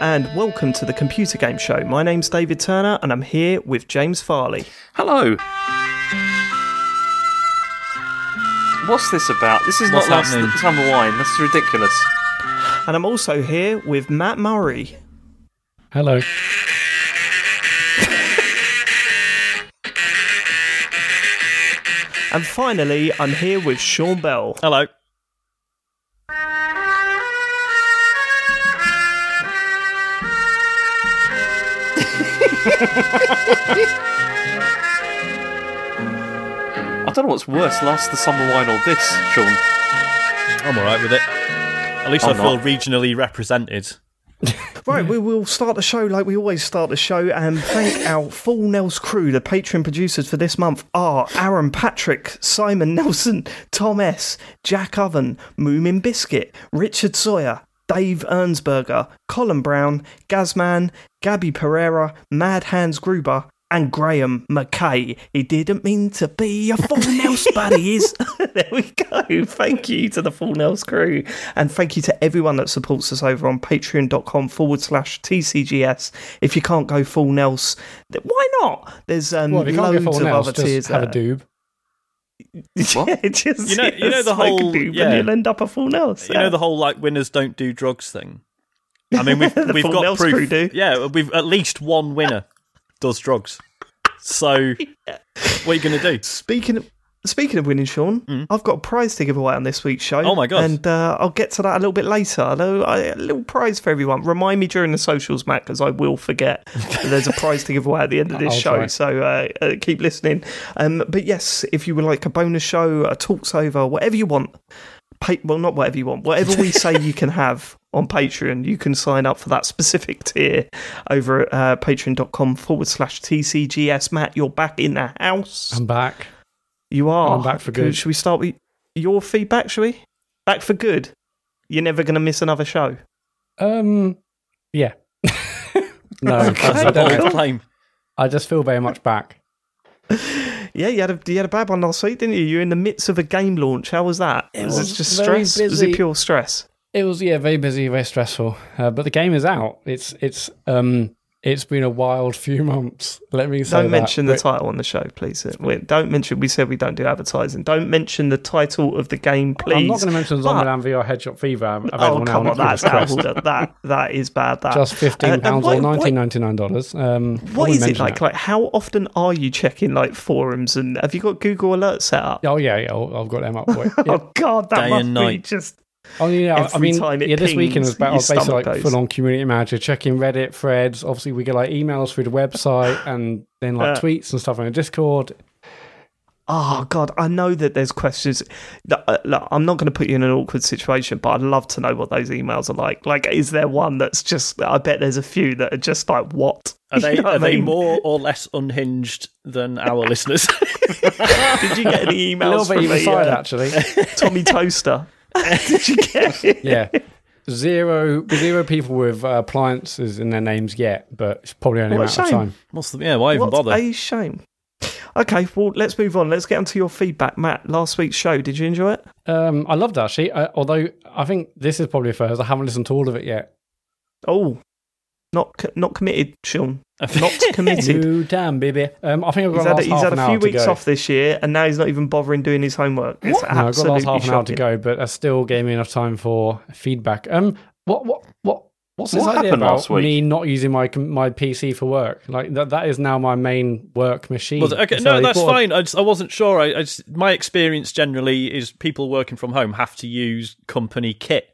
Hello and welcome to the Computer Game Show. My name's David Turner and I'm here with James Farley. Hello. What's this about? This is What's not last happening? summer wine. That's ridiculous. And I'm also here with Mat Murray. Hello. And finally, I'm here with Sean Bell. Hello. I don't know what's worse, last the summer wine or this, Sean. I'm alright with it. At least I'm I feel not. regionally represented. Right, we will start the show like we always start the show and thank our full Nels crew. The Patreon producers for this month are Aaron Patrick, Simon Nelson, Tom S, Jack Oven, Moomin Biscuit, Richard Sawyer, Dave Ernsberger, Colin Brown, Gazman, Gabby Pereira, Mad Hans Gruber, and Graham McKay. He didn't mean to be a full Nels, but he is. there we go. Thank you to the full Nels crew. And thank you to everyone that supports us over on patreon.com forward slash TCGS. If you can't go full Nels, why not? There's um, Well, if you can't loads of nails, other tiers have a doob. Yeah, just, You know- you know yeah, the whole- doob yeah. and you'll end up a full Nels. You know the whole like winners don't do drugs thing. I mean, we've The we've full got Nels proof. crew do. Yeah, we've at least one winner does drugs. So, what are you going to do? Speaking of, speaking of winning, Sean, I've got a prize to give away on this week's show. Mm. Oh my God. And uh, I'll get to that a little bit later. Although I, a little prize for everyone. Remind me during the socials, Mat, because I will forget. There's a prize to give away at the end of this I'll show, try. so uh, uh, keep listening. Um, but yes, if you would like a bonus show, a talks over, whatever you want. Pay, well, not whatever you want. Whatever we say you can have on Patreon, you can sign up for that specific tier over at uh, patreon.com forward slash TCGS. Mat, you're back in the house. I'm back. You are. I'm back for good. Should we start with your feedback, Should we? Back for good. You're never going to miss another show. Um, yeah. no, I, That's I a don't know. bold claim. I just feel very much back. Yeah, you had a you had a bad one last week, didn't you? You're in the midst of a game launch. How was that? It was, was it just very stress? Was it busy. pure stress? It was yeah, very busy, very stressful. Uh, but the game is out. It's it's um it's been a wild few months. Let me say Don't that. mention the But title on the show, please. Wait, don't mention. We said we don't do advertising. Don't mention the title of the game, please. I'm not going to mention But- Zombieland VR Headshot Fever. Oh available now come on, on that's Oculus out. Quest. that that is bad. That Just fifteen Uh, pounds what- or what- nineteen ninety nine dollars. Um, I What wouldn't it like? Like, how often are you checking like forums and have you got Google Alerts set up? Oh yeah, yeah. I've got them up. Wait, yeah. Oh God, that Day must and be night. just. Oh yeah, I mean, time it yeah. This weekend was, about, I your was basically like goes. full on community manager, checking Reddit threads. Obviously, we get like emails through the website and then like Uh. tweets and stuff on the Discord. Oh God, I know that there's questions. that- uh, Look, I'm not going to put you in an awkward situation, but I'd love to know what those emails are like. Like, is there one that's just? I bet there's a few that are just like, what? Are they You know are they mean? more or less unhinged than our listeners? Did you get any A little emails bit from either the, uh, actually. Tommy Toaster? Did you get it? yeah, zero zero people with uh, appliances in their names yet, but it's probably only a What a matter of shame. time. What's the yeah? Why even What bother? a shame. Okay, well, let's move on. Let's get onto your feedback, Mat. Last week's show, did you enjoy it? Um, I loved it, actually. Uh, although I think this is probably a first. I haven't listened to all of it yet. Oh, not co- not committed, Sean. Not committed. You damn baby. Um, I think I've got He's the had, last he's half had a few weeks off this year, and now he's not even bothering doing his homework. It's No, I've got the last half an hour to go, but that still gave me enough time for feedback. Um, what what what what's this What idea happened about last week? me not using my my PC for work? Like that that is now my main work machine. Was it- okay, So no, that's bought fine. I, just, I wasn't sure. I, I just, my experience generally is people working from home have to use company kit.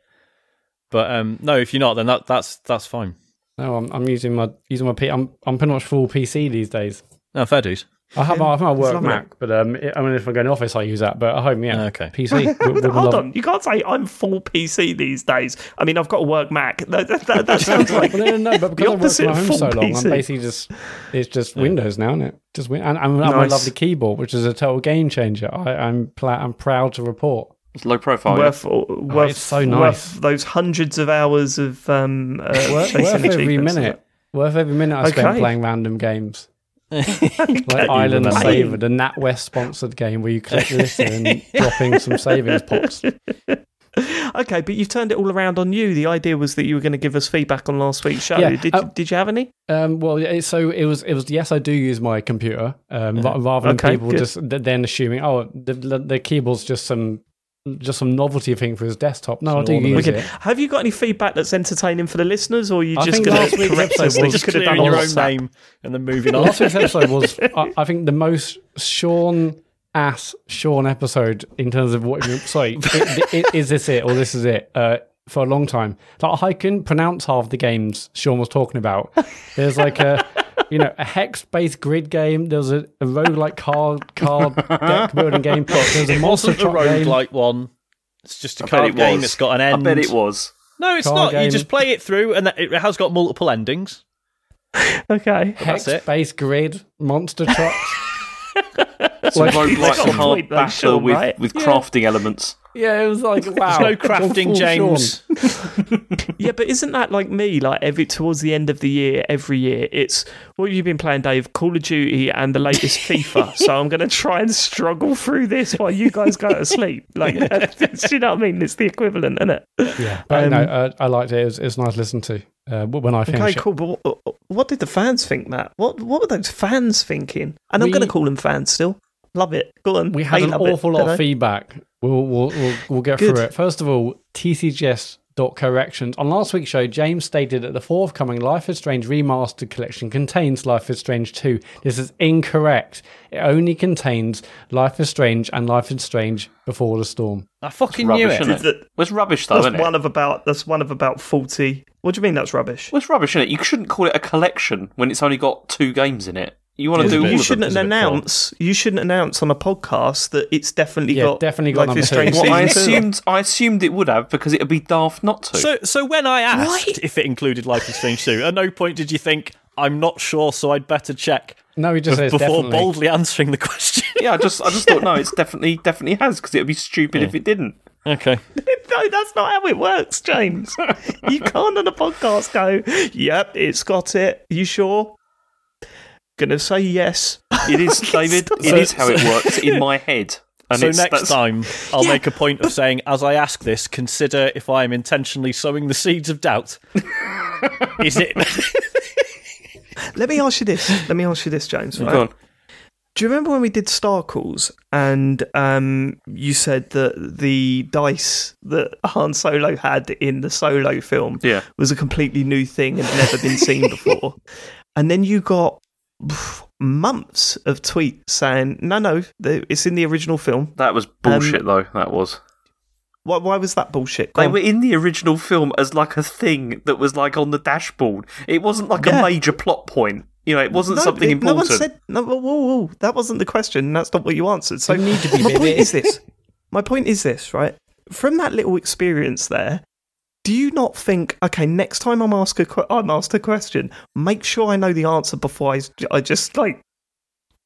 But um, no, if you're not, then that that's that's fine. No, I'm, I'm using my using my P. I'm I'm pretty much full PC these days. No, fair dues. I have my, I have my work lovely. Mac, but um, I mean, if I go in the office, I use that. But at home, yeah, Okay. PC. with- with my Hold love- on, you can't say I'm full PC these days. I mean, I've got a work Mac. That, that, that, that sounds like Well, no, no, no, but because I work opposite from of home so long, I'm basically just it's just Windows now, isn't it? Just win- and, and I have my lovely keyboard, which is a total game changer. I, I'm pla- I'm proud to report. It's low profile. yeah. worth worth, it's so nice. worth those hundreds of hours of um, uh, Worth, chasing worth every minute. Worth every minute I spent playing random games. Like Island remember. Saver, the NatWest sponsored game where you collect litter and dropping some savings pots. Okay, but you've turned it all around on you. The idea was that you were going to give us feedback on last week's show. Yeah, Did uh, you, did you have any? Um, well, yeah, so it was. It was. Yes, I do use my computer. Um, ra- rather than Okay, people good. just then assuming, oh, the, the, the keyboard's just some just some novelty thing for his desktop. No, I do ornament. use it. Have you got any feedback that's entertaining for the listeners, or are you I just think going last to week's correct episode us? that was you Just could have done your own that? name and then moving on. Last week's episode was, I, I think, the most Sean ass Sean episode in terms of what. Sorry, i- i- is this it or this is it? Uh, for a long time, like I couldn't pronounce half the games Sean was talking about. There's like a, you know, a hex-based grid game. There's a, a roguelike card card deck building game. There's a It monster wasn't the truck game. roguelike one. It's just a I card it game. was. It's got an end. I end. bet it was. No, it's Card not. You just play it through, and it has got multiple endings. Okay. Hex-based grid monster trucks. It's Like- a They roguelike a hard point though, Sean, with, right? with crafting elements. yeah, it was like wow. no crafting, James. Yeah, but isn't that like me? Like every towards the end of the year, every year, it's what you've you been playing, Dave? Call of Duty and the latest FIFA. so I'm going to try and struggle through this while you guys go to sleep. Like, do you know what I mean? It's the equivalent, isn't it? Yeah, but Um, no, uh, I liked it. It was, it was nice to listen to uh, when I finished Okay, it. cool. But what, what did the fans think, Mat? What what were those fans thinking? And I'm going to call them fans still. Love it. Go on. We had They an love it, awful lot of they? feedback. We'll we'll we'll, we'll get Good. through it. First of all, TCGS dot corrections on last week's show. James stated that the forthcoming Life is Strange remastered collection contains Life is Strange two. This is incorrect. It only contains Life is Strange and Life is Strange Before the Storm. I fucking knew Rubbish, it. innit? That- Well, it's rubbish, though, That's isn't it? one of about that's one of about forty. What do you mean that's rubbish? Well, it's rubbish, isn't it? You shouldn't call it a collection when it's only got two games in it. You want to do a all bit- you shouldn't It's a bit announce. You shouldn't announce on a podcast that it's definitely Yeah, got definitely got Life is number two. Strange Well, I assumed I assumed it would have because it would be daft not to. So, so when I asked Right. if it included Life is Strange 2, at no point did you think, I'm not sure, so I'd better check No, he just says before definitely. boldly answering the question. yeah, I just I just thought no, it's definitely definitely has because it would be stupid if it didn't. okay. No, that's not how it works, James. you can't on a podcast go, "Yep, it's got it." You sure? Gonna say yes. It is, David. It So- is how it works in my head. And so next that's- time, I'll Yeah. make a point of saying, as I ask this, consider if I am intentionally sowing the seeds of doubt. is it? Let me ask you this. Let me ask you this, James. Right? Go on. Do you remember when we did Star Calls and um, you said that the dice that Han Solo had in the Solo film Yeah. was a completely new thing and never been seen before? And then you got pff, months of tweets saying, no, no, it's in the original film. That was um, bullshit, though. That was. Why, why was that bullshit? Go They on. were in the original film as like a thing that was like on the dashboard. It wasn't like Yeah. a major plot point. You know, it wasn't No, something it- No one important. said no. Whoa, whoa, whoa, that wasn't the question. That's not what you answered. So You need to be my point baby. is this. My point is this. Right from that little experience there, do you not think? Okay, next time I'm asked a que- I'm asked a question, make sure I know the answer before I, I just like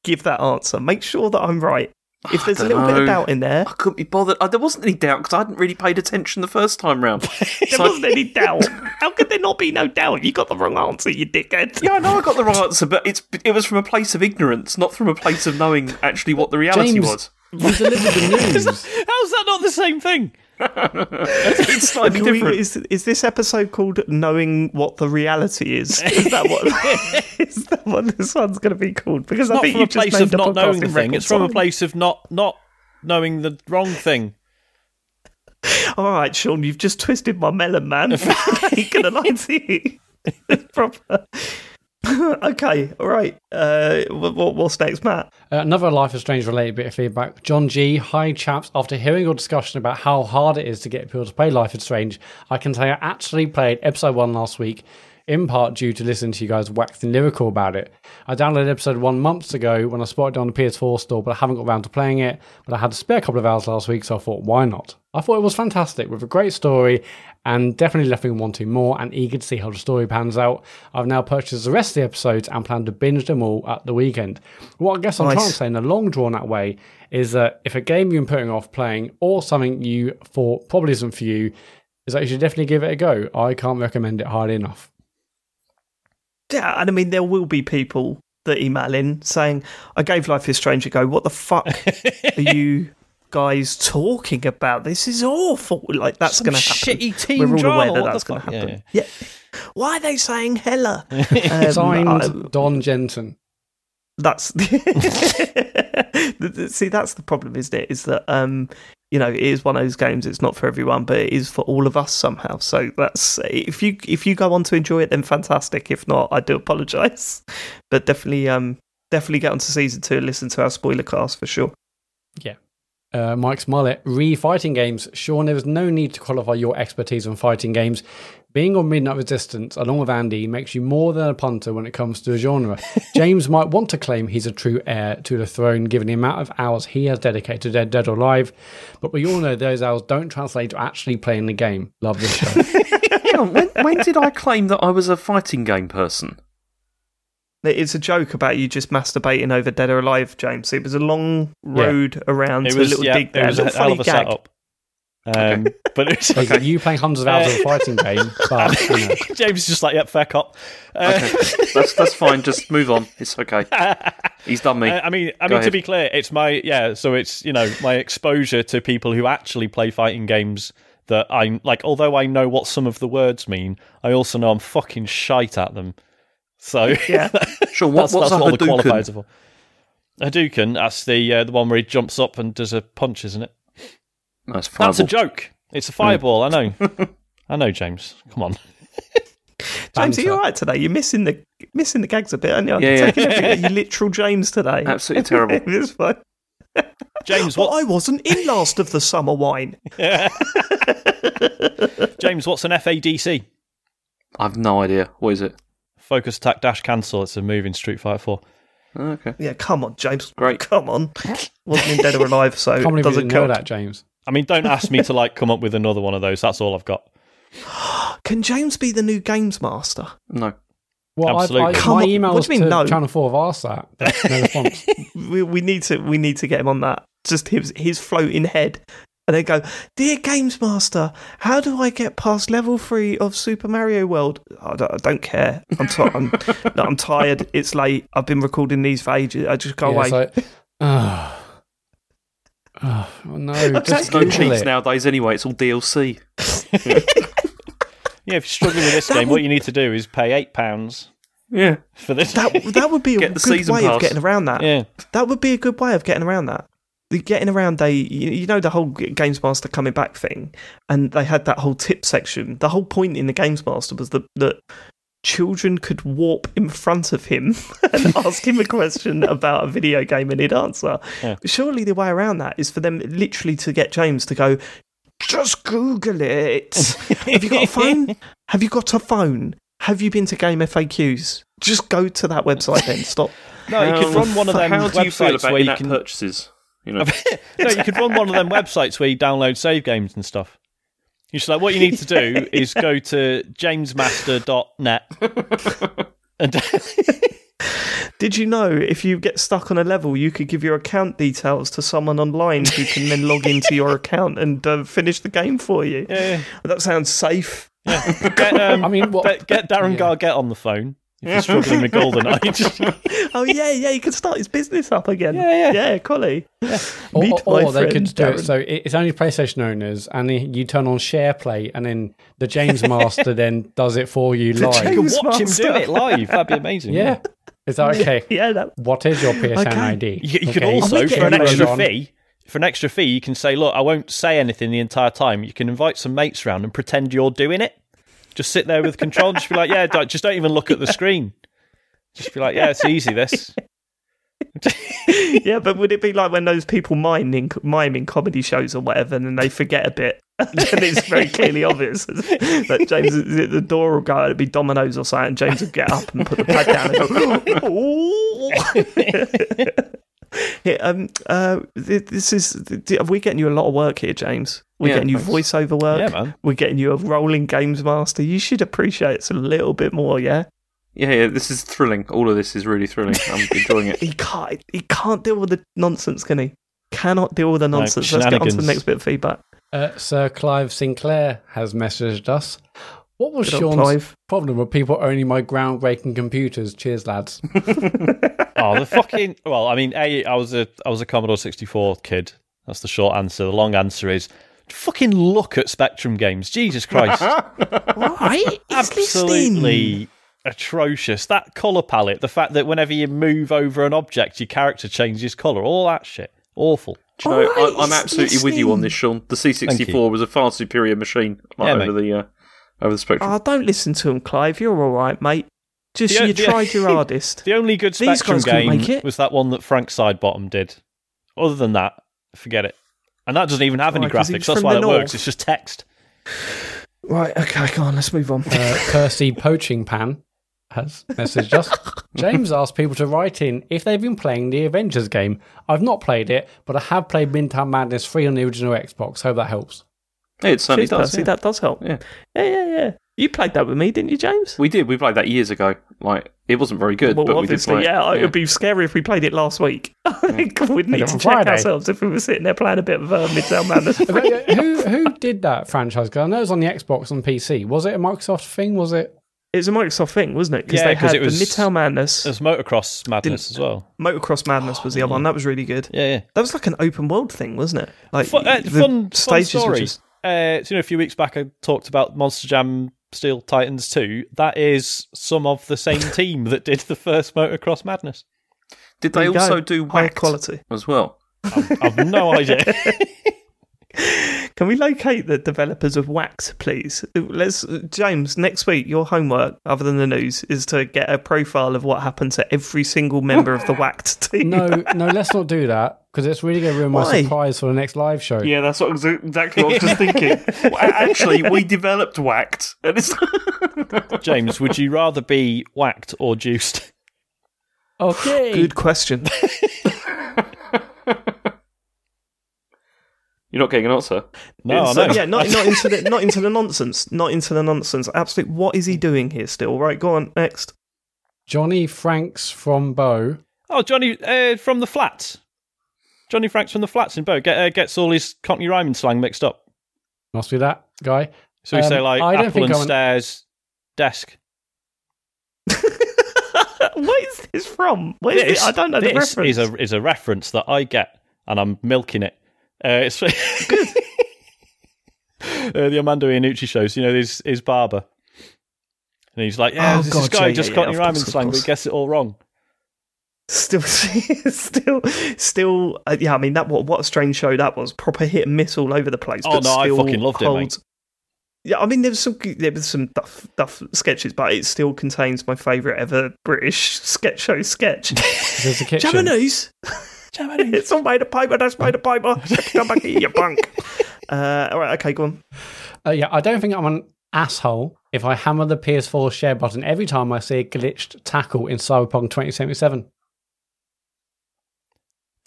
give that answer. Make sure that I'm right. If there's a little bit of doubt in there, I couldn't be bothered. Uh, there wasn't any doubt because I hadn't really paid attention the first time round. there wasn't any doubt. How could there not be no doubt? You got the wrong answer, you dickhead. Yeah, I know I got the wrong answer, but it's it was from a place of ignorance, not from a place of knowing actually what the reality James. was. You delivered the news. How's that not the same thing? It's slightly Can we- is, is this episode called "Knowing What the Reality Is"? Is that what? is that what this one's going to be called? Because I Not think from you a just place of not knowing the in thing. It's from a place of not not knowing the wrong thing. All right, Sean, you've just twisted my melon, man. I ain't gonna lie to you. It's proper. okay, all right. Uh, what, what- what's next, Mat? Uh, another Life is Strange related bit of feedback. John G. Hi, chaps. After hearing your discussion about how hard it is to get people to play Life is Strange, I can say I actually played episode one last week, in part due to listening to you guys waxing lyrical about it. I downloaded episode one months ago when I spotted it on the PS4 store, but I haven't got around to playing it. But I had a spare couple of hours last week, so I thought, why not? I thought it was fantastic with a great story and definitely left me wanting more and eager to see how the story pans out. I've now purchased the rest of the episodes and plan to binge them all at the weekend. What I guess I'm trying to say in a long drawn out way is that if a game you've been putting off playing or something you thought probably isn't for you, is that you should definitely give it a go. I can't recommend it highly enough. Yeah, and I mean, there will be people that email in saying, "I gave Life is Strange a go. What the fuck are you? Guys talking about this is awful. Like that's going to happen. shitty team We're all drama, aware that what that's going to fuck? Yeah, happen. Yeah, Why are they saying Hella? Um, Signed I- Don Jensen. that's see that's the problem isn't it is that um you know it is one of those games it's not for everyone but it is for all of us somehow so that's if you if you go on to enjoy it then fantastic if not i do apologize but definitely um definitely get onto season two and listen to our spoiler cast for sure Uh, Mike Smollett, re fighting games. Sean, there is no need to qualify your expertise on fighting games. Being on Midnight Resistance, along with Andy, makes you more than a punter when it comes to the genre. James might want to claim he's a true heir to the throne given the amount of hours he has dedicated to Dead, Dead or Alive, but we all know those hours don't translate to actually playing the game. Love this show. Hang on, when, when did I claim that I was a fighting game person? It's a joke about you just masturbating over dead or alive james it was a long road around It to was, a little yeah, dig it there was a a little hell funny of a gag setup. Um, But it was, Like, You playing hundreds of hours of a fighting game, but you know, James is just like, yep, fair cop. Uh, Okay, that's that's fine. Just move on. It's okay. He's done me. I I mean, I Go mean to be clear, it's my yeah. So it's you know my exposure to people who actually play fighting games that I like. Although I know what some of the words mean, I also know I'm fucking shite at them. So yeah Sure. What, that's, what's that's a what all the Hadouken? qualifiers are for. Hadouken, that's the uh, the one where he jumps up and does a punch, isn't it? That's That's a joke. It's a fireball. I know. I know, James. Come on. james are you Banter. all right today you're missing the missing the gags a bit aren't you Yeah, yeah. taking everything you literal james today Absolutely terrible. it's fine James, Well. I wasn't in last of the summer wine. James, what's an FADC? I've no idea. What is it? Focus attack dash cancel. It's a move in Street Fighter Four. Oh, okay. Yeah, come on, James. Great. Come on. Wasn't in Dead or Alive, so can't it doesn't didn't know count. that, James. I mean, don't ask me to like come up with another one of those. That's all I've got. Can James be the new games master? No. Well, I, I, Absolutely. Come my on, emails what do you to mean, no? Channel 4 have asked that, but no response. We, we need to we need to get him on that. Just his his floating head. And they go, Dear Games Master, how do I get past level three of Super Mario World? I don't, I don't care. I'm, ti I'm, no, I'm tired. It's late. I've been recording these for ages. I just go Yeah, wait. it's like, oh, oh, no, just There's no Google cheats it. nowadays anyway. It's all DLC. Yeah, if you're struggling with this game, what you need to do is pay eight pounds Yeah. for this. that that would be a good season way of getting around that. yeah, That would be a good way of getting around that. The getting around they, you you know, the whole Games Master coming back thing, and they had that whole tip section. The whole point in the Games Master was that that children could warp in front of him and ask him a question about a video game, and he'd answer. Yeah. Surely the way around that is for them literally to get James to go. Just Google it. Have you got a phone? Have you got a phone? Have you been to Game FAQs? Just go to that website then. Stop. no, you could How- run one of them How do you feel websites about where you can. purchases? You know. no, you could run one of them websites where you download save games and stuff. You just like what you need to do is go to jamesmaster.net and Did you know if you get stuck on a level, you could give your account details to someone online who can then log into your account and uh, finish the game for you? yeah, That sounds safe. yeah. Get, um, I mean, what- get, get Darren Yeah. Gargett on the phone if you're struggling with GoldenEye. Oh yeah, yeah, you can start his business up again. Yeah, yeah. yeah, Collie. Or, Meet or, my or they friend could do it so it's only PlayStation owners, and you turn on SharePlay, and then the James Master then does it for you you live. can James watch him do it live. That'd be amazing. Yeah, is that okay? Yeah, that, What is your PSN Okay. ID? You, you could Okay, also, I'll make it for an extra on. fee, for an extra fee, you can say, "Look, I won't say anything the entire time. You can invite some mates round and pretend you're doing it. Just sit there with control. and Just be like, yeah, don't, just don't even look at the screen. Just be like, yeah, it's easy. This. yeah, but would it be like when those people mime in comedy shows or whatever, and then they forget a bit, and it's very clearly obvious that James, the door will go, it'd be dominoes or something, and James would get up and put the pad down and go, "Ooh." Um, uh, this is. th- We're getting you a lot of work here, James. We're Yeah, getting you thanks. voiceover work. Yeah, man. We're getting you a rolling games master. You should appreciate it a little bit more, yeah. Yeah, yeah. This is thrilling. All of this is really thrilling. I'm enjoying it. He can't. He can't deal with the nonsense, can he? Cannot deal with the nonsense. Let's get on to the next bit of feedback. Uh, Sir Clive Sinclair has messaged us. What was Good old Sean's Clive. problem with people owning my groundbreaking computers? Cheers, lads. Oh, the fucking. Well, I mean, a, I was a, I was a Commodore 64 kid, That's the short answer. The long answer is fucking look at Spectrum games. Jesus Christ. Right? Absolutely atrocious. That colour palette, the fact that whenever you move over an object, your character changes colour, all that shit. Awful. Do you know, Alright, I, I'm it's absolutely with you on this, Sean. The C64 was a far superior machine like, Yeah, over the uh, over the Spectrum. Oh, don't listen to him, Clive. You're all right, mate. Just The- you the- tried your hardest. The only good These Spectrum guys couldn't game make it. was that one that Frank Sidebottom did. Other than that, forget it. And that doesn't even have any Why, 'cause graphics. That's why the it works. It's just text. Right, okay, go on, let's move on. Uh, Kirsty Poaching Pan has messaged us. James asked people to write in if they've been playing the Avengers game. I've not played it, but I have played Midtown Madness 3 on the original Xbox. Hope that helps. Yeah, it certainly Cheers, does. Percy, yeah. that does help. Yeah. yeah, yeah, yeah. You played that with me, didn't you, James? We did. We played that years ago. Like it wasn't very good, well, but we did obviously, play. it. yeah, it would be scary if we played it last week. I think we'd need to check Friday. ourselves if we were sitting there playing a bit of uh, Midtown Madness. Who who did that franchise? 'Cause I know it was on the Xbox and PC. Was it a Microsoft thing? Was it? It's a Microsoft thing, wasn't it? Because Yeah, they 'cause had it was- the Midtown Madness. There's Motocross Madness as well. Motocross Madness was the other one. That was really good. Yeah, yeah. That was like an open world thing, wasn't it? Like Fun, uh, the fun, fun stages were just- Uh, so, you know, a few weeks back, I talked about Monster Jam Steel Titans 2. That is some of the same team that did the first Motocross Madness. Did they you go. also do high quality. as well? I've no idea. Can we locate the developers of Whacked, please? Let's, James. Next week, your homework, other than the news, is to get a profile of what happened to every single member of the Whacked team. No, no. Let's not do that because it's really going to ruin my Why? surprise for the next live show. Yeah, that's what, exactly what I was just thinking. Actually, we developed Whacked, and it's James, would you rather be whacked or juiced? Okay. Good question. You're not getting an answer. No, I So, know. yeah, not not into the not into the nonsense. Not into the nonsense. Absolutely. What is he doing here? Still, right? Go on next. Johnny Franks from Bow. Oh, Johnny uh, from the flats. Johnny Franks from the flats in Bow get, uh, gets all his Cockney rhyming slang mixed up. Must be that guy. So we Um, say like I don't apple think and I'm stairs, desk. what is this from? Where is This- it? I don't know the this reference. is a is a reference that I get, and I'm milking it. Uh, it's good. uh, the Armando Iannucci shows. You know, his his barber, and he's like, "Yeah, Oh, this, this guy yeah, just yeah, got yeah, any rhyming course, slang, but he gets it all wrong." Still, still, still. Uh, yeah, I mean that. What what a strange show that was. Proper hit and miss all over the place. Oh, but no, I still fucking loved it, mate. Yeah, I mean there was some there was some duff, duff sketches, but it still contains my favourite ever British sketch show sketch. There's a kitchen. Japanese. it's all made of paper. That's made of paper. Come back here, you punk. Uh, all right, okay, go on. Uh, yeah, I don't think I'm an asshole if I hammer the PS4 share button every time I see a glitched tackle in Cyberpunk 2077.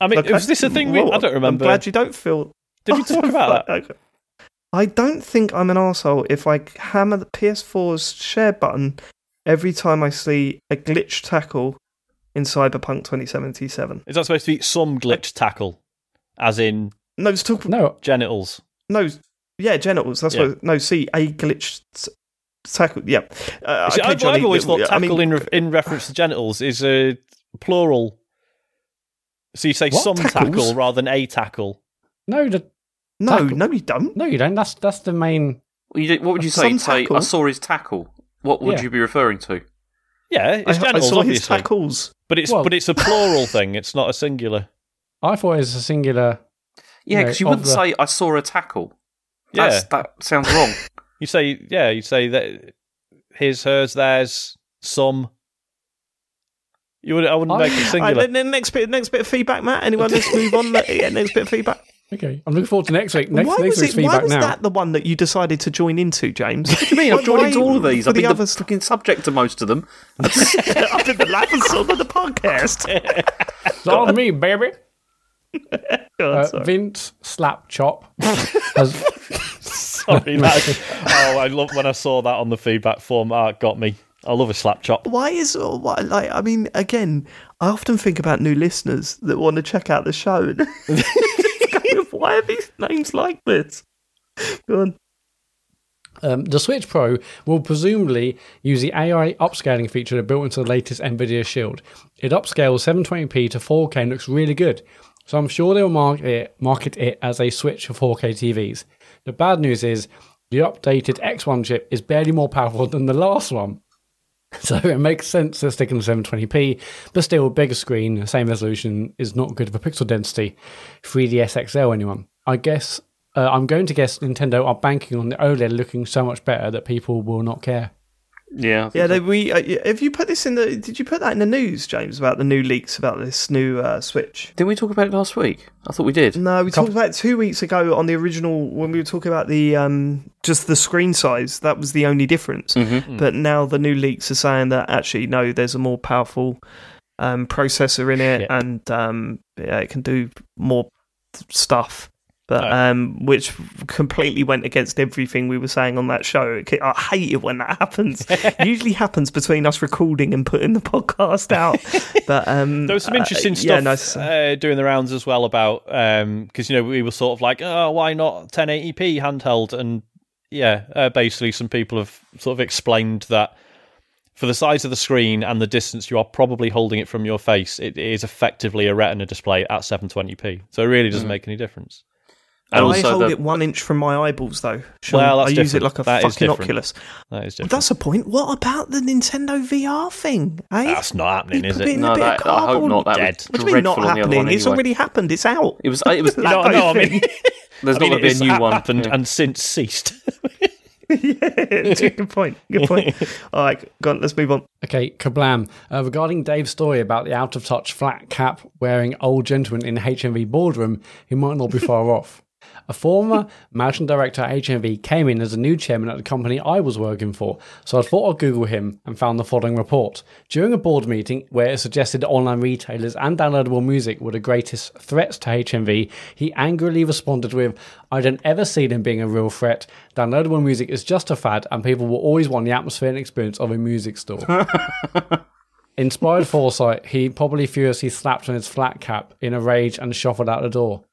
I mean, Okay. was this a thing? We, Well, I don't remember. I'm glad you don't feel. Did we talk about that? I don't think I'm an asshole if I hammer the PS4's share button every time I see a glitch tackle in Cyberpunk 2077. Is that supposed to be some glitch tackle, as in No, it's talk, No, genitals? no, yeah, genitals. That's Yeah. what. No, see a glitch tackle. Yeah, uh, See, okay, I've, Johnny, I've always thought I tackle mean, in re- in reference to genitals is a plural. So you say What? some Tackles? tackle rather than a tackle. no, the, no, tackle. no, you don't. no, you don't. That's that's the main. Well, you what would you say? Say. I saw his tackle. What would Yeah. you be referring to? Yeah, it's I, I genitals, saw his obviously, tackles. but it's Well- but it's a plural thing. It's not a singular. I thought it was a singular. Yeah, because you of wouldn't the- say I saw a tackle. Yeah, That's, that sounds wrong. you say yeah, you say that his, hers, theirs, some. You would I wouldn't I- make it All right, singular. then- then next bit, next bit of feedback, Mat. Anyone? Let's move on. Yeah, next bit of feedback. Okay, I'm looking forward to next week. Next, why next was, week's it, why was now. that the one that you decided to join into, James? What do you mean, I've joined into all of these. I've the been the others, fucking subject to most of them. I've been the and son of the podcast. It's on me, baby. Go on, Uh, sorry. Vince Slapchop has Sorry, that, oh, I love when I saw that on the feedback form. Ah, it got me. I love a slap chop. why is why, like? I mean, again, I often think about new listeners that want to check out the show. Why are these names like this? Go on. Um, the Switch Pro will presumably use the AI upscaling feature built into the latest NVIDIA Shield. It upscales 720p to 4K and looks really good. So I'm sure they'll market it, market it as a switch for 4K TVs. The bad news is the updated X1 chip is barely more powerful than the last one. So it makes sense to stick in the 720p, but still, bigger screen, same resolution is not good for pixel density. 3DS XL, anyone? I guess uh, I'm going to guess Nintendo are banking on the OLED looking so much better that people will not care. Yeah. I think Yeah, so. they, we uh, have you put this in the? Did you put that in the news, James, about the new leaks about this new uh, Switch? Didn't we talk about it last week? I thought we did. No, we talked about it two weeks ago on the original when we were talking about the um, just the screen size. That was the only difference. Mm-hmm. But now the new leaks are saying that actually no, there's a more powerful um, processor in it, Shit. and um, yeah, it can do more stuff. But Oh. um, which completely went against everything we were saying on that show. I hate it when that happens. It usually happens between us recording and putting the podcast out. But um, There was some uh, interesting yeah, stuff uh, doing the rounds as well about because you know we were sort of like, oh, why not 1080p handheld? And yeah, uh, basically some people have sort of explained that for the size of the screen and the distance you are probably holding it from your face, it is effectively a Retina display at 720p. So it really doesn't make any difference. And I hold the- it one inch from my eyeballs, though. Sean. Well, that's I use it like a That is fucking. Oculus. That is different. That's the point. What about the Nintendo VR thing? Eh? That's not happening, You is it? No, a that, I hope not. That Dead. was What do you mean not dreadful on the other happening? one It's already happened. It's out. It was. It was. no, no, I mean, there's I mean, not going to be a new one. happened Yeah. and since ceased. yeah, good point. Good point. All right, go on. Let's move on. Okay, kablam. Uh, regarding Dave's story about the out of touch flat cap wearing old gentleman in HMV boardroom, he might not be far off. A former managing director at HMV came in as a new chairman at the company I was working for, so I thought I'd Google him and found the following report. During a board meeting where it suggested online retailers and downloadable music were the greatest threats to HMV, he angrily responded with, I don't ever see them being a real threat. Downloadable music is just a fad, and people will always want the atmosphere and experience of a music store. Inspired foresight, he probably furiously slapped on his flat cap in a rage and shuffled out the door.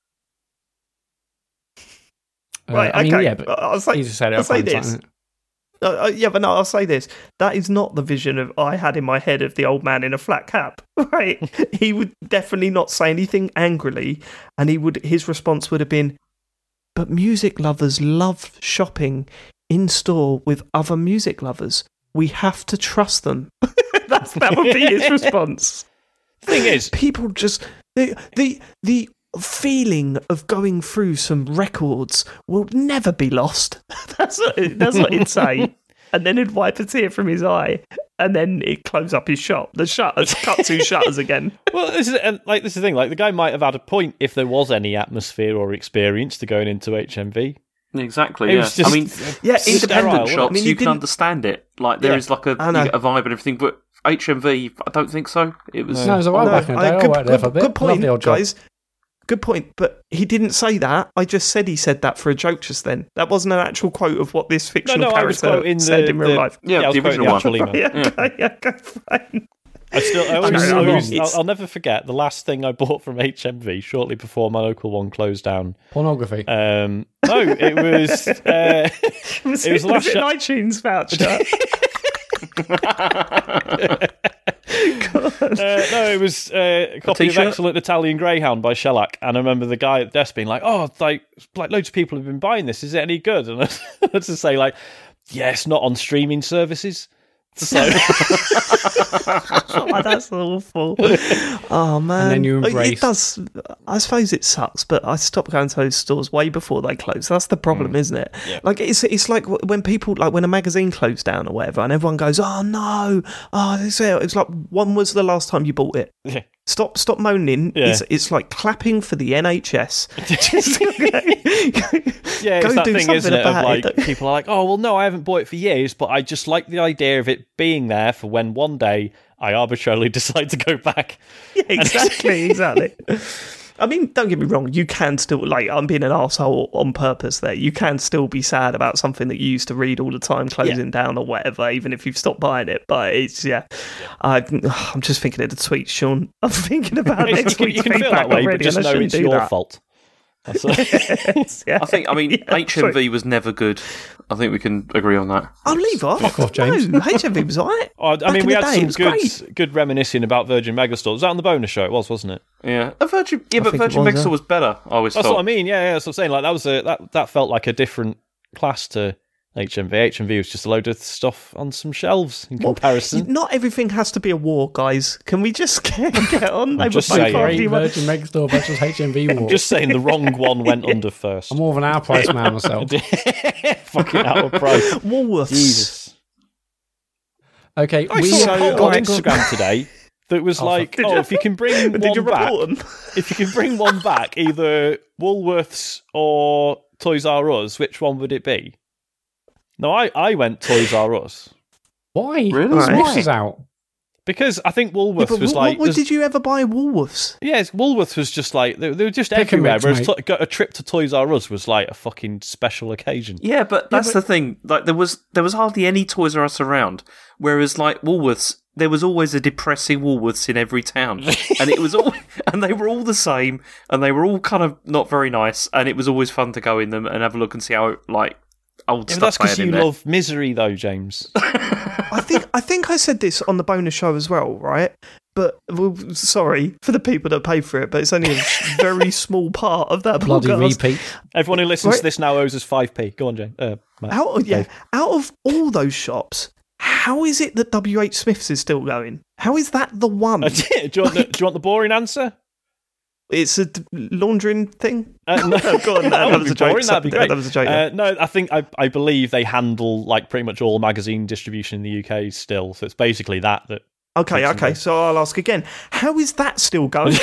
Uh, Right, I mean, okay. yeah, but I'll say, just said it. I'll say this. Uh, uh, yeah, but no, I'll say this. That is not the vision of I had in my head of the old man in a flat cap. Right? he would definitely not say anything angrily, and he would. His response would have been, "But music lovers love shopping in store with other music lovers. We have to trust them." That's that would be his response. Thing is, People just the the the feeling of going through some records will never be lost. that's what, that's what he'd say. And then he'd wipe a tear from his eye, and then he'd close up his shop. The shutters, cut two shutters again. Well, this is and, like this is the thing. Like the guy might have had a point if there was any atmosphere or experience to going into HMV. Exactly. It Yeah. just- I mean, Yeah, Sterile, independent wasn't shops, I mean, you, you can understand it. Like there Yeah. is like a, I you know. get a vibe and everything, but HMV, I don't think so. It was. No, it was a while No, back in the day. I- I good, worked there good- for a bit. good point, Lovely old job. guys. Good point. But he didn't say that. I just said he said that for a joke just then. That wasn't an actual quote of what this fictional no, I was character quoting the, said in real the- life. Yeah, I was the quoting original actual one. email. Yeah, okay, yeah, okay, fine. I still, I always, know, I I mean, always- it's- I'll, I'll never forget the last thing I bought from HMV shortly before my local one closed down. Pornography. Um, no, it was. Uh, Was It was the last was it shot- an iTunes voucher? Uh, no, it was uh, a copy of? Excellent Italian Greyhound by Shellac, and I remember the guy at the desk being like, "Oh, like, like loads of people have been buying this. Is it any good?" And I had to say, like, "Yes, not on streaming services." So oh, that's awful. Oh man! then you embrace- It does. I suppose it sucks, but I stopped going to those stores way before they closed. That's the problem, mm. isn't it? Yeah. Like it's it's like when people like when a magazine closed down or whatever, and everyone goes, "Oh no! Oh, this is-" it's like when was the last time you bought it? Yeah. Stop! Stop moaning. Yeah. It's it's like clapping for the NHS. Yeah, Go it's that do thing, something isn't it? Of like it. people are like, "Oh, well, no, I haven't bought it for years, but I just like the idea of it being there for when one day I arbitrarily decide to go back." Yeah, exactly, exactly. I mean, don't get me wrong. You can still like I'm being an asshole on purpose. There, you can still be sad about something that you used to read all the time closing down or whatever, even if you've stopped buying it. But it's yeah, I, I'm just thinking of the tweet, Sean. I'm thinking about you can, you can feel that way, but just know it's your that. fault. That's. Yeah. I think. I mean, Yeah, HMV sorry. was never good. I think we can agree on that. I'll leave off. Fuck off, James. No, HMV was alright. Oh, I mean, we had day, some good, great. good reminiscing about Virgin Megastore. Was that on the bonus show? It was, wasn't it? Yeah, a Virgin. Yeah, but Virgin was, Megastore yeah. was better. I always That's felt. what I mean. Yeah, yeah. That's what I'm saying. Like that was a that that felt like a different class to HMV. HMV was just a load of stuff on some shelves in comparison. Not everything has to be a war, guys. Can we just get, get on? They were just both saying. already- Great Virgin Megastore versus HMV war. I'm Just saying the wrong one went under first. I'm more of an Our Price man myself. Fucking out of price. Woolworths. Jesus. Okay, I we saw a have poll on Instagram today that was like, oh, you? if you can bring Did one you back, report them? if you can bring one back, either Woolworths or Toys R Us, which one would it be? No, I, I went Toys R Us Why? Really? Right. Smash is out. because I think Woolworths Yeah, but was what, like, what there's- did you ever buy at Woolworths? yes, Woolworths was just like they, they were just Pick and everywhere. mix, Whereas mate. to- got a trip to Toys R Us was like a fucking special occasion. Yeah, but that's the thing. Like there was there was hardly any Toys R Us around. Whereas like Woolworths, there was always a depressing Woolworths in every town, and it was all and they were all the same, and they were all kind of not very nice, and it was always fun to go in them and have a look and see how like old Yeah, stuff that's because you love misery, though, James. I think I think I said this on the bonus show as well, right? But well, sorry for the people that pay for it, but it's only a very small part of that Bloody podcast. repeat. Everyone who listens Right. to this now owes us five p. Go on, James. Uh, Mat. Out of, yeah, out of all those shops, how is it that WH Smiths is still going? How is that the one? Do, you want the, do you want the boring answer? It's a d- laundering thing. Uh, no, Go on, that that would was a joke. boring. That'd be great. that was a joke, Uh, no, I think I, I believe they handle like pretty much all magazine distribution in the UK still. So it's basically that that Okay, okay. okay. So I'll ask again. How is that still going?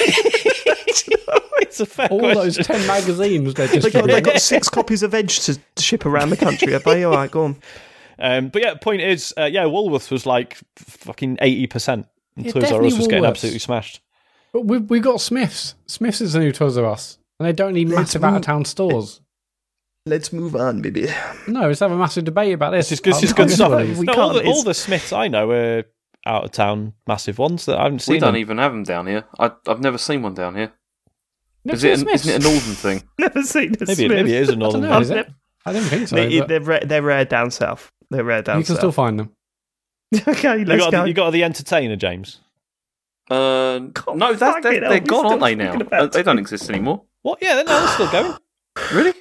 it's a fair All question. those 10 magazines they're just they got they got six copies of Edge to ship around the country. Have they? All right, go on. Um, but yeah, point is, uh, yeah, Woolworths was like fucking eighty percent. And Yeah, Toys R Us was getting absolutely smashed. But we've, we've got Smiths. Smiths is the new Toys R Us. And they don't need Let's massive move- out of town stores. Let's move on, baby. No, let's have a massive debate about this. This is, this good stuff. We No, all, can't, the, all the Smiths I know are out of town massive ones that I haven't seen. We don't them. even have them down here. I, I've never seen one down here. Is it an, isn't it a northern thing? Never seen a Maybe, Smith. maybe it is a I don't northern know, one. is it? I don't think so. They, but they're, rare, they're rare down south. They're rare down you can south. still find them. okay, You let's got, go. you got the entertainer, James. Uh, God, no, that, they're, they're gone, aren't they now? Uh, They don't exist anymore. What? Yeah, no, they're still going, Really?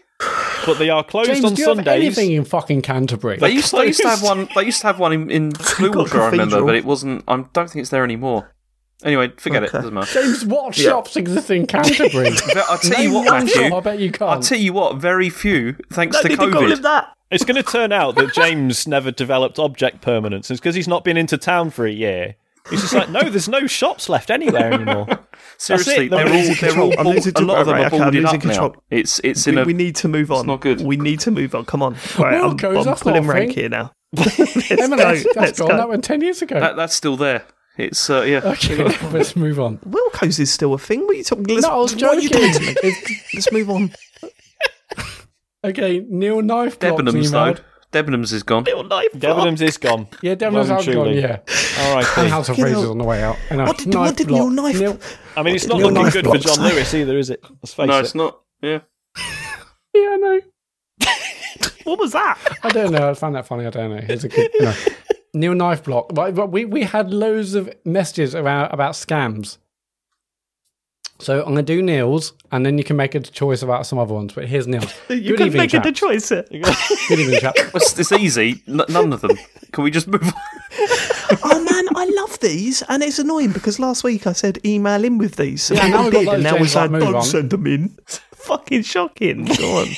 but they are closed James, on do you have Sundays. anything in fucking Canterbury? They used, they used to have one. They used to have one in, in Bluewater, I remember, but it wasn't. I don't think it's there anymore. Anyway, forget it. Doesn't matter. James, what Yeah. shops exist in Canterbury? I'll tell you Name what, one Matthew. shop, I bet you I'll can't. tell you what. Very few, thanks Don't to need to call him COVID. that. It's going to turn out that James never developed object permanence. It's because he's not been into town for a year. He's just like, no, there's no shops left anywhere anymore. Seriously, they're all they're control. all I'm bald- a lot of them control. are I'm boarded losing up now. control. It's it's We, in a. we need to move on. It's not good. We need to move on. Come on. Right, I'm, Wilko's, I'm pulling rank thing. here now. let's M&S, go. that's Let's gone. go. That went 10 years ago. that, that's still there. It's uh, yeah. okay, let's move on. Wilko's is still a thing. What are you talking? Let's, No, I was what are you joking. doing? Let's- Let's move on. Okay, Neil Knife Blocks Debenhams though. Emailed. Debenhams is gone. Little knife. Debenhams is gone. Yeah, Debenhams Well and has gone, yeah. All right. And House of Fucking Fraser's on the way out. And What did- what did block. Neil Knife- Neil- I mean, it's not Neil looking Knife good for. John Lewis either, is it? Let's face No, it. it's not. Yeah. Yeah, I know. What was that? I don't know. I found that funny. I don't know. It's a good. No. Neil Knife Block. But, but we, we had loads of messages about, about scams. So I'm going to do Neil's, and then you can make a choice about some other ones. But here's Neil's. You Good can evening, make it the choice. Good evening, chap. It's, it's easy. N- none of them. Can we just move on? oh man, I love these, and it's annoying because last week I said email in with these, so Yeah, now we've did, loads, and now James, we're saying like, don't on." send them in. Fucking shocking. Go on.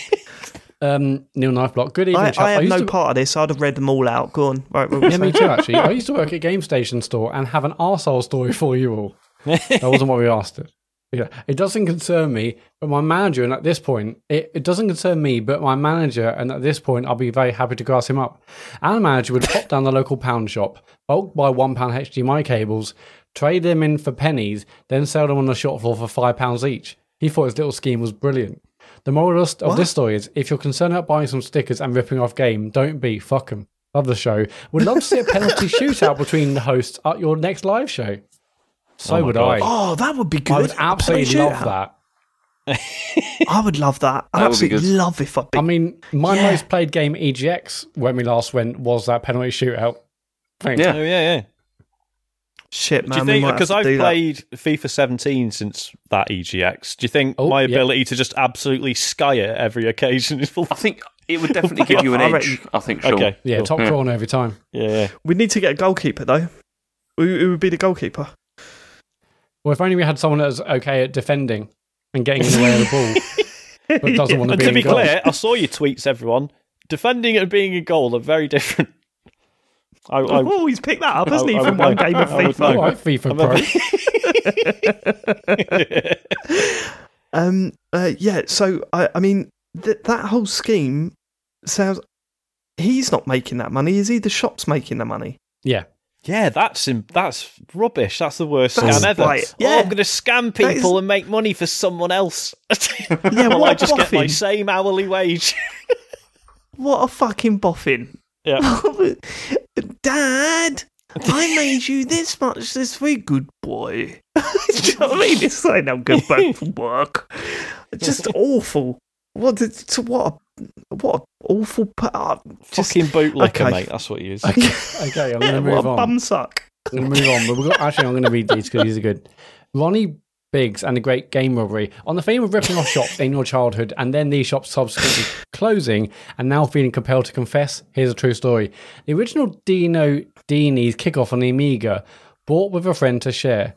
Um, Neil Knife Block. Good evening, I, chap. I have used no to- part of this. I'd have read them all out. Go on. Right, what were Yeah, me too, actually. I used to work at Game Station store and have an arsehole story for you all. That wasn't what we asked it. Yeah, it doesn't concern me, but my manager, and at this point, it, it doesn't concern me, but my manager, and at this point, I'll be very happy to grass him up. Our manager would pop down the local pound shop, bulk buy one pound HDMI cables, trade them in for pennies, then sell them on the shop floor for five pounds each. He thought his little scheme was brilliant. The moral of of this story is if you're concerned about buying some stickers and ripping off game, don't be. Fuck 'em. Love the show. Would love to see a penalty shootout between the hosts at your next live show. So Oh would God. I. Oh, that would be good. I would absolutely Penalty love shootout. that. I would love that. I'd That absolutely love if I beat I mean, my Yeah. most played game EGX when we last went was that penalty shootout. Thing. Yeah. Oh yeah, yeah. shit, Do man. you think because I've do that. played FIFA 17 since that EGX? Do you think Oh, my yeah. ability to just absolutely sky it every occasion is full? I think it would definitely give you an I edge. I think. Sure. Okay, Yeah, cool. top Yeah. corner every time. Yeah, yeah. We need to get a goalkeeper though. Who, who would be the goalkeeper? Well, if only we had someone that was okay at defending and getting in the way of the ball, but doesn't want to And be to in be goal. clear, I saw your tweets, everyone. Defending and being a goal are very different. I, I, oh, he's picked that up, hasn't I- he, I from would one know. game of I would FIFA? know. All right, FIFA Pro. Um, uh, yeah. So I, I mean, th- that whole scheme sounds. He's not making that money, is he? The shop's making the money. Yeah. Yeah, that's that's rubbish. That's the worst That's scam ever. right, Oh, yeah. I'm going to scam people is- and make money for someone else. Yeah, Well, I just get my same hourly wage. What a fucking boffin! yeah. Dad, I made you this much this week, good boy. You know what I mean? It's like I'm going back from work. Just awful. What? It's, what? A, what? A awful. pa- uh, Just, Fucking bootlicker, okay. mate. That's what he is. Okay, okay I'm going to what move a on. bum suck. I'm going to move on. But we've got, actually, I'm going to read these because these are good. Ronnie Biggs and the Great Game Robbery. On the theme of ripping off shops in your childhood and then these shops subsequently closing and now feeling compelled to confess, here's a true story. The original Dino Dini's Kick Off on the Amiga, bought with a friend to share.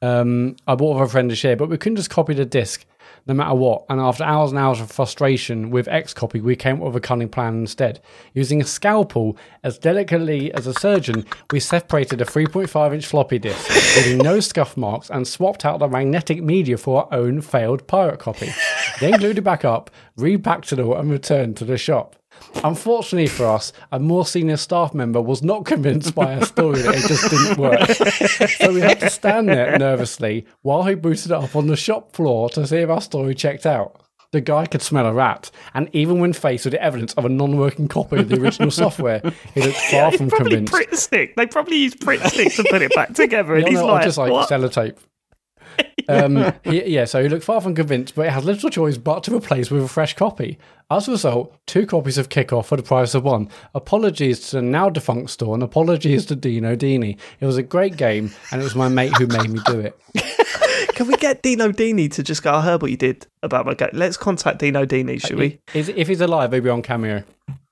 Um, I bought with a friend to share, but we couldn't just copy the disc no matter what. And after hours and hours of frustration with Xcopy, we came up with a cunning plan instead. Using a scalpel as delicately as a surgeon, we separated a 3.5 inch floppy disk, leaving no scuff marks, and swapped out the magnetic media for our own failed pirate copy. Then glued it back up, repacked it all, and returned to the shop. Unfortunately for us, a more senior staff member was not convinced by our story that it just didn't work. so we had to stand there nervously while he booted it up on the shop floor to see if our story checked out. The guy could smell a rat, and even when faced with the evidence of a non working copy of the original software, he looked far from probably convinced. Pritt stick. They probably use Pritt stick to put it back together, and he's like, just like what? sellotape. Um, yeah, so he looked far from convinced, but it has little choice but to replace with a fresh copy. As a result, two copies of Kick Off for the price of one. Apologies to the now defunct store and apologies to Dino Dini. It was a great game, and it was my mate who made me do it. Can we get Dino Dini to just go? I heard what you did about my game. Let's contact Dino Dini, should we? Is, if he's alive, he'll be on Cameo.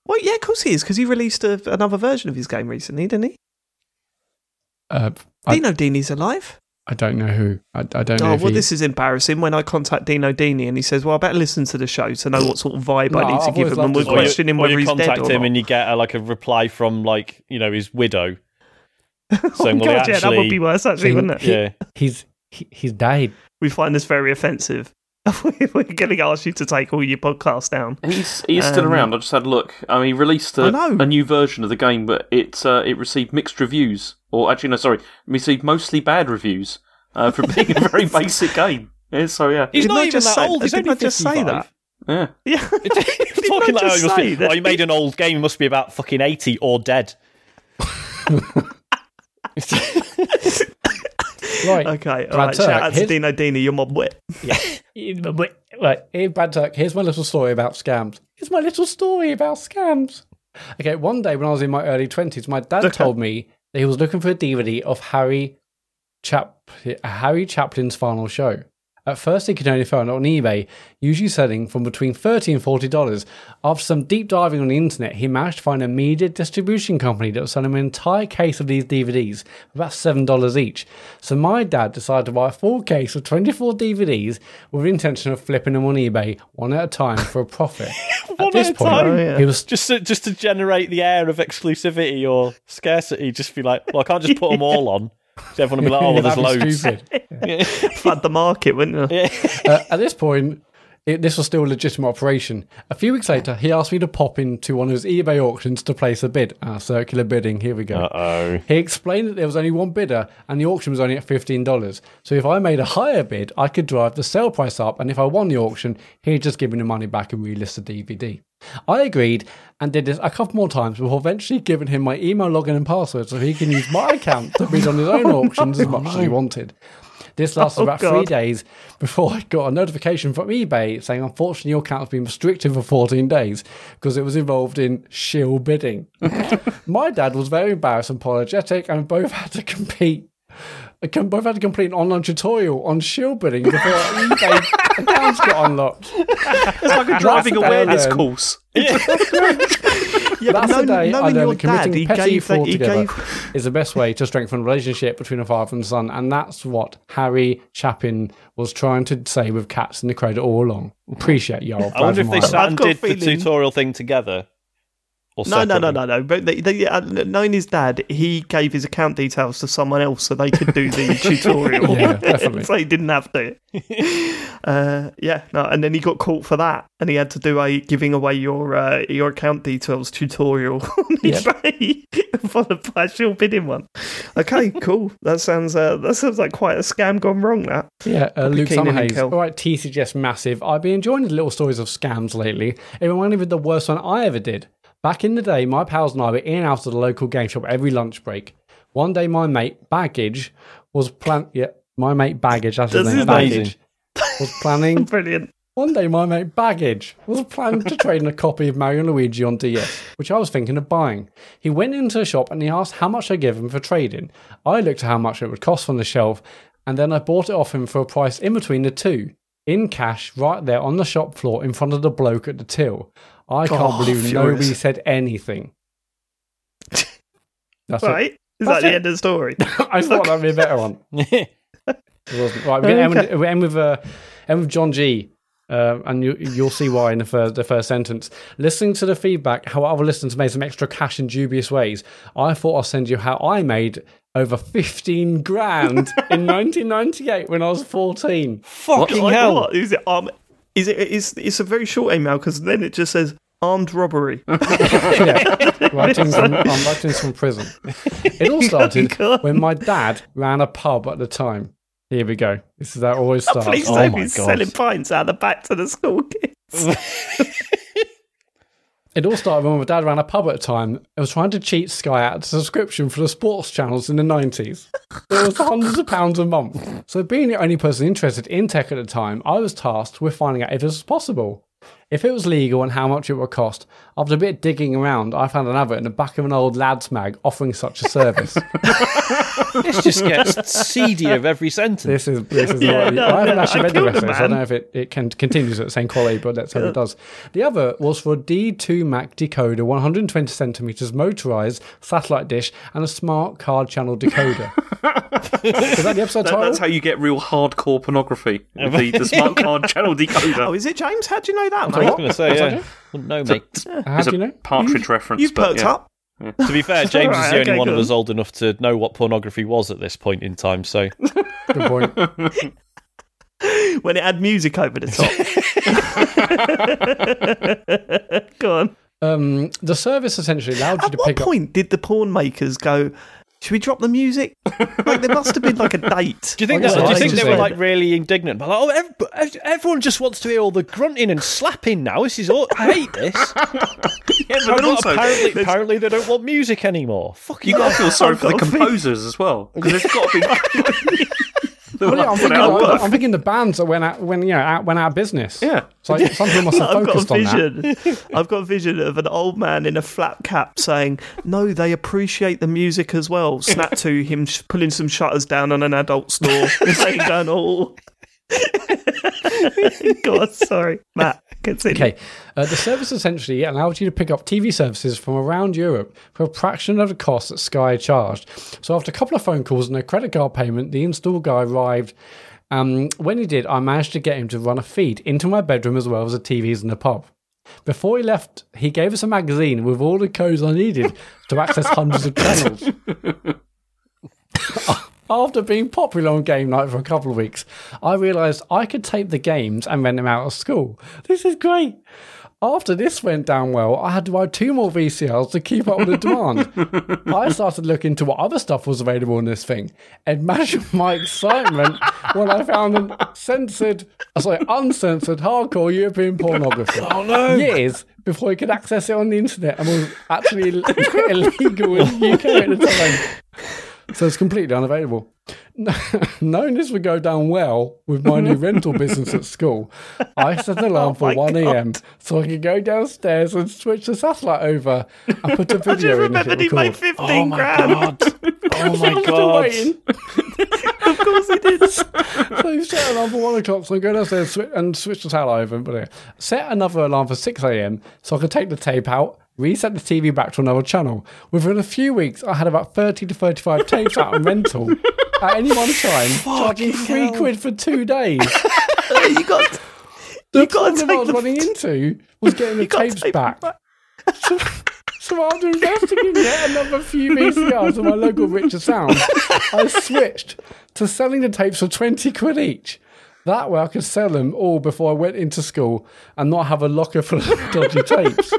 Well, yeah, of course he is, because he released a, another version of his game recently, didn't he? Uh, I, Dino Dini's alive. I don't know who. I, I don't know. Oh, if well, he, this is embarrassing. When I contact Dino Dini and he says, Well, I better listen to the show to know what sort of vibe No, I need to I've give him. And we're his voice. questioning whether you he's dead contact or him not. and you get a, like a reply from like you know his widow. oh, saying, well, he God, yeah, that would actually- be worse, actually, He- wouldn't it? Yeah, he's he, he's died. We find this very offensive. we're going to ask you to take all your podcasts down. He's he's still Um, around. I just had a look. I mean, he released I a, know. a new version of the game, but it uh, it received mixed reviews. Or actually, no, sorry, received mostly bad reviews uh, for being a very basic game. Yeah, so yeah, he's Didn't not I even just that say- old. He's didn't only I just say that? yeah. Yeah. He's talking like, oh, just he, must say be, that oh, you made an old game. He must be about fucking eighty or dead. Right. Okay, all Brad right. Shout Turk, out to here's- Dino Dini. You're my wit. Right, here, Brad Turk, here's my little story about scams. Here's my little story about scams. Okay, one day when I was in my early 20s, my dad Okay. told me that he was looking for a DVD of Harry Chap Harry Chapin's final show. At first, he could only find it on eBay, usually selling from between 30 and $40. After some deep diving on the internet, he managed to find a media distribution company that was selling an entire case of these DVDs for about $7 each. So my dad decided to buy a full case of 24 DVDs with the intention of flipping them on eBay one at a time for a profit. One at this at a point, time? Oh, yeah. he was Just to, just to generate the air of exclusivity or scarcity, just be like, well, I can't just put them all on. So everyone will be like, oh, well, there's loads. stupid. Flood the market, wouldn't you? uh, at this point, it, this was still a legitimate operation. A few weeks later, he asked me to pop into one of his eBay auctions to place a bid. Ah, circular bidding. Here we go. Uh-oh. He explained that there was only one bidder and the auction was only at $15. So if I made a higher bid, I could drive the sale price up. And if I won the auction, he'd just give me the money back and relist the DVD. I agreed and did this a couple more times before eventually giving him my email login and password so he can use my account to bid on his own oh, auctions as much as he wanted. This lasted Oh, about three days before I got a notification from eBay saying, unfortunately, your account has been restricted for 14 days because it was involved in shill bidding. My dad was very embarrassed and apologetic, and both had to compete. We com- both had to complete an online tutorial on shill bidding before our eBay accounts got unlocked. It's like a driving the day I awareness learned. course. Yeah, That's the day I learned your committing dad, petty gave fraud together gave is the best way to strengthen a relationship between a father and son, and that's what Harry Chapin was trying to say with Cats in the Cradle all along. Appreciate y'all. I wonder if they sat I've and got a did the tutorial thing together. Or No, no, no, no, no. But they, they, uh, knowing his dad, he gave his account details to someone else so they could do the tutorial. Yeah, definitely. so he didn't have to. uh, yeah, no, and then he got caught for that, and he had to do a giving away your uh, your account details tutorial on eBay, followed by a shill bidding one. Okay, cool. That sounds uh, that sounds like quite a scam gone wrong. That Yeah, uh, Luke Summerhays. All right, TCGS massive. I've been enjoying the little stories of scams lately. It reminded me of the worst one I ever did. Back in the day, my pals and I were in and out of the local game shop every lunch break. One day, my mate Baggage was plan. Yeah, my mate Baggage. That's his name. Baggage was planning brilliant. One day, my mate Baggage was planning to trade in a copy of Mario and Luigi on DS, which I was thinking of buying. He went into the shop and he asked how much I'd give him for trading. I looked at how much it would cost from the shelf, and then I bought it off him for a price in between the two, in cash, right there on the shop floor in front of the bloke at the till. I can't Oh, believe furious. nobody said anything. That's. Right? Is That's that the end of the story? I thought that'd be a better one. It wasn't. Right, we're going to end, with- we end with uh, end with John G. Uh, and you, you'll see why in the first, the first sentence. Listening to the feedback, how other listeners made some extra cash in dubious ways, I thought I'll send you how I made over 15 grand in 1998 when I was 14. Fucking Like hell. what? Is it? Um, is it? It's it's a very short email because then it just says armed robbery. yeah, writing from, I'm writing this from prison. It all started oh when my dad ran a pub at the time. Here we go. This is how it always oh, starts. Please Oh don't my be selling pints out the back to the school kids. It all started when my dad ran a pub at the time and was trying to cheat Sky out of subscription for the sports channels in the 90s. It was hundreds of pounds a month. So, being the only person interested in tech at the time, I was tasked with finding out if this was possible. If it was legal and how much it would cost. After a bit of digging around, I found an advert in the back of an old lads mag offering such a service. This just gets seedier every sentence. This is this is Yeah, what- no, I haven't no, actually I read the killed rest the of it, I don't know if it, it can continues at the same quality, but let's hope it does. The other was for a D2 Mac decoder, 120 centimeters, motorized satellite dish, and a smart card channel decoder. is that the episode That- title? that's how you get real hardcore pornography. with the, the smart card channel decoder. Oh, decoder. is it James? How do you know that, I was mate? going to say, yeah. Wouldn't know, mate. how It's do you know? partridge reference. You've but perked yeah. up. To be fair, James is Alright, the only okay, one of us old enough to know what pornography was at this point in time. So Good point. when it had music over the top. Go on. Um, the service essentially allowed you At to what pick up. point did the porn makers go? Should we drop the music? like there must have been like a date. do you think? I That, do you think they were like really indignant? But like, oh, ev- ev- everyone just wants to hear all the grunting and slapping now. This is all. I hate this. Yeah, but But also, apparently, there's- apparently they don't want music anymore. Fuck you you. got to feel sorry for the I've got a composers as well because there's got to be. Well, yeah, I'm, thinking, out I'm. Thinking the bands that went out when you know out, went out of business. Yeah. so like, some people must have I've got focused a on that. vision. I've got a vision of an old man in a flat cap saying, "No, they appreciate the music as well." Snap to him sh- pulling some shutters down on an adult store. Saying, going, "Oh, God, sorry, Matt." Continue. Okay, uh, the service essentially allowed you to pick up TV services from around Europe for a fraction of the cost that Sky charged. So after a couple of phone calls and a credit card payment, the install guy arrived. Um, when he did, I managed to get him to run a feed into my bedroom as well as the TVs in the pub. Before he left, he gave us a magazine with all the codes I needed to access hundreds of channels. After being popular on game night for a couple of weeks, I realised I could tape the games and rent them out of school. This is great. After this went down well, I had to buy two more VCRs to keep up with the demand. I started looking into what other stuff was available in this thing. Imagine my excitement when I found an censored, sorry, uncensored hardcore European pornography. Oh no! Years before I could access it on the internet and was actually illegal in the UK at the time. So it's completely unavailable. knowing this would go down well with my new rental business at school, I set an oh alarm for Oh my 1 a.m. so I could go downstairs and switch the satellite over and put a I just video in. and hit remembered he made 15 Oh my grand. god! Oh my god! Of course he did. So you set an alarm for one o'clock, so I go downstairs and switch the satellite over. But yeah. set another alarm for six a.m. so I could take the tape out, reset the TV back to another channel. Within a few weeks, I had about thirty to thirty-five tapes out on rental at any one time, charging three hell. quid for two days. you got. The You problem I was the- running into was getting the tapes them back. So, so after investing in yet another few VCRs of my local Richer Sound, I switched to selling the tapes for 20 quid each. That way I could sell them all before I went into school and not have a locker full of dodgy tapes.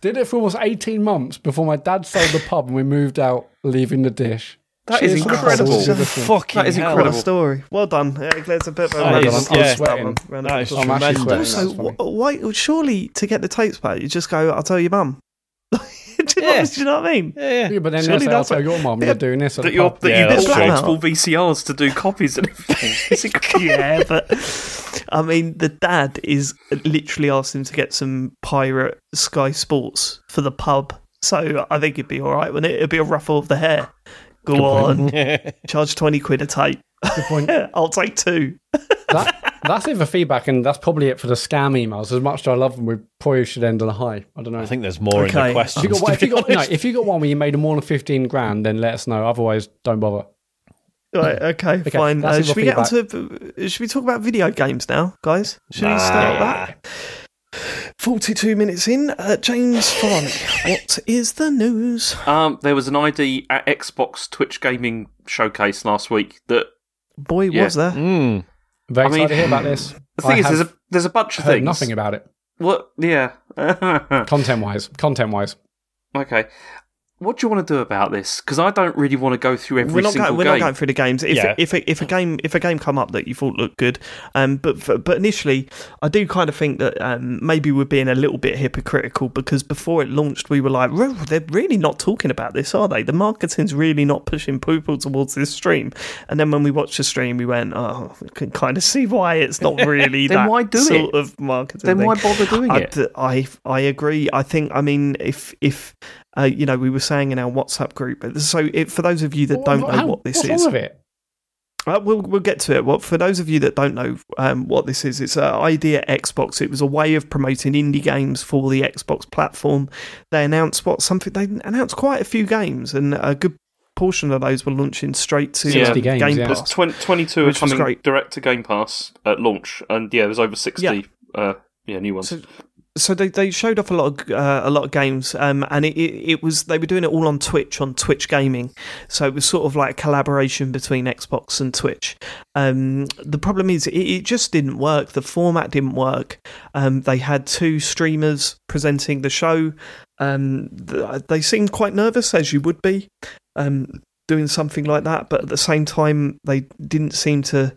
Did it for almost 18 months before my dad sold the pub and we moved out, leaving the dish. That is Cheers to the incredible. That's listening. Fucking That is hell. What incredible. story. Well done. Yeah, there's a bit of a That round is- of yeah. applause for that sweating. one. Of That is applause. I'm actually sweating. Also, That's funny. wh- why? Surely to get the tapes back, you just go. I'll tell your mum. do, you know, Yeah. do you know what I mean? Yeah, yeah. Yeah, but then Surely they say, I'll that's tell what- your mum you're doing this at That you're pub. that Yeah, you that's bought multiple VCRs to do copies and everything. Yeah, but I mean, the dad is literally asked him to get some pirate Sky Sports for the pub. So I think it'd be all right, wouldn't it? It'd be a ruffle of the hair. Go on, charge twenty quid a tape. Good point. I'll take two. That, that's it for feedback, and that's probably it for the scam emails. As much as I love them, we probably should end on a high. I don't know. I think there's more in Okay. the if you questions. got, one- if you got no, if you got one where you made more than fifteen grand, then let us know. Otherwise, don't bother. Right, okay, fine. Uh, should we get onto? Should we talk about video games now, guys? Should we start that? Forty-two minutes in, uh, James Farley. what is the news? Um, there was an ID@Xbox Twitch Gaming Showcase last week that Boy, Yeah. was there? Mm. Very I mean- excited to hear about this. the thing I is there's a there's a bunch of heard things. nothing about it, What? Yeah. content wise. Content wise, okay. What do you want to do about this? Because I don't really want to go through every we're not single going. We're game. not going through the games. If Yeah. if a, if a game if a game come up that you thought looked good, um, but for, but initially, I do kind of think that um, maybe we're being a little bit hypocritical because before it launched, we were like, "Well, they're really not talking about this, are they? The marketing's really not pushing people towards this stream." And then when we watched the stream, we went, "Oh, we can kind of see why it's not really Then that why do sort it? of marketing." then thing. why bother doing I, it? I I agree. I think I mean if if uh, you know we were saying in our WhatsApp group. So if, for those of you that don't know How- what this what's is, wrong with it? uh, we'll we'll get to it. Well, for those of you that don't know um, what this is, it's an ID@Xbox. It was a way of promoting indie games for the Xbox platform. They announced what something they announced quite a few games, and a good portion of those were launching straight to Yeah. 60 games, Game yeah. Pass. 20, 22 are coming great. direct to Game Pass at launch, and yeah, there's over 60 Yeah. uh, yeah, new ones. So- so they, they showed off a lot of uh, a lot of games, um, and it, it, it was they were doing it all on Twitch on Twitch Gaming, so it was sort of like a collaboration between Xbox and Twitch. Um, the problem is it, it just didn't work. The format didn't work. Um, they had two streamers presenting the show. Um, th- they seemed quite nervous, as you would be, um, doing something like that. But at the same time, they didn't seem to.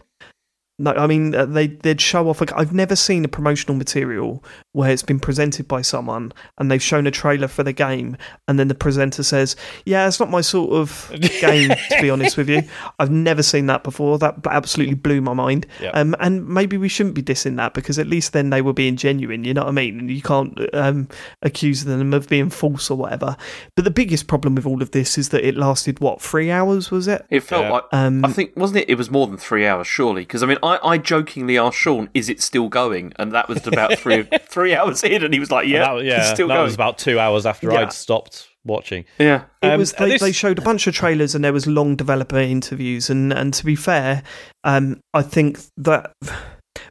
No, I mean uh, they they'd show off. I've never seen a promotional material where it's been presented by someone and they've shown a trailer for the game, and then the presenter says, "Yeah, it's not my sort of game." to be honest with you, I've never seen that before. That absolutely blew my mind. Yeah. Um, and maybe we shouldn't be dissing that because at least then they were being genuine. You know what I mean? And you can't um, accuse them of being false or whatever. But the biggest problem with all of this is that it lasted what three hours? Was it? It felt Yeah. like Um, I think wasn't it? It was more than three hours, surely. Because I mean, I, I jokingly asked Sean, "Is it still going?" And that was about three three hours in, and he was like, "Yeah, that, yeah, it's still that going." was about two hours after Yeah. I'd stopped watching. yeah, It Um, was they, this- they showed a bunch of trailers and there was long developer interviews and and to be fair, um, I think that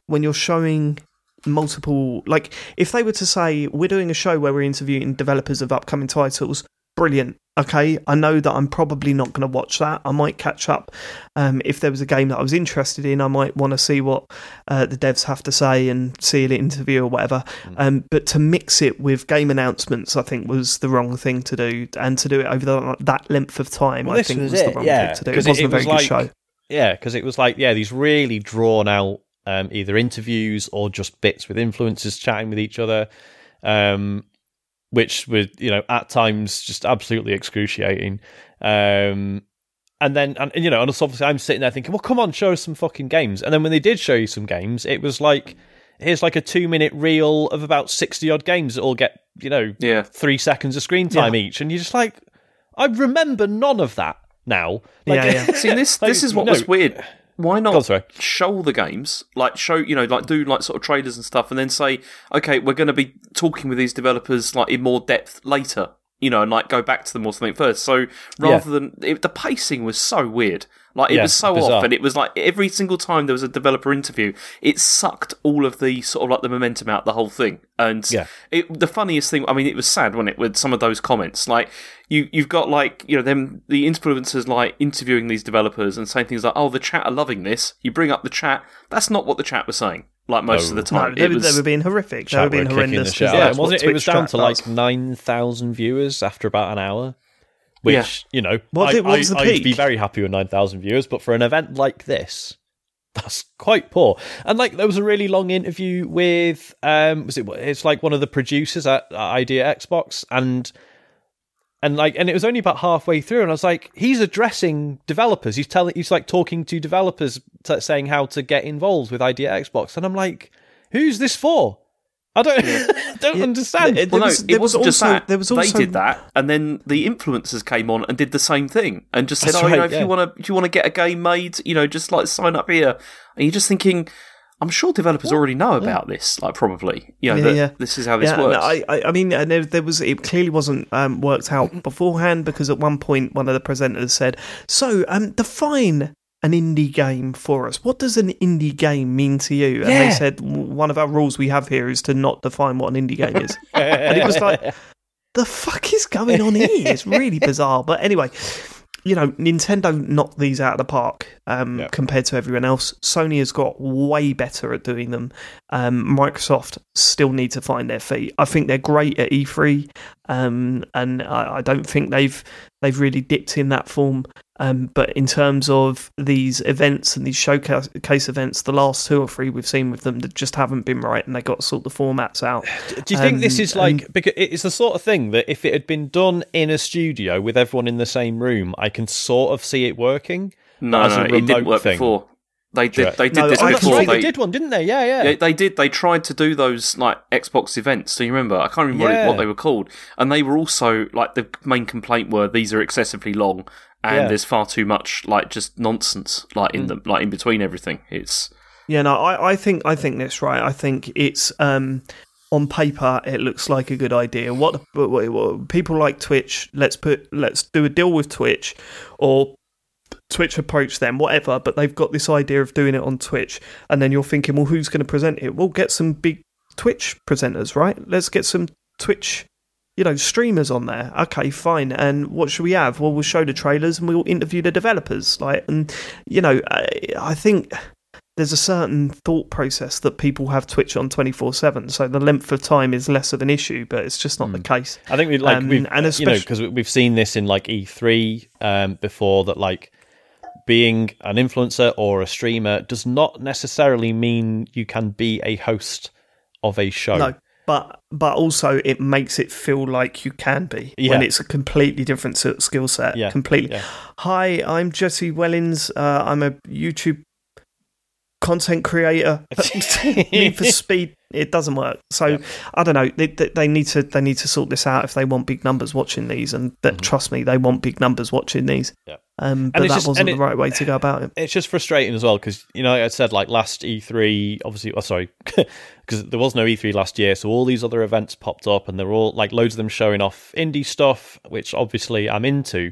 when you're showing multiple like if they were to say we're doing a show where we're interviewing developers of upcoming titles, brilliant. Okay, I know that I'm probably not going to watch that. I might catch up um, if there was a game that I was interested in. I might want to see what uh, the devs have to say and see an interview or whatever. Um, but to mix it with game announcements, I think was the wrong thing to do, and to do it over the, that length of time, Well, I think was was, the it, wrong yeah, thing to do. It wasn't it- a very was good like- show. Yeah, because it was like yeah, these really drawn out um, either interviews or just bits with influencers chatting with each other, um, which were you know at times just absolutely excruciating. Um, and then and you know, and so obviously I'm sitting there thinking, well, come on, show us some fucking games. And then when they did show you some games, it was like here's like a two minute reel of about sixty odd games that all get you know Yeah. three seconds of screen time Yeah. each, and you're just like, I remember none of that now. Like, Yeah, yeah. See, this Like, this is what no. was weird. Why not sorry. show the games? Like show, you know, like do like sort of trailers and stuff, and then say, okay, we're going to be talking with these developers like in more depth later. You know, and like go back to them or something first. So rather than it, the pacing was so weird, like it Yeah, was so bizarre. off, and it was like every single time there was a developer interview, it sucked all of the sort of like the momentum out the whole thing. And Yeah. it, the funniest thing, I mean, it was sad, wasn't it, with some of those comments? Like, you, you've got, like, you know, them, the influencers, like, interviewing these developers and saying things like, oh, the chat are loving this. You bring up the chat. That's not what the chat was saying, like, most of the No, time. they, it were- was, they were being horrific. They were being were kicking the horrendous. shit out. because it. wasn't it? It was down to does. like nine thousand viewers after about an hour. Which Yeah. you know, What I, was I, the I'd be very happy with nine thousand viewers, but for an event like this, that's quite poor. And like, there was a really long interview with, um, was it? It's like one of the producers at uh, ID@Xbox, and and like, and it was only about halfway through, and I was like, he's addressing developers. He's telling, he's like talking to developers, t- saying how to get involved with ID@Xbox, and I'm like, who's this for? I don't, don't Yeah. understand. It- well, there no, was- it there was wasn't just also- that. there was they also- did that, and then the influencers came on and did the same thing, and just said, That's "Oh, you know, right, if you want to, if you want to get a game made, you know, just like sign up here." And you're just thinking, I'm sure developers already know about this, like probably, you know, Yeah, that yeah. this is how this yeah, no, works. I, I, I mean, there, there was it clearly wasn't um, worked out beforehand because at one point one of the presenters said, "So, um, define an indie game for us. What does an indie game mean to you?" And they said one of our rules we have here is to not define what an indie game is, and it was like, the fuck is going on here? It's really bizarre. But anyway. You know, Nintendo knocked these out of the park um, Yeah. compared to everyone else. Sony has got way better at doing them. Um, Microsoft still need to find their feet. I think they're great at E3, um, and I, I don't think they've they've really dipped in that form. Um, but in terms of these events and these showcase case events, the last two or three we've seen with them that just haven't been right, and they got to sort the formats out. Do you think this Um, is like because it's the sort of thing that if it had been done in a studio with everyone in the same room, I can sort of see it working. no, as a no, it didn't work thing. before. They did. They did No, this I- Oh, that's before. right, They, they did one, didn't they? Yeah, yeah. Yeah, they did. They tried to do those like Xbox events. Do you remember? I can't remember Yeah. what they were called. And they were also like the main complaint were these are excessively long and Yeah. there's far too much like just nonsense like Mm. in them, like in between everything. It's Yeah, no, I, I think I think that's right. I think it's um, on paper it looks like a good idea. What, what, what people like Twitch? Let's put let's do a deal with Twitch, or Twitch approach them, whatever. But they've got this idea of doing it on Twitch, and then you're thinking, well, who's going to present it? We'll get some big Twitch presenters, right? Let's get some Twitch. You know, streamers on there. Okay, fine. And what should we have? Well, we'll show the trailers and we'll interview the developers. Like, and you know, I, I think there's a certain thought process that people have Twitch on 24 7. So the length of time is less of an issue, but it's just not the case. I think we like Um, we've and you know especially- because we've seen this in like E3 um, before that like being an influencer or a streamer does not necessarily mean you can be a host of a show. No. But but also it makes it feel like you can be Yeah. when it's a completely different skill set. Yeah, Completely. yeah. Hi, I'm Jesse Wellens. Uh, I'm a YouTube content creator. Need for Speed. It doesn't work. So I don't know. They, they, they need to they need to sort this out if they want big numbers watching these. And that, trust me, they want big numbers watching these. Mm-hmm. Yeah. Um, but that just- wasn't and the right way to go about it. it's just frustrating as well because you know like I said like last E3 obviously oh sorry because there was no E3 last year so all these other events popped up and they're all like loads of them showing off indie stuff which obviously I'm into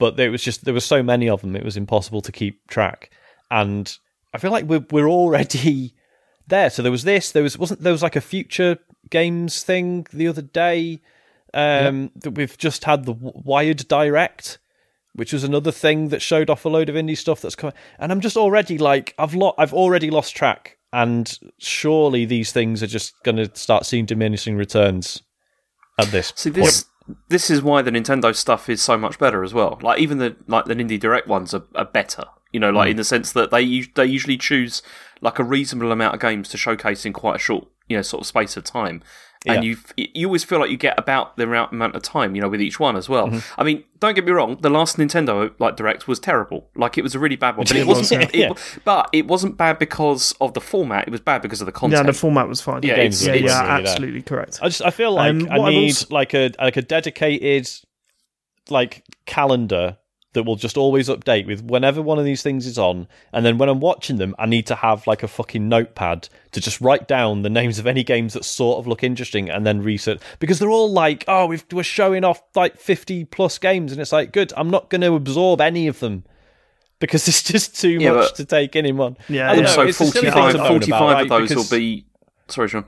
but there was just there were so many of them it was impossible to keep track and I feel like we're we're already there so there was this there was wasn't there was like a future games thing the other day um that we've just had the Wired Direct which was another thing that showed off a load of indie stuff that's coming. And I'm just already like, I've lo- I've already lost track. And surely these things are just going to start seeing diminishing returns at this see point. this. This is why the Nintendo stuff is so much better as well. Like even the like the Indie Direct ones are, are better. You know, like in the sense that they they usually choose like a reasonable amount of games to showcase in quite a short you know sort of space of time. and Yeah. you you always feel like you get about the right amount of time, you know, with each one as well. Mm-hmm. I mean, don't get me wrong, the last Nintendo like direct was terrible. Like it was a really bad one, but it, It was, wasn't. yeah. it, but it wasn't bad because of the format. It was bad because of the Yeah, content. the format was fine. Yeah, yeah, it's- yeah, it's- yeah, really there. absolutely correct. I just I feel like Um, I need also- like a like a dedicated like calendar that will just always update with whenever one of these things is on, and then when I'm watching them, I need to have like a fucking notepad to just write down the names of any games that sort of look interesting, and then research because they're all like, oh, we've, we're showing off like 50 plus games, and it's like, good, I'm not going to absorb any of them. Because it's just too Yeah, much but- to take in in one. Yeah, I don't know, so it's a silly thing 45, to moan 45 about, of those Because- will be. Sorry, Sean.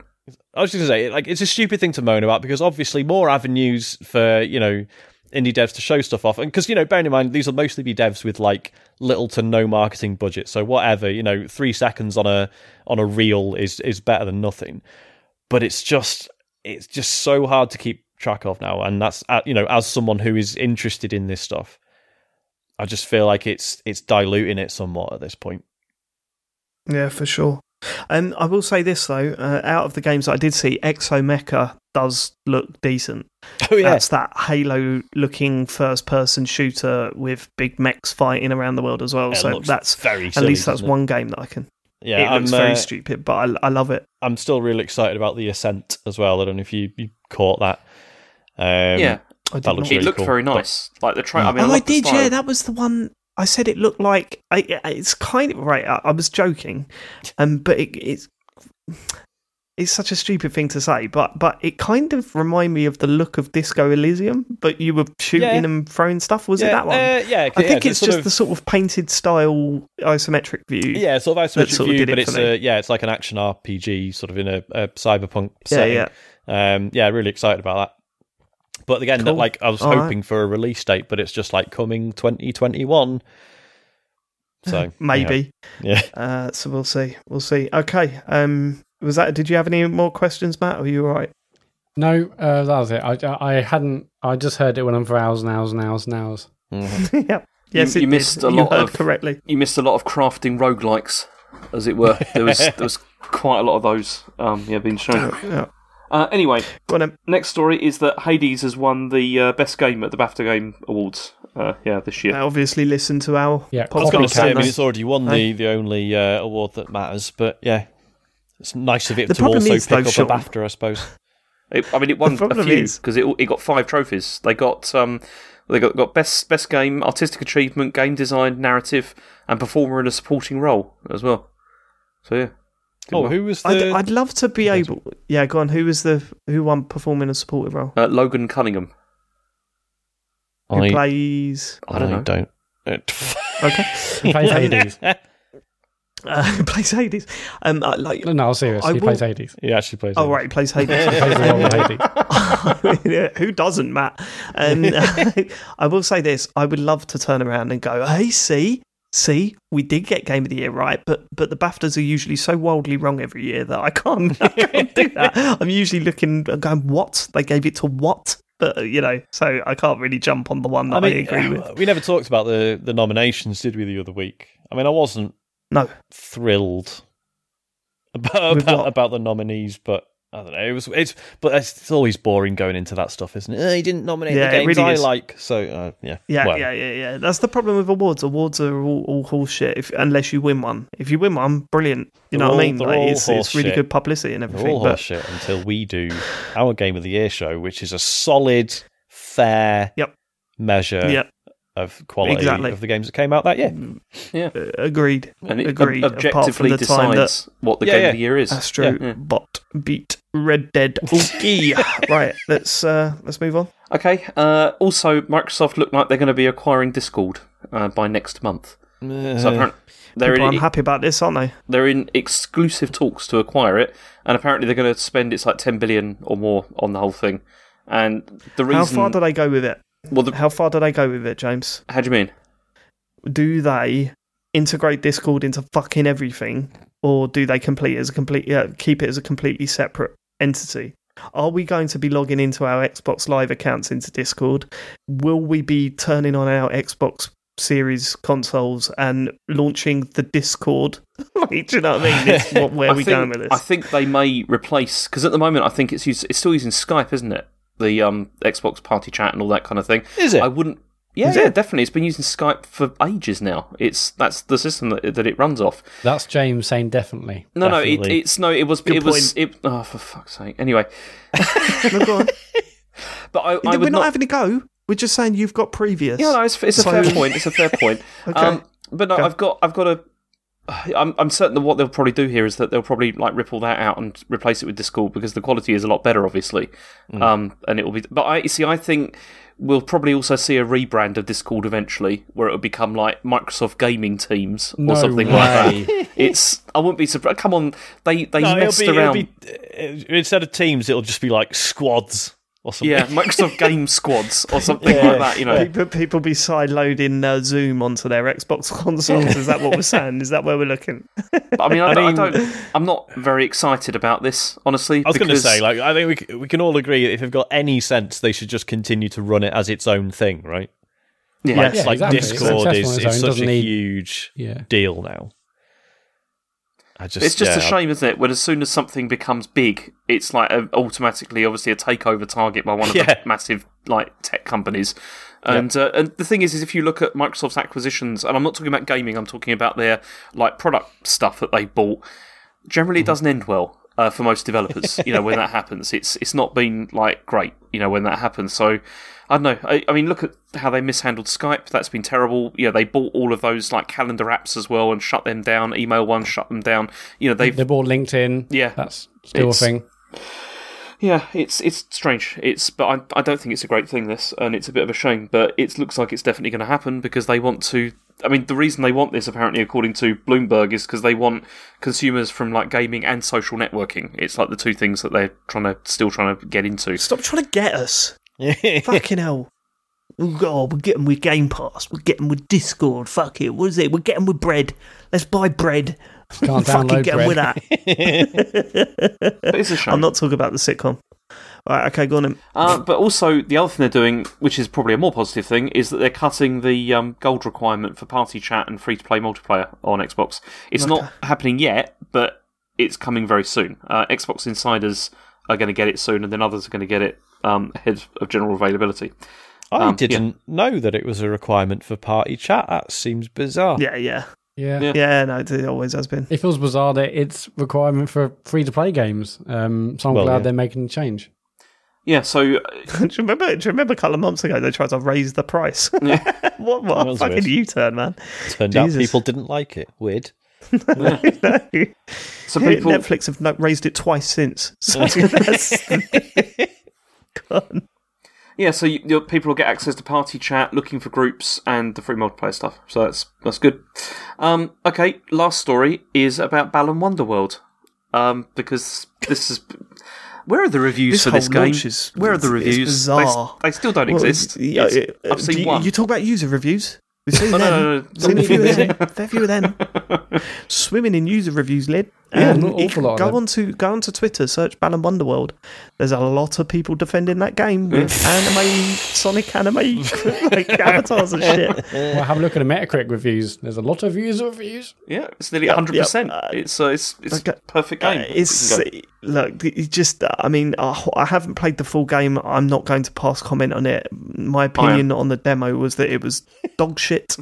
I was just going to say, like, it's a stupid thing to moan about because obviously more avenues for you know indie devs to show stuff off, and because you know, bearing in mind these will mostly be devs with like little to no marketing budget, so whatever you know, three seconds on a on a reel is is better than nothing. But it's just it's just so hard to keep track of now, and that's uh, you know, as someone who is interested in this stuff, I just feel like it's it's diluting it somewhat at this point. Yeah, for sure. And I will say this though, uh, out of the games that I did see, Exomecha does look decent. Oh That's that Halo-looking first-person shooter with big mechs fighting around the world as well. It so that's very at least that's doesn't it? one game that I can. Yeah, it looks I'm, very uh, stupid, but I, I love it. I'm still really excited about the Ascent as well. I don't know if you, you caught that. Um, yeah, I that looks not. it really looked cool, very but- nice. Like the tra- I mean, oh, I love the did. Yeah, that was the one. I said it looked like. I, it's kind of right. I, I was joking, um, but it, it's it's such a stupid thing to say. But but it kind of reminded me of the look of Disco Elysium. But you were shooting Yeah. and throwing stuff. Was it that one? Uh, yeah, I yeah, think it's just of- the sort of painted style isometric view. yeah, sort of isometric sort of view, it but for it's a, yeah, it's like an action RPG, sort of in a, a cyberpunk yeah, setting. yeah. Um, yeah, really excited about that. But again, Cool. like I was All right. hoping for a release date, but it's just like coming 2021. So Maybe. yeah. Uh, so we'll see. We'll see. Okay. Um, was that? Did you have any more questions, Matt? Or are you all right? No, uh, that was it. I, I hadn't. I just heard it went on for hours and hours and hours and hours. Mhm. yep. Yes, you it did. missed a You lot heard of- correctly. you missed a lot of crafting roguelikes, as it were. There was there was quite a lot of those. Um, yeah, being shown. Yeah. Uh, anyway, on, next story is that Hades has won the uh, best game at the BAFTA Game Awards. Uh, yeah, this year. They obviously listen to our Yeah, I was podcast. going to say, I mean, it's already won Hey? the, the only uh, award that matters, but yeah, it's nice of it The to also is, pick though, up Sean- a BAFTA, I suppose. It, I mean, it won a few because it it got five trophies. They got um, they got got best best game, artistic achievement, game design, narrative, and performer in a supporting role as well. So yeah. Oh, well. who was the? I'd, I'd love to be able. Yeah, go on. Who was the who won performing in a supportive role? Uh, Logan Cunningham. Who I, plays? I don't know. don't. Okay, He plays Hades. Uh, who plays Hades? Um, uh, like, No, no, serious. I he will- plays Hades. he actually plays. oh Hades. right, he plays Hades. He plays the role of Hades. Yeah, Who doesn't, Matt? Um, I will say this: I would love to turn around and go, "Hey, see, see, we did get Game of the Year right, but but the Baftas are usually so wildly wrong every year that I can't, I can't do that. I'm usually looking and going, "What? They gave it to what?" But you know, so I can't really jump on the one that I, agree with. we never talked about the the nominations, did we? The other week. I mean, I wasn't No, thrilled about about, about the nominees, but I don't know. It was it's but it's, it's always boring going into that stuff, isn't it? Uh, he didn't nominate Yeah, the games really I is. like, so uh, yeah, Yeah, Well, yeah, yeah, yeah. That's the problem with awards. Awards are all, all horse shit if, unless you win one. If you win one, brilliant. You They're know what I mean? Like, all it's, it's really shit. good publicity and They're everything. all But horseshit until we do our game of the year show, which is a solid, fair Yep. measure yeah, of quality Exactly. of the games that came out that year. uh, agreed. And it Agreed. ob- objectively the time that decides what the Yeah, game yeah. of the year is. Astro Yeah. Bot beat Red Dead. Okay, right. Let's uh, let's move on. Okay. Uh, also, Microsoft look like they're going to be acquiring Discord uh, by next month. So apparently, they're People in, aren't happy about this, aren't they? they're in exclusive talks to acquire it, and apparently they're going to spend it's like ten billion or more on the whole thing. And the reason, How far do they go with it? Well, the, How far do they go with it, James? how do you mean? Do they integrate Discord into fucking everything, or do they complete it as a complete uh, keep it as a completely separate entity? Are we going to be logging into our Xbox Live accounts into Discord? Will we be turning on our Xbox series consoles and launching the Discord. like, do you know what I mean? It's what, where are we think, going with this? I think they may replace because at the moment I think it's used, it's still using Skype, isn't it? The um, Xbox Party Chat and all that kind of thing. Is it? I wouldn't. Yeah, yeah, definitely. It's been using Skype for ages now. It's that's the system that, that it runs off. That's James saying definitely. No, no, it, it's no. It was. Good it was. It, oh, for fuck's sake. Anyway, No, go on. but I, I We're not, not. having a go. We're just saying you've got previous. yeah, no, it's, it's a fair point. It's a fair point. Okay. um, but no, Okay. I've got. I've got a. I'm, I'm certain that what they'll probably do here is that they'll probably like rip all that out and replace it with Discord because the quality is a lot better, obviously. Mm. Um, and it will be. But I you see. I think we'll probably also see a rebrand of Discord eventually, where it will become like Microsoft Gaming Teams or No something way. like that. It's. I wouldn't be surprised. Come on, they they No, it'll messed be, it'll around. be instead of teams, it'll just be like squads or something. Yeah, Microsoft Game Squads or something like that. You know, People, people be side loading uh, Zoom onto their Xbox consoles. Is that what we're saying? Is that where we're looking? But, I mean, I, I don't- I don't. I'm not very excited about this, honestly. I was going to say, like, I think we we can all agree that if they've got any sense, they should just continue to run it as its own thing, right? yeah, Yes. Yeah, like exactly. Discord is, is own, such a need- huge Yeah. deal now. I just, It's just a yeah, shame, isn't it? When as soon as something becomes big, it's like a, automatically, obviously, a takeover target by one of Yeah. the massive like tech companies. And uh, and the thing is, is if you look at Microsoft's acquisitions, and I'm not talking about gaming, I'm talking about their like product stuff that they bought. Generally, it doesn't end well uh, for most developers. you know, when that happens, it's it's not been like great. You know, when that happens, so. I don't know. I, I mean, look at how they mishandled Skype. That's been terrible. Yeah, they bought all of those like calendar apps as well and shut them down. Email one, shut them down. You know, they've They bought LinkedIn. Yeah. That's still a thing. yeah, it's it's strange. It's but I I don't think it's a great thing. This and it's a bit of a shame. But it looks like it's definitely going to happen because they want to. I mean, the reason they want this, apparently, according to Bloomberg, is because they want consumers from like gaming and social networking. It's like the two things that they're trying to still trying to get into. Stop trying to get us. Fucking hell. Oh, we're getting with Game Pass. We're getting with Discord. Fuck it. What is it? We're getting with bread. Let's buy bread. Can't Fucking download get 'em bread. with that. But it's a shame. I'm not talking about the sitcom. All right, okay, go on. Then. Uh, but also, the other thing they're doing, which is probably a more positive thing, is that they're cutting the um, gold requirement for party chat and free to play multiplayer on Xbox. It's not happening yet, but it's coming very soon. Uh, Xbox insiders are going to get it soon, and then others are going to get it um, ahead of general availability. I Um, didn't know that it was a requirement for party chat. That seems bizarre. Yeah, yeah. Yeah. Yeah. Yeah, no, it always has been. It feels bizarre that it's requirement for free to play games. Um, so I'm Well, glad yeah. they're making the change. Yeah, so uh, do, you remember, do you remember a couple of months ago they tried to raise the price? what what That a fucking. U turn, man. Turned Jesus. out people didn't like it. Weird. so people, Netflix have no, raised it twice since. So that's, yeah, so you, your people will get access to party chat, looking for groups, and the free multiplayer stuff. So that's that's good. Um, okay, last story is about Balan Wonderworld, um, because this is. Where are the reviews This for this game? is- Where are the reviews? They, bizarre. they still don't Well, exist. yeah, It's- I've seen you, one. You talk about user reviews. We've seen oh, No, them. no, no, no. Seen a few of them. Fair few of them. Swimming in user reviews, lid. Yeah, Um, an awful lot go them. on to go onto Twitter, search Balan Wonderworld. There's a lot of people defending that game with anime, Sonic anime, like avatars and shit. Well, have a look at the Metacritic reviews. There's a lot of user reviews. yeah, it's nearly hundred percent. yep. Uh, It's uh, it's it's okay. a perfect Uh, game. it's You look, it's just. uh, I mean, uh, I haven't played the full game. I'm not going to pass comment on it. My opinion on the demo was that it was dog shit,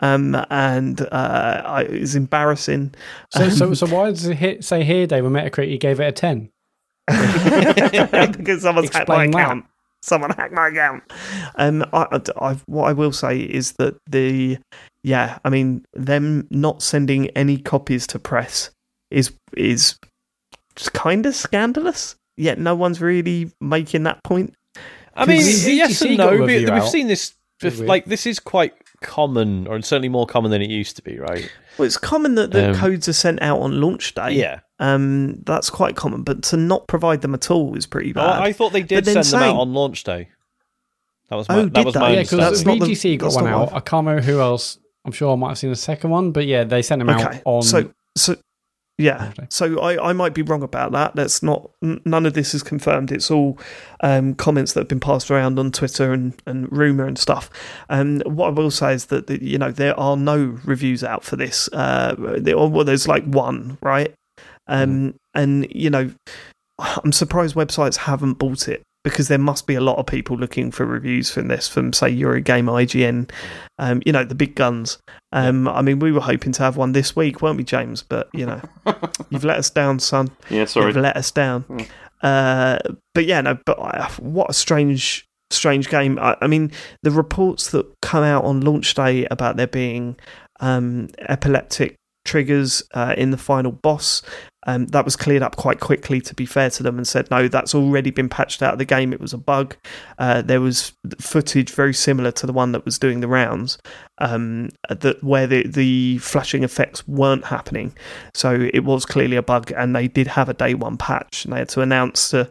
um, and uh, I, it was embarrassing. So, so, so why does it hit, say here, Dave, on Metacritic, you gave it a 10? because someone's hacked my Explain that. account. Someone hacked my account. Um, I, I, I- what I will say is that the, yeah, I mean, them not sending any copies to press is is kind of scandalous. Yet no one's really making that point. I mean, yes and no. a we- review We've out. seen this. Did bef- we? Like this is quite common, or certainly more common than it used to be, right? Well, it's common that the Um, codes are sent out on launch day. Yeah. um, that's quite common, but to not provide them at all is pretty Oh, bad. I thought they did then send them out on launch day. That was my, Oh, that did was they? my Yeah, Yeah, because That's not the- VGC got that's one out. what- I can't remember who else. I'm sure I might have seen the second one, but yeah, they sent them okay, out on. so so Yeah. So I, I might be wrong about that. That's not n- none of this is confirmed. It's all um, comments that have been passed around on Twitter and, and rumor and stuff. And what I will say is that the, you know there are no reviews out for this. Uh, there, well, there's like one, right? Um, and you know, I'm surprised websites haven't bought it because there must be a lot of people looking for reviews from this, from say Eurogamer, IGN, um, you know, the big guns. Um, I mean, we were hoping to have one this week, weren't we, James? But you know, you've let us down, son. Yeah, sorry. You've let us down. Mm. Uh, but yeah, no. But uh, what a strange, strange game. I, I mean, the reports that come out on launch day about there being um, epileptic triggers uh, in the final boss. Um, that was cleared up quite quickly, to be fair to them, and said no, that's already been patched out of the game. It was a bug. Uh, there was footage very similar to the one that was doing the rounds, um, that where the the flashing effects weren't happening. So it was clearly a bug, and they did have a day one patch, and they had to announce to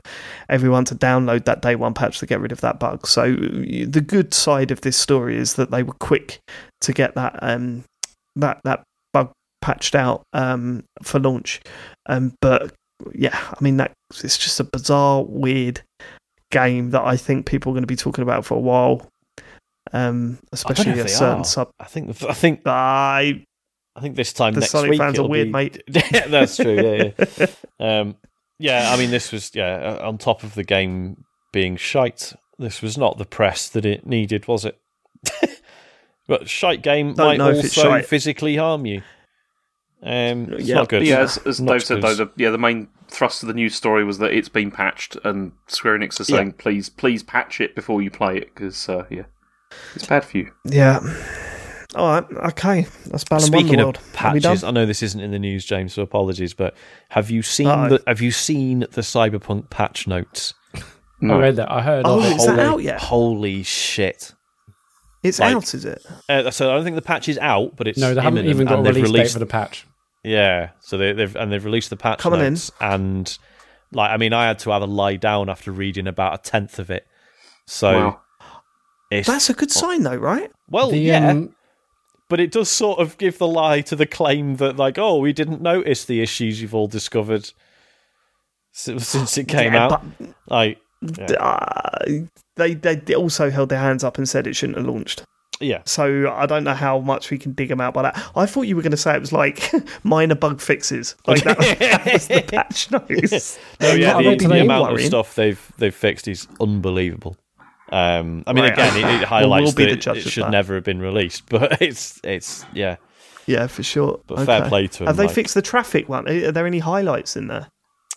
everyone to download that day one patch to get rid of that bug. So the good side of this story is that they were quick to get that um, that that patched out um, for launch. Um, but yeah, I mean that it's just a bizarre, weird game that I think people are going to be talking about for a while. Um, I don't know especially a certain are. sub. I think I think I I think this time The next Sonic week fans are weird, be- mate. that's true. Yeah, yeah. um, yeah. I mean, this was yeah. On top of the game being shite, this was not the press that it needed, was it? but shite game Don't might also physically harm you. Um, it's Yeah, not good. Yeah, as, as Not Dave said, though, the, yeah, the main thrust of the news story was that it's been patched, and Square Enix are saying, please, please patch it before you play it, because, uh, yeah, it's bad for you. yeah. All right, okay. That's Balan Speaking of Wonderworld. Are we patches, I know this isn't in the news, James, so apologies. But have you seen Uh-oh. the Have you seen the Cyberpunk patch notes? No. I read that. I heard. Oh, of it. is that Holy- out yet? Holy shit! It's like- out, is it? Uh, so I don't think the patch is out, but it's No, they haven't even got a and they've release date released, for the patch. Yeah, so they, they've and they've released the patch Come on in. and like I mean, I had to have a lie down after reading about a tenth of it. So Wow. it's That's a good sign, though, right? well, The, yeah, um, but it does sort of give the lie to the claim that like, oh, we didn't notice the issues you've all discovered since, since it came Yeah, out. Like, but uh, they they also held their hands up and said it shouldn't have launched. Yeah, So I don't know how much we can dig them out by that. I thought you were going to say it was like minor bug fixes, like that, that was the patch notes. no, yeah, I the, the today- amount of stuff they've they've fixed is unbelievable. Um, I mean, Right. again, it, it Well, highlights we'll that the it, it should that. never have been released, but it's it's yeah. Yeah, for sure. But fair play to them. Have they like- fixed the traffic one? Are there any highlights in there?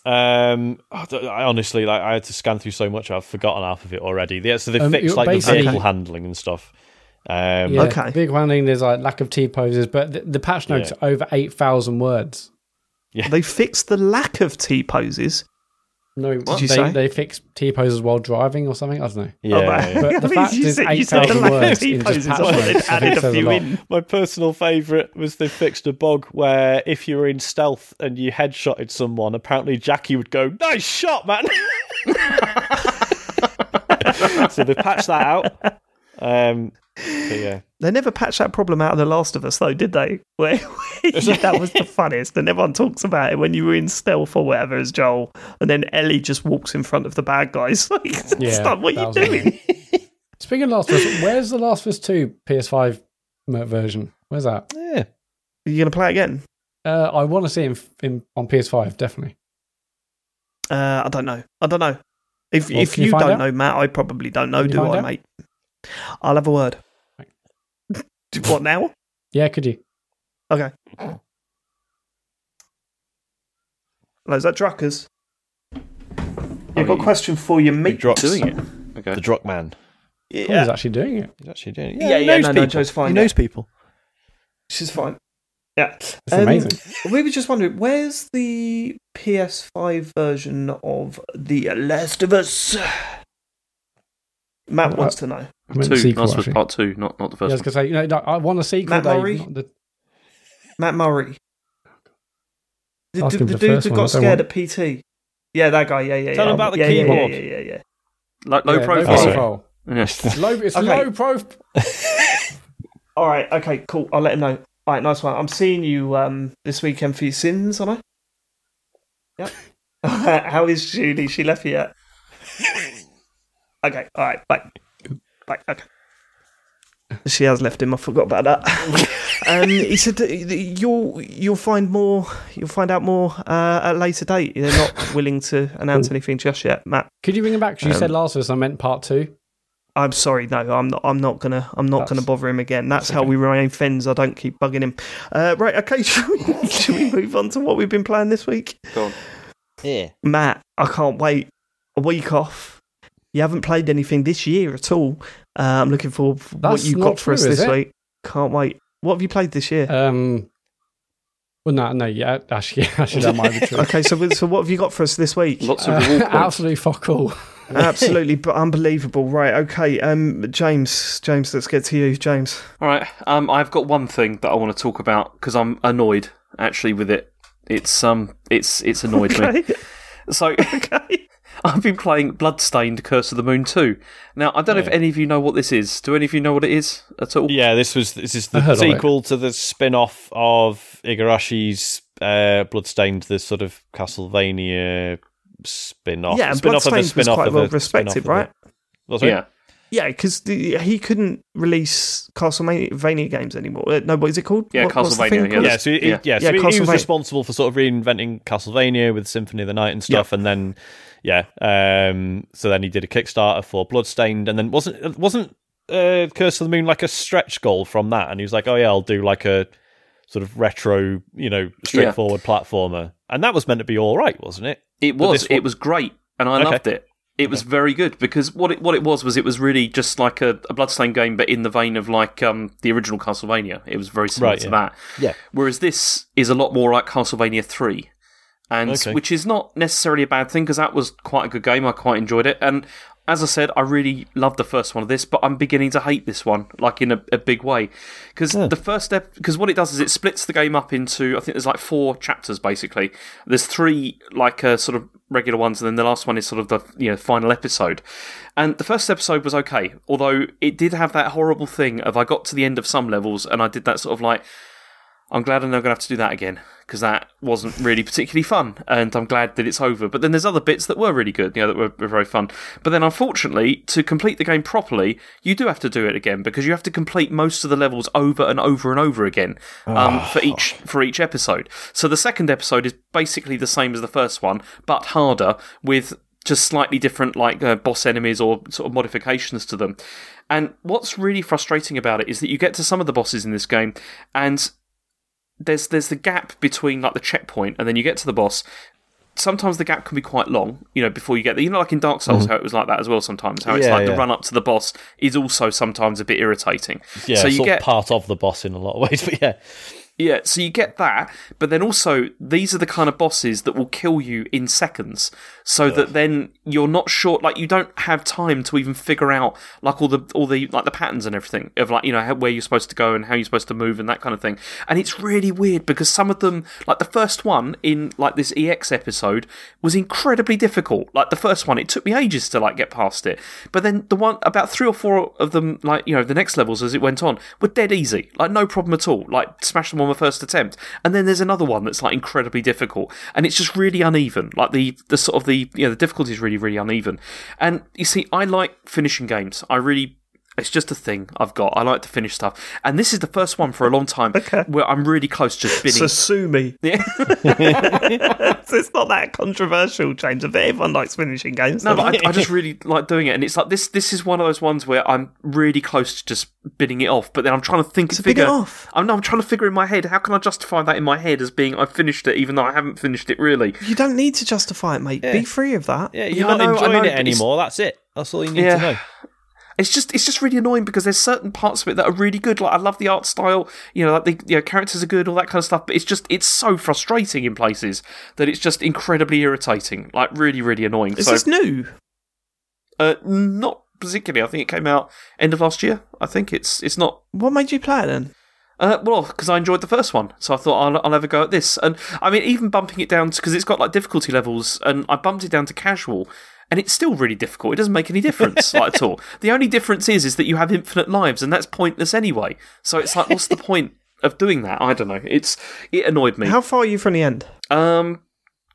Um, I I honestly like I had to scan through so much I've forgotten half of it already. Yeah, so they Um, fixed like the basically- vehicle handling and stuff. Um, yeah, Okay. Big handling. There's like lack of T poses, but the, the patch notes Yeah. over eight thousand words. Yeah. They fixed the lack of T poses. No, did you they, say? they fix T poses while driving or something. I don't know. yeah, Oh, yeah. But the fact you is, said, you eight the thousand lack of words in just patch well, notes. they've I think added a says a few in. My personal favourite was they fixed a bug where if you were in stealth and you headshotted someone, apparently Jackie would go, "Nice shot, man." so they patched that out. Um, but yeah, They never patched that problem out of The Last of Us, though, did they? Where, where that was the funniest, and everyone talks about it when you were in stealth or whatever as Joel, and then Ellie just walks in front of the bad guys. Like, Yeah, stop! What are you doing? Speaking of Last of Us, where's the Last of Us Two PS5 version? Where's that? yeah. Are you going to play it again? Uh, I want to see him in, in on PS5 definitely. Uh, I don't know. I don't know. If Well, if you you, don't out? know, Matt, I probably don't know, Can do I, out? mate? I'll have a word. Right. what now? Yeah, could you? Okay. Hello, is that Druckers? I've got a question for you, mate. Drucks. Doing it. Okay. The Druck man. Who's he's actually doing it? He's actually doing it. Yeah, he yeah, knows no, no, people. Joe's fine, He yeah. knows people. She's fine. Yeah, It's Um, amazing. We were just wondering, where's the PS5 version of The Last of Us? Matt wants to know. I meant Two. sequel, Last was part two, not not the first. Yeah, I was gonna say, you know, no, I want a sequel. Matt Dave, Murray? not the- Matt Murray. The, Ask the, the dude first that got scared want- at PT. Yeah, that guy. Yeah, yeah, Tell yeah. him about the yeah, yeah, keyboard. Yeah, yeah, yeah, yeah. Like low yeah, profile. sorry. profile. Yes. Low, it's Okay. low profile. All right, okay, cool. I'll let him know. All right, nice one. I'm seeing you um, this weekend for your sins, aren't I? How is Julie? She left you yet? Okay, all right, bye. Bye, okay. She has left him. I forgot about that. um, he said that you'll you'll find more. You'll find out more uh, at a later date. They're not willing to announce anything just yet, Matt. Could you bring him back? 'Cause you said last week I meant part two. I'm sorry, no, I'm not. I'm not gonna. I'm not gonna bother him again. That's how we remain friends. I don't keep bugging him. Uh, right, okay. Should we, should we move on to what we've been playing this week? Go on. Yeah. Matt, I can't wait. A week off. You haven't played anything this year at all. Uh, I'm looking forward for what you not got for us true, is this it? week. Can't wait. What have you played this year? Um, well, no, no, yeah, actually, actually, that might be true. okay, so so what have you got for us this week? Lots of Uh, absolutely fuck all. Absolutely, but unbelievable. Right, okay. Um, James, James, let's get to you, James. All right. Um, I've got one thing that I want to talk about because I'm annoyed actually with it. It's um, it's it's annoyed me. So okay. I've been playing Bloodstained: Curse of the Moon 2. Now I don't know if any of you know what this is. Do any of you know what it is at all? Yeah, this was this is the heard of it. sequel to the spin-off of Igarashi's uh, Bloodstained, the sort of Castlevania spin-off. Yeah, and spin-off of a Bloodstained was spin-off quite of well a respected, spin-off right? a- Was? Yeah. Yeah, because he couldn't release Castlevania games anymore. Uh, no, what is it called? Yeah, What- Castlevania, yeah. called? Yeah, so he, Yeah. yeah. so Yeah, he, he was responsible for sort of reinventing Castlevania with Symphony of the Night and stuff, and then yeah, um, so then he did a Kickstarter for Bloodstained, and then wasn't wasn't uh, Curse of the Moon like a stretch goal from that, and he was like, oh yeah, I'll do like a sort of retro, you know, straightforward platformer, and that was meant to be all right, wasn't it? It was. one- It was great, and I Okay. loved it. It was very good because what it what it was was it was really just like a, a Bloodstained game, but in the vein of like um, the original Castlevania. It was very similar Right, to yeah. that. Yeah. Whereas this is a lot more like Castlevania Three, and Okay. which is not necessarily a bad thing because that was quite a good game. I quite enjoyed it, and as I said, I really loved the first one of this, but I'm beginning to hate this one, like in a, a big way, because the first step, because what it does is it splits the game up into I think there's like four chapters basically. There's three like uh, sort of regular ones, and then the last one is sort of the you know final episode. And the first episode was okay, although it did have that horrible thing of I got to the end of some levels and I did that sort of like I'm glad I'm not going to have to do that again because that wasn't really particularly fun, and I'm glad that it's over. But then there's other bits that were really good, you know, that were, were very fun. But then, unfortunately, to complete the game properly, you do have to do it again because you have to complete most of the levels over and over and over again um, for each for each episode. So the second episode is basically the same as the first one, but harder with just slightly different like uh, boss enemies or sort of modifications to them. And what's really frustrating about it is that you get to some of the bosses in this game and there's there's the gap between like the checkpoint and then you get to the boss. Sometimes the gap can be quite long, you know, before you get there. You know, like in Dark Souls, mm-hmm. how it was like that as well. Sometimes, how it's Yeah, like the run up to the boss is also sometimes a bit irritating. Yeah, so you sort get of part of the boss in a lot of ways, but yeah, yeah, so you get that, but then also these are the kind of bosses that will kill you in seconds. So that then you're not sure, like you don't have time to even figure out like all the all the like the patterns and everything of like you know how, where you're supposed to go and how you're supposed to move and that kind of thing. And it's really weird because some of them, like the first one in like this EX episode, was incredibly difficult. Like the first one, it took me ages to like get past it. But then the one about three or four of them, like you know the next levels as it went on, were dead easy, like no problem at all. Like smash them on the first attempt. And then there's another one that's like incredibly difficult, and it's just really uneven. Like the the sort of the you know the difficulty is really really uneven. And you see, I like finishing games. I really. It's just a thing I've got. I like to finish stuff, and this is the first one for a long time where I'm really close to just binning. So sue me. Yeah. it's not that controversial, James. I bet everyone likes finishing games. No, but I, I just really like doing it, and it's like this. This is one of those ones where I'm really close to just bidding it off, but then I'm trying to think, So bid it figure. off. I'm, no, I'm trying to figure in my head how can I justify that in my head as being I've finished it, even though I haven't finished it really. You don't need to justify it, mate. Be free of that. yeah, you're Yeah, not know, enjoying know, it anymore. That's it. That's all you need Yeah. to know. It's just it's just really annoying because there's certain parts of it that are really good. Like I love the art style, you know, like the you know, characters are good, all that kind of stuff. But it's just it's so frustrating in places that it's just incredibly irritating, like really really annoying. Is so this new? uh, not particularly. I think it came out end of last year. I think it's it's not What made you play it then? Uh, well, because I enjoyed the first one, so I thought I'll, I'll have a go at this. And I mean, even bumping it down because it's got like difficulty levels, and I bumped it down to casual, and it's still really difficult. It doesn't make any difference like, at all. The only difference is is that you have infinite lives, and that's pointless anyway. So it's like, what's the point of doing that? I don't know. It's it annoyed me. How far are you from the end? Um,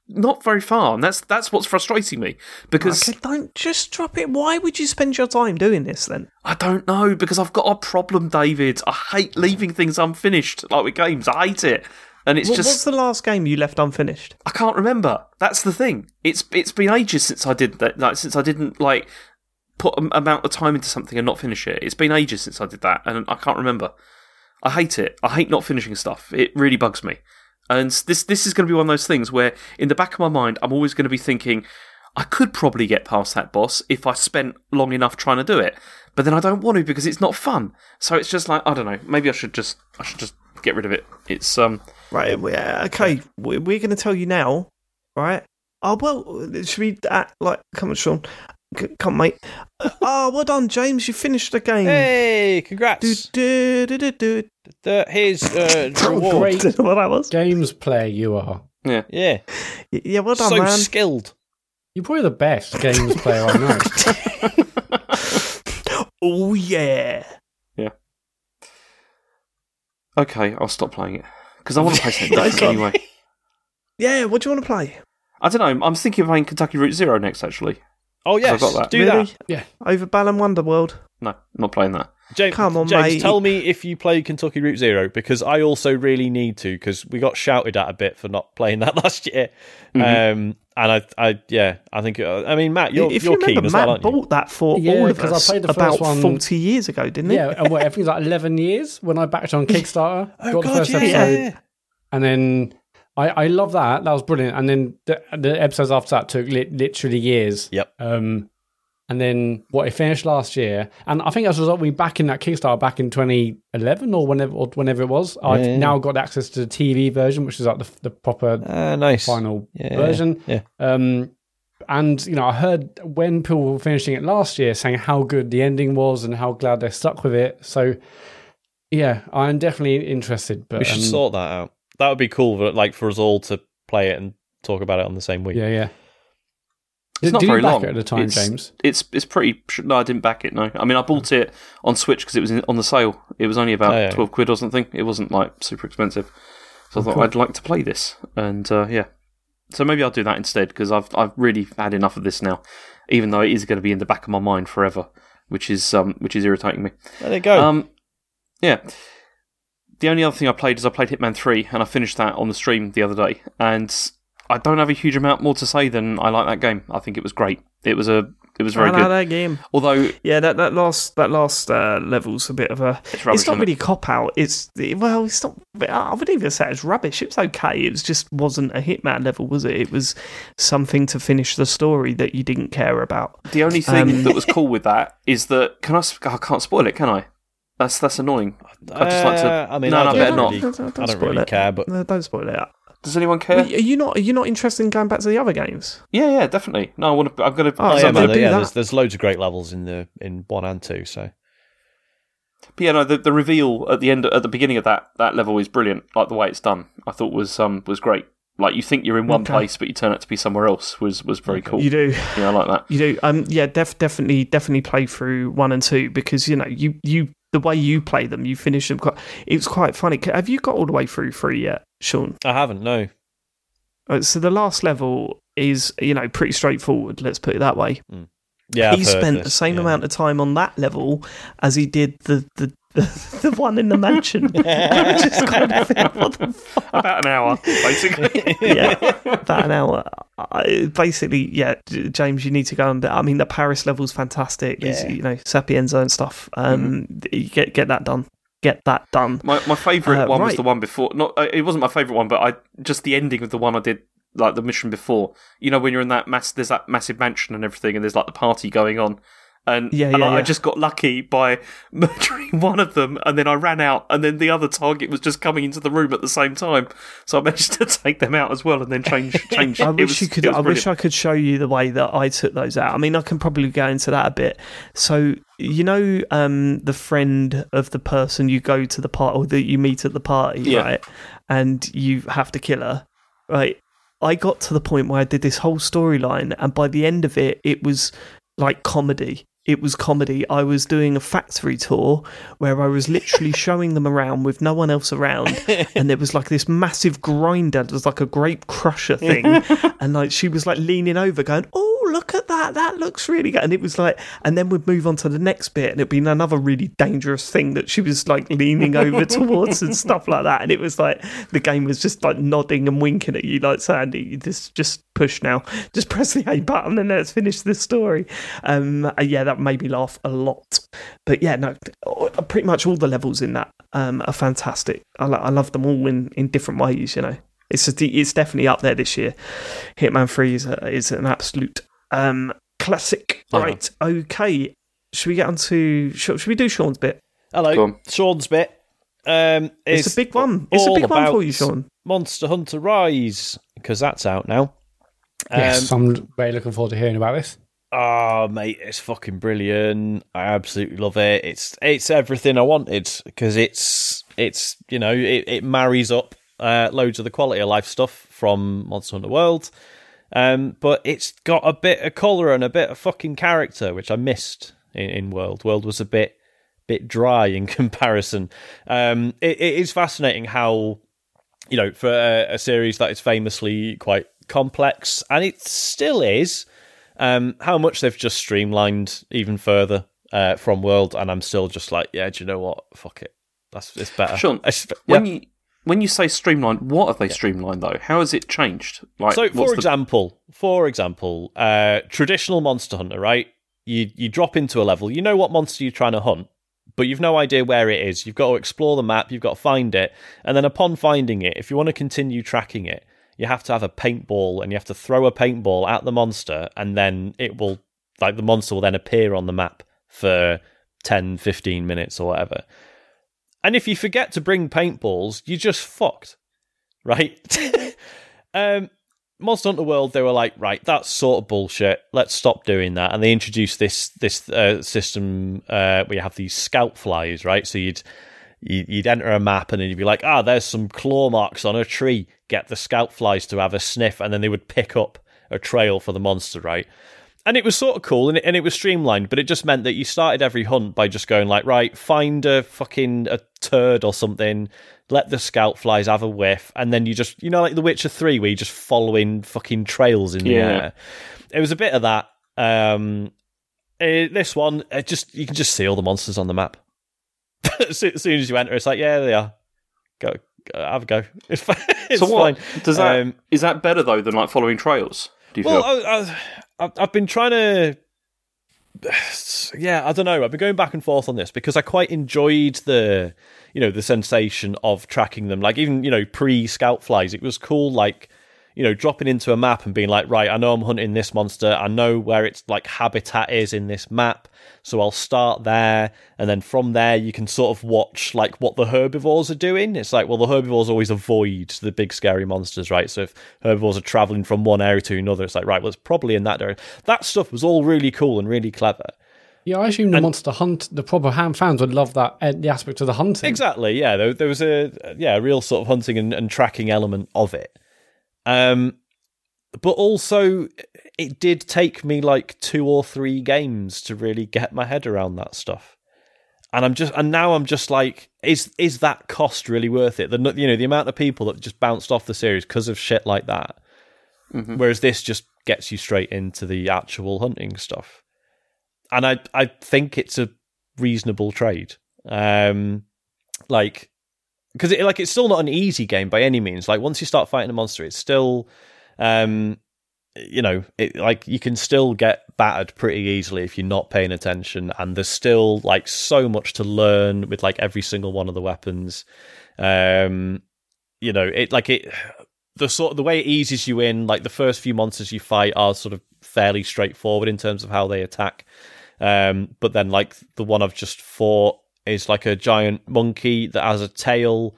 not very far, and that's that's what's frustrating me because Okay, don't just drop it. Why would you spend your time doing this then? I don't know because I've got a problem, David. I hate leaving things unfinished, like with games. I hate it, and it's What, just what's the last game you left unfinished? I can't remember. That's the thing. It's it's been ages since I did that. Like since I didn't like put an amount of time into something and not finish it. It's been ages since I did that, and I can't remember. I hate it. I hate not finishing stuff. It really bugs me. And this this is going to be one of those things where, in the back of my mind, I'm always going to be thinking, I could probably get past that boss if I spent long enough trying to do it. But then I don't want to because it's not fun. So it's just like I don't know. Maybe I should just I should just get rid of it. It's um Right. we- uh, Okay. we- We're going to tell you now. Right. Oh well. Should we act like? Come on, Sean. C- Come, on, mate. Oh, well done, James. You finished the game. Hey, Do, congrats! do, do, do, do. The, here's uh, reward. great. Know what that was. Games player you are. yeah. Yeah, Y- Yeah, well done, so man. skilled. You're probably the best games player I know. oh yeah. Okay, I'll stop playing it because I want to play something different one. anyway. Yeah. What do you want to play? I don't know. I'm thinking of playing Kentucky Route Zero next. Actually, Oh yes, I've got that. do really? that. Yeah. Over Balan Wonderworld. no, not playing that. James, Come on, James, mate. tell me if you play Kentucky Route Zero because I also really need to because we got shouted at a bit for not playing that last year. Mm-hmm. Um, and I, I, yeah, I think. Uh, I mean, Matt, you're if you're you remember, keen as Matt well, aren't you? bought that for Yeah, all of because I played the about first one- forty years ago, didn't he? Yeah, and what, I think it was like 11 years when I backed on Kickstarter. Oh got the God, first yeah, episode. yeah. And then I, I love that. That was brilliant. And then the, the episodes after that took li- literally years. Yep. Um, and then what it finished last year, and I think as a result, we back in that Kickstarter back in 2011 or whenever or whenever it was. I've Yeah. now got access to the TV version, which is like the, the proper Ah, nice. final Yeah, version. yeah. Um, and you know, I heard when people were finishing it last year saying how good the ending was and how glad they stuck with it. So, yeah, I'm definitely interested. But We should um, sort that out. That would be cool, for, like for us all to play it and talk about it on the same week. Yeah, yeah. It's not very long at the time, It's- James? It's it's pretty. No, I didn't back it. No, I mean I bought it on Switch because it was in, on the sale. It was only about Oh, yeah. twelve quid or something. It wasn't like super expensive. So I thought cool. I'd like to play this, and uh, yeah. So maybe I'll do that instead because I've I've really had enough of this now. Even though it is going to be in the back of my mind forever, which is um which is irritating me. There you go. Um, yeah. The only other thing I played is I played Hitman 3 and I finished that on the stream the other day. And I don't have a huge amount more to say than I like that game. I think it was great. It was a it was very I like good. that game. Although Yeah, that, that last that last uh, level's a bit of a. It's rubbish, It's not isn't it? really cop out. It's well, it's not. I wouldn't even say it's rubbish. It was okay. It was just wasn't a Hitman level, was it? It was something to finish the story that you didn't care about. the only thing Um, that was cool with that is that can I? I can't spoil it, can I? That's that's annoying. I'd just like to. Uh, I mean, no, I no, don't better really- not. Don't- don't I don't spoil really it. care, but No, don't spoil it. Does anyone care? Are care? you not? Are you not interested in going back to the other games? Yeah, yeah, definitely. No, I want to. I'm gonna. Oh, Oh, yeah, I'm man, gonna yeah, there's there's loads of great levels in the in one and two. So But yeah, no, the, the reveal at the end, at the beginning of that, that level is brilliant. Like the way it's done, I thought was um was great. Like you think you're in one Okay. place, but you turn out to be somewhere else. Was was very cool. You do. Yeah, I like that. You do. Um. Yeah. Def, definitely. Definitely play through one and two because you know you you the way you play them, you finish them. Quite, it was quite funny. Have you got all the way through three yet, Sean? I haven't. No. Uh, So the last level is you know pretty straightforward. Let's put it that way. Yeah, he I've spent this, the same yeah. amount of time on that level as he did the the. The, the one in the mansion, I just kind of think, what the fuck? About an hour, basically. yeah, about an hour. I, basically, yeah, James, you need to go on. The, I mean, the Paris level's fantastic. Yeah. you know, Sapienza and stuff. Um, you get get that done. Get that done. my my favourite Uh, one was the one before. Not uh, it wasn't my favourite one, but I just the ending of the one I did, like the mission before. You know, when you're in that mass, there's that massive mansion and everything, and there's like the party going on. And, Yeah, yeah, I, I yeah. just got lucky by murdering one of them, and then I ran out, and then the other target was just coming into the room at the same time, so I managed to take them out as well, and then change change. I wish was, you could. I wish. I could show you the way that I took those out. I mean, I can probably go into that a bit. So you know, um, the friend of the person you go to the party or that you meet at the party, right? And you have to kill her, right? I got to the point where I did this whole storyline, and by the end of it, it was like comedy. It was comedy. I was doing a factory tour where I was literally showing them around with no one else around, and there was like this massive grinder. It was like a grape crusher thing, and like she was like leaning over, going, "Oh, look at that! That looks really good." And it was like, and then we'd move on to the next bit, and it'd be another really dangerous thing that she was like leaning over towards and stuff like that. And it was like the game was just like nodding and winking at you, like Sandy, this just push now, just press the A button, and let's finish this story. Um, uh, yeah, that made me laugh a lot. But yeah, no, pretty much all the levels in that um, are fantastic. I, I love them all in, in different ways, you know. It's a, it's definitely up there this year. Hitman Three is a, is an absolute um, classic. Uh-huh. Right, okay. Should we get on to? Should, should we do Sean's bit? Hello, Sean's bit. Um, It's is a big one. It's a big one for you, Sean. Monster Hunter Rise because that's out now. Um, yes, I'm very looking forward to hearing about this. Oh, mate, it's fucking brilliant. I absolutely love it. It's it's everything I wanted because it's it's you know it, it marries up uh, loads of the quality of life stuff from Monster Hunter World, um, but it's got a bit of color and a bit of fucking character, which I missed in, in World. World was a bit bit dry in comparison. Um, it, it is fascinating how you know for a, a series that is famously quite complex, and it still is um, how much they've just streamlined even further uh, from World, and I'm still just like, yeah, do you know what? Fuck it, that's it's better. Sean, It's- When you when you say streamlined, what have they streamlined though? How has it changed? Like, so, for the- example, for example, uh, traditional Monster Hunter, right? You you drop into a level, you know what monster you're trying to hunt, but you've no idea where it is. You've got to explore the map, you've got to find it, and then upon finding it, if you want to continue tracking it, you have to have a paintball and you have to throw a paintball at the monster, and then it will like the monster will then appear on the map for 10, 15 minutes or whatever. And if you forget to bring paintballs, you're just fucked, right? um, Monster Hunter World, they were like, right, that's sort of bullshit. Let's stop doing that. And they introduced this this uh, system uh, where you have these scout flies, right? So you'd you- you'd enter a map and then you'd be like, ah, there's some claw marks on a tree. Get the scout flies to have a sniff, and then they would pick up a trail for the monster, right? And it was sort of cool and it, and it was streamlined, but it just meant that you started every hunt by just going like, right, find a fucking a turd or something, let the scout flies have a whiff, and then you just, you know, like The Witcher 3, where you just following fucking trails in the Yeah. air. It was a bit of that. Um, eh, this one, it just you can just see all the monsters on the map. as soon as you enter, it's like, yeah, they are. Go, have a go. It's, fi- it's so what fine. does that? Um, is that better though than like following trails? Do you well, feel? I, I, I've- I've been trying to. Yeah, I don't know. I've been going back and forth on this because I quite enjoyed the, you know, the sensation of tracking them. Like even you know pre scout flies, it was cool. Like you know, dropping into a map and being like, right, I know I'm hunting this monster. I know where its like habitat is in this map, so I'll start there, and then from there you can sort of watch like what the herbivores are doing. It's like, well, the herbivores always avoid the big scary monsters, right? So if herbivores are traveling from one area to another, it's like, right, well, it's probably in that area. That stuff was all really cool and really clever. Yeah, I assume the monster hunt, the proper ham fans would love that uh, the aspect of the hunting. Exactly. Yeah. There, there was a yeah a real sort of hunting and, and tracking element of it. Um, but also it did take me like two or three games to really get my head around that stuff. And I'm just and now I'm just like, is is that cost really worth it? The you know the amount of people that just bounced off the series because of shit like that. Whereas this just gets you straight into the actual hunting stuff, and I I think it's a reasonable trade. Um, like because it, like it's still not an easy game by any means. Like once you start fighting a monster, it's still, um, you know, it like you can still get battered pretty easily if you're not paying attention. And there's still like so much to learn with like every single one of the weapons. Um, you know, it like it the sort of the way it eases you in. Like the first few monsters you fight are sort of fairly straightforward in terms of how they attack. Um, but then like the one I've just fought is like a giant monkey that has a tail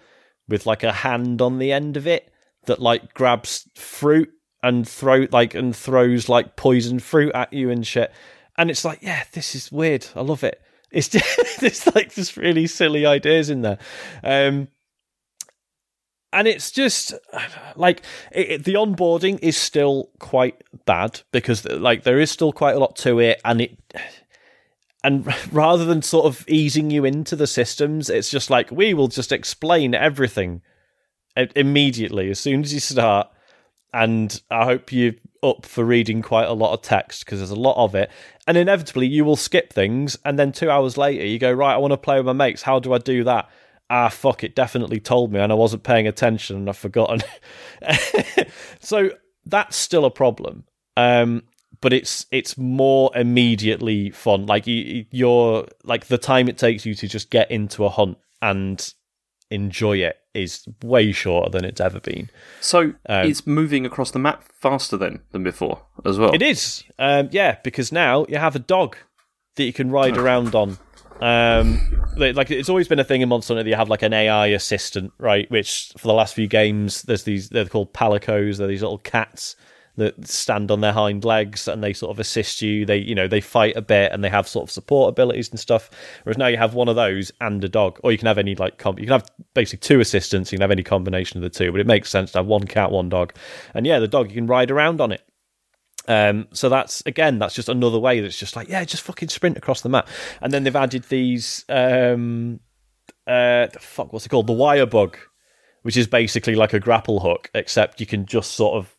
with like a hand on the end of it that like grabs fruit and throw like and throws like poison fruit at you and shit. And it's like, yeah, this is weird. I love it. It's just there's like this really silly ideas in there. Um and it's just like it, it- the onboarding is still quite bad because like there is still quite a lot to it and it and rather than sort of easing you into the systems, it's just like we will just explain everything immediately as soon as you start. And I hope you're up for reading quite a lot of text because there's a lot of it. And inevitably, you will skip things. And then two hours later, you go, Right, I want to play with my mates. How do I do that? Ah, fuck, it definitely told me and I wasn't paying attention and I've forgotten. so that's still a problem. Um, but it's it's more immediately fun. Like you, you're like the time it takes you to just get into a hunt and enjoy it is way shorter than it's ever been. So Um, it's moving across the map faster then than before as well. It is, um, yeah, because now you have a dog that you can ride around on. Um, like like, it's always been a thing in Monster Hunter that you have like an AI assistant, right? Which for the last few games, there's these they're called palicos. They're these little cats that stand on their hind legs and they sort of assist you. They you know they fight a bit and they have sort of support abilities and stuff. Whereas now you have one of those and a dog, or you can have any like you can have basically two assistants. You can have any combination of the two, but it makes sense to have one cat, one dog, and yeah, the dog you can ride around on it. Um, so that's again, that's just another way that's just like, yeah, just fucking sprint across the map. And then they've added these, um, uh, fuck, what's it called? The wire bug, which is basically like a grapple hook, except you can just sort of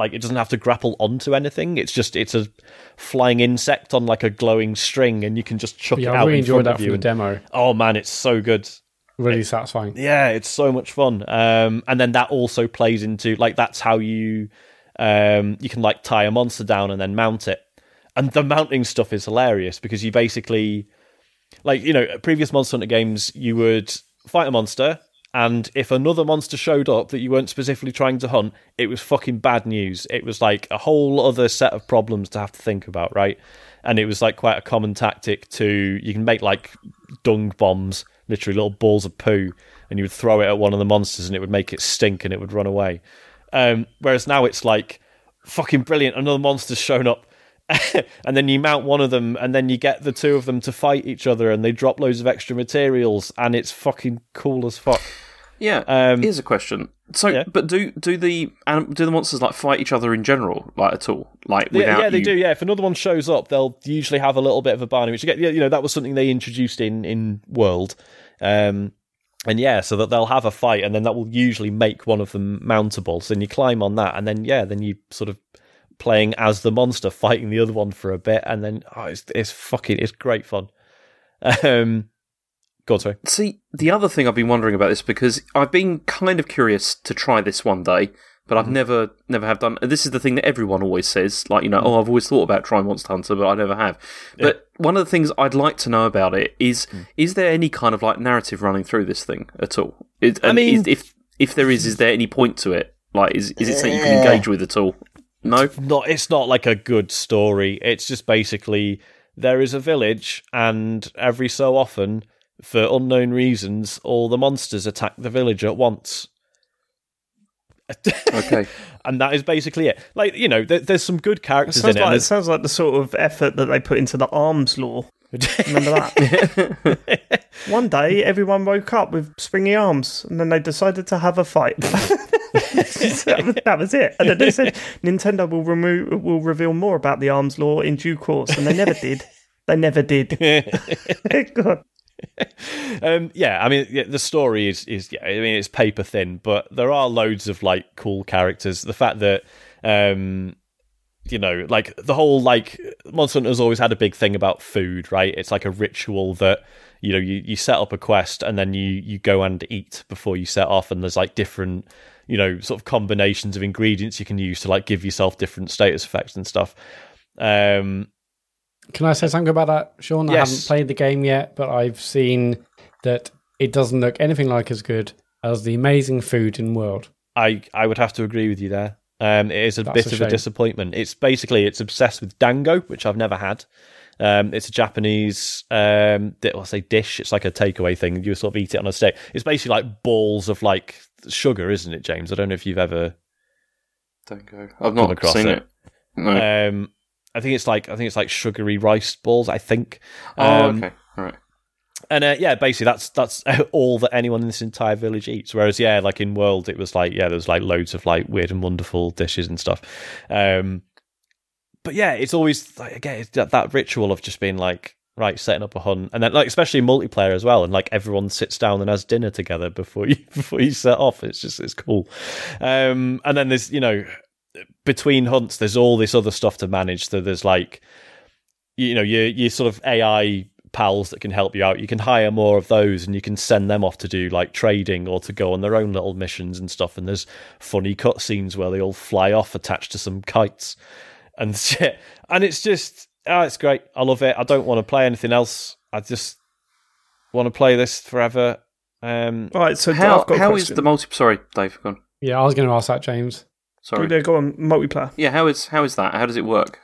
like it doesn't have to grapple onto anything. It's just it's a flying insect on like a glowing string, and you can just chuck Yeah, it I out really in enjoyed that from the and- demo. oh man, it's so good. Really satisfying. Yeah, it's so much fun. Um, and then that also plays into like that's how you um, you can like tie a monster down and then mount it. And the mounting stuff is hilarious because you basically like you know previous Monster Hunter games you would fight a monster and if another monster showed up that you weren't specifically trying to hunt, it was fucking bad news. It was like a whole other set of problems to have to think about, right? And it was like quite a common tactic to you can make like dung bombs, literally little balls of poo, and you would throw it at one of the monsters and it would make it stink and it would run away. Um, whereas now it's like fucking brilliant, another monster's shown up. and then you mount one of them, and then you get the two of them to fight each other, and they drop loads of extra materials, and it's fucking cool as fuck. Yeah. Um, Here's a question. So, yeah. but do do the do the monsters like fight each other in general, like at all, like Yeah, without yeah, they you- do. Yeah, if another one shows up, they'll usually have a little bit of a barney, which you get. yeah, You know, that was something they introduced in in World, um, and yeah, so that they'll have a fight, and then that will usually make one of them mountable. So then you climb on that, and then yeah, then you sort of playing as the monster, fighting the other one for a bit, and then oh, it's it's fucking it's great fun. Um, go on, sorry. See, the other thing I've been wondering about this because I've been kind of curious to try this one day, but I've mm-hmm. never never have done. And this is the thing that everyone always says, like you know, mm. oh, I've always thought about trying Monster Hunter, but I never have. But one of the things I'd like to know about it is, mm. is there any kind of like narrative running through this thing at all? Is, and mean- is, if if there is, is there any point to it? Like, is is it something you can engage with at all? No. not it's not like a good story. It's just basically there is a village and every so often for unknown reasons all the monsters attack the village at once. Okay. and that is basically it. Like, you know, there, there's some good characters sounds, in it. like, it sounds like the sort of effort that they put into the arms lore. Remember that? One day, everyone woke up with springy arms, and then they decided to have a fight. that, was, it. And then they said Nintendo will remove will reveal more about the arms lore in due course, and they never did. They never did. God. um, yeah, I mean, yeah, the story is is yeah, I mean, it's paper thin, but there are loads of like cool characters. The fact that um, you know, like the whole like Monster Hunter's always had a big thing about food, right? It's like a ritual that you know you, you set up a quest and then you you go and eat before you set off, and there's like different you know sort of combinations of ingredients you can use to like give yourself different status effects and stuff. Um, Can I say something about that, Sean? I haven't played the game yet, but I've seen that it doesn't look anything like as good as the amazing food in World. I I would have to agree with you there. Um, it is a That's bit a of a disappointment. It's basically it's obsessed with dango, which I've never had. Um, it's a Japanese, um, di- I'll say dish. It's like a takeaway thing. You sort of eat it on a stick. It's basically like balls of like sugar, isn't it, James? I don't know if you've ever. Don't. I've not across seen it. it. No. Um, I think it's like I think it's like sugary rice balls. I think. oh, Um, okay. And uh, yeah, basically that's that's all that anyone in this entire village eats. Whereas yeah, like in World, it was like yeah, there was like loads of like weird and wonderful dishes and stuff. Um, but yeah, it's always like again that, that ritual of just being like, right, setting up a hunt, and then like especially multiplayer as well, and like everyone sits down and has dinner together before you before you set off. It's just it's cool. Um, and then there's you know between hunts, there's all this other stuff to manage. So there's like you know your your sort of AI pals that can help you out. You can hire more of those and you can send them off to do like trading or to go on their own little missions and stuff. And there's funny cutscenes where they all fly off attached to some kites and shit. And it's just, oh, it's great. I love it. I don't want to play anything else. I just want to play this forever. Um, All right, so How I've got a how is the multi? Sorry, Dave. Go on. Yeah, I was going to ask that, James. Sorry. Yeah, go on, multiplayer. Yeah, how is how is that? How does it work?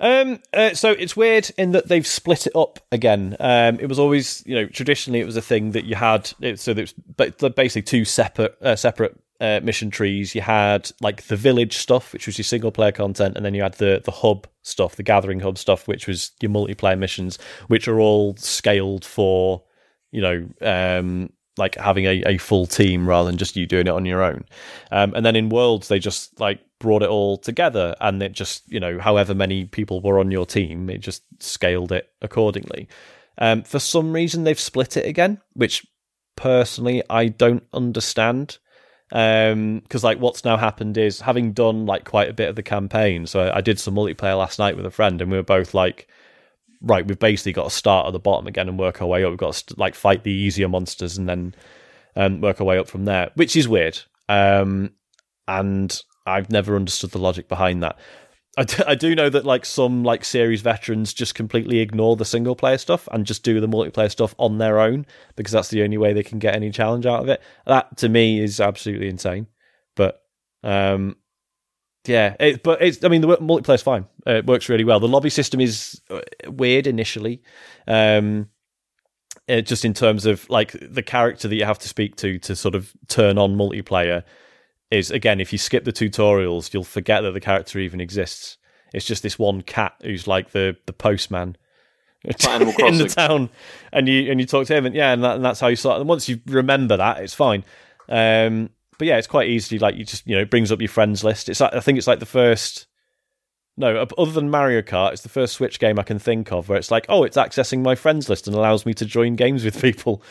Um, uh, so it's weird in that they've split it up again. Um, it was always, you know, traditionally it was a thing that you had. It, so there's but basically two separate uh, separate uh, mission trees. You had like the village stuff, which was your single player content, and then you had the the hub stuff, the gathering hub stuff, which was your multiplayer missions, which are all scaled for, you know, um, like having a, a full team rather than just you doing it on your own. Um, and then in Worlds, they just like brought it all together and it just, you know, however many people were on your team, it just scaled it accordingly. Um, for some reason, they've split it again, which personally I don't understand. Um, because like what's now happened is having done like quite a bit of the campaign. So I, I did some multiplayer last night with a friend, and we were both like, right, we've basically got to start at the bottom again and work our way up. We've got to like fight the easier monsters and then um, work our way up from there, which is weird. Um, and I've never understood the logic behind that. I do, I do know that like some like series veterans just completely ignore the single player stuff and just do the multiplayer stuff on their own because that's the only way they can get any challenge out of it. That to me is absolutely insane. But um, yeah, it, but it's. I mean, the multiplayer's fine. It works really well. The lobby system is uh, weird initially, um, just in terms of like the character that you have to speak to to sort of turn on multiplayer. Is again, if you skip the tutorials, you'll forget that the character even exists. It's just this one cat who's like the the postman in the town, and you and you talk to him, and yeah, and, that, and that's how you start. And once you remember that, it's fine. Um, but yeah, it's quite easy. Like you just you know, it brings up your friends list. It's like, I think it's like the first. No, other than Mario Kart, it's the first Switch game I can think of where it's like, oh, it's accessing my friends list and allows me to join games with people.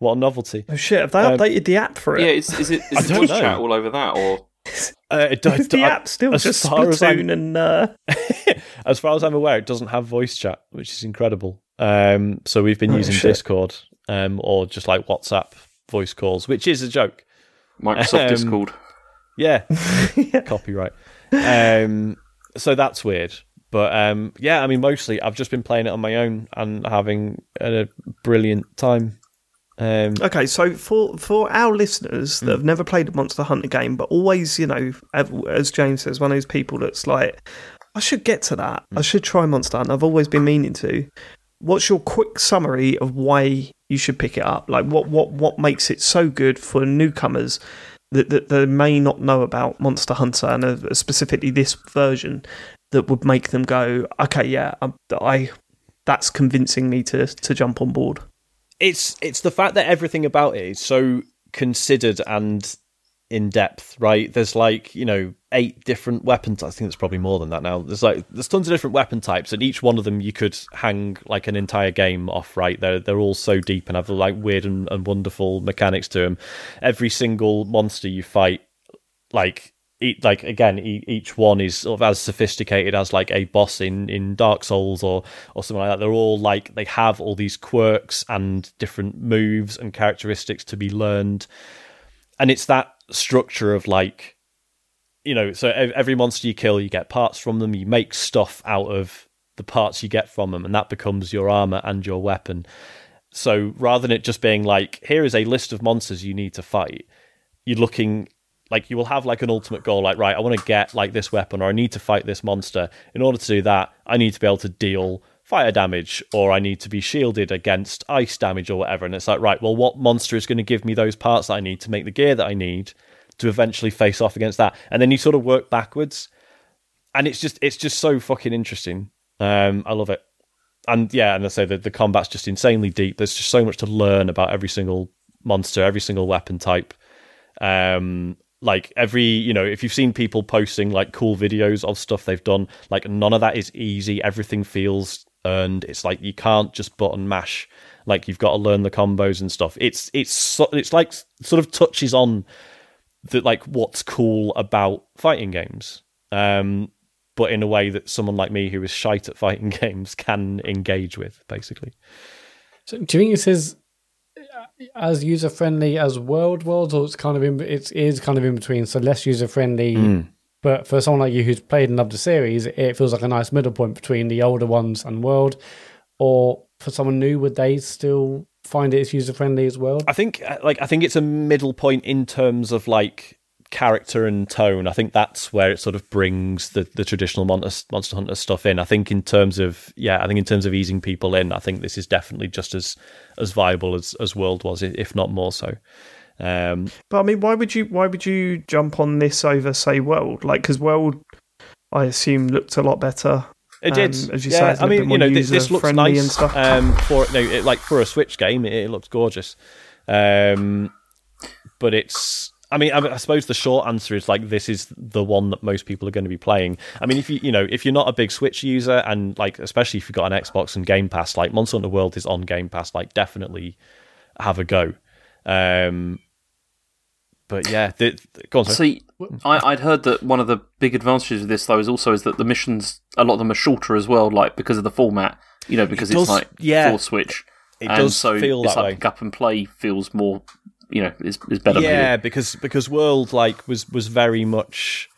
What a novelty! Oh shit! Have they Um, updated the app for it? Yeah, is, is it I is the don't voice chat all over that or Uh, it, do- Is the I- app still as just far as Splatoon and uh, as far as I'm aware, it doesn't have voice chat, which is incredible. Um, so we've been Oh, using shit. Discord um, or just like WhatsApp voice calls, which is a joke. Microsoft Um, Discord? Yeah, copyright. Um, so that's weird. But um, yeah, I mean, mostly I've just been playing it on my own and having a brilliant time. Um, Okay, so for for our listeners that Hmm. have never played a Monster Hunter game, but always, you know, as James says, one of those people that's like, I should get to that. Hmm. I should try Monster Hunter. I've always been meaning to. What's your quick summary of why you should pick it up? Like, what what what makes it so good for newcomers that that they may not know about Monster Hunter and uh, specifically this version that would make them go, okay, yeah, I, I that's convincing me to to jump on board. It's it's the fact that everything about it is so considered and in depth, right? There's like you know eight different weapon. types. I think there's probably more than that now. There's like there's tons of different weapon types, and each one of them you could hang like an entire game off. Right? They're they're all so deep and have like weird and, and wonderful mechanics to them. Every single monster you fight, like. Like again, each one is sort of as sophisticated as like a boss in, in Dark Souls or or something like that. They're all like they have all these quirks and different moves and characteristics to be learned, and it's that structure of like, you know, so every monster you kill, you get parts from them. You make stuff out of the parts you get from them, and that becomes your armor and your weapon. So rather than it just being like, here is a list of monsters you need to fight, you're looking like you will have like an ultimate goal like right i want to get like this weapon or i need to fight this monster. In order to do that i need to be able to deal fire damage or i need to be shielded against ice damage or whatever. And it's like right well what monster is going to give me those parts that i need to make the gear that i need to eventually face off against that? And then you sort of work backwards. And it's just it's just so fucking interesting. Um i love it. And yeah and i say that the combat's just insanely deep. There's just so much to learn about every single monster every single weapon type. Um like every you know if you've seen people posting like cool videos of stuff they've done like none of that is easy everything feels earned. It's like you can't just button mash. Like you've got to learn the combos and stuff. It's it's it's like sort of touches on the like what's cool about fighting games. Um, but in a way that someone like me who is shite at fighting games can engage with, basically. So do you think this is as user friendly as World Worlds, or it's kind of in it is kind of in between? So less user friendly, Hmm. but for someone like you who's played and loved the series, it feels like a nice middle point between the older ones and World. Or for someone new, would they still find it as user friendly as World? I think uh, like I think it's a middle point in terms of like character and tone. I think that's where it sort of brings the, the traditional Monster, Monster Hunter stuff in. I think in terms of yeah, I think in terms of easing people in, I think this is definitely just as as viable as as World was, if not more so. Um, But I mean, why would you why would you jump on this over say World? Like because World, I assume looked a lot better. It Um, did, as you yeah. say, I mean, you know, this, this looks nice and stuff. Um, for no, it, like for a Switch game, it, it looks gorgeous. Um, but it's, I mean, I, I suppose the short answer is like this is the one that most people are going to be playing. I mean, if you, you know, if you're not a big Switch user, and like especially if you've got an Xbox and Game Pass, like Monster Hunter World is on Game Pass, like definitely have a go. Um, but yeah, the, the- go on. Sorry. See, I, I'd heard that one of the big advantages of this though is also is that the missions a lot of them are shorter as well, like because of the format. You know, because It it's does- like yeah. full switch. It and does so feel it's that like way. pick up and play feels more, you know, is is better. yeah, because because World like was was very much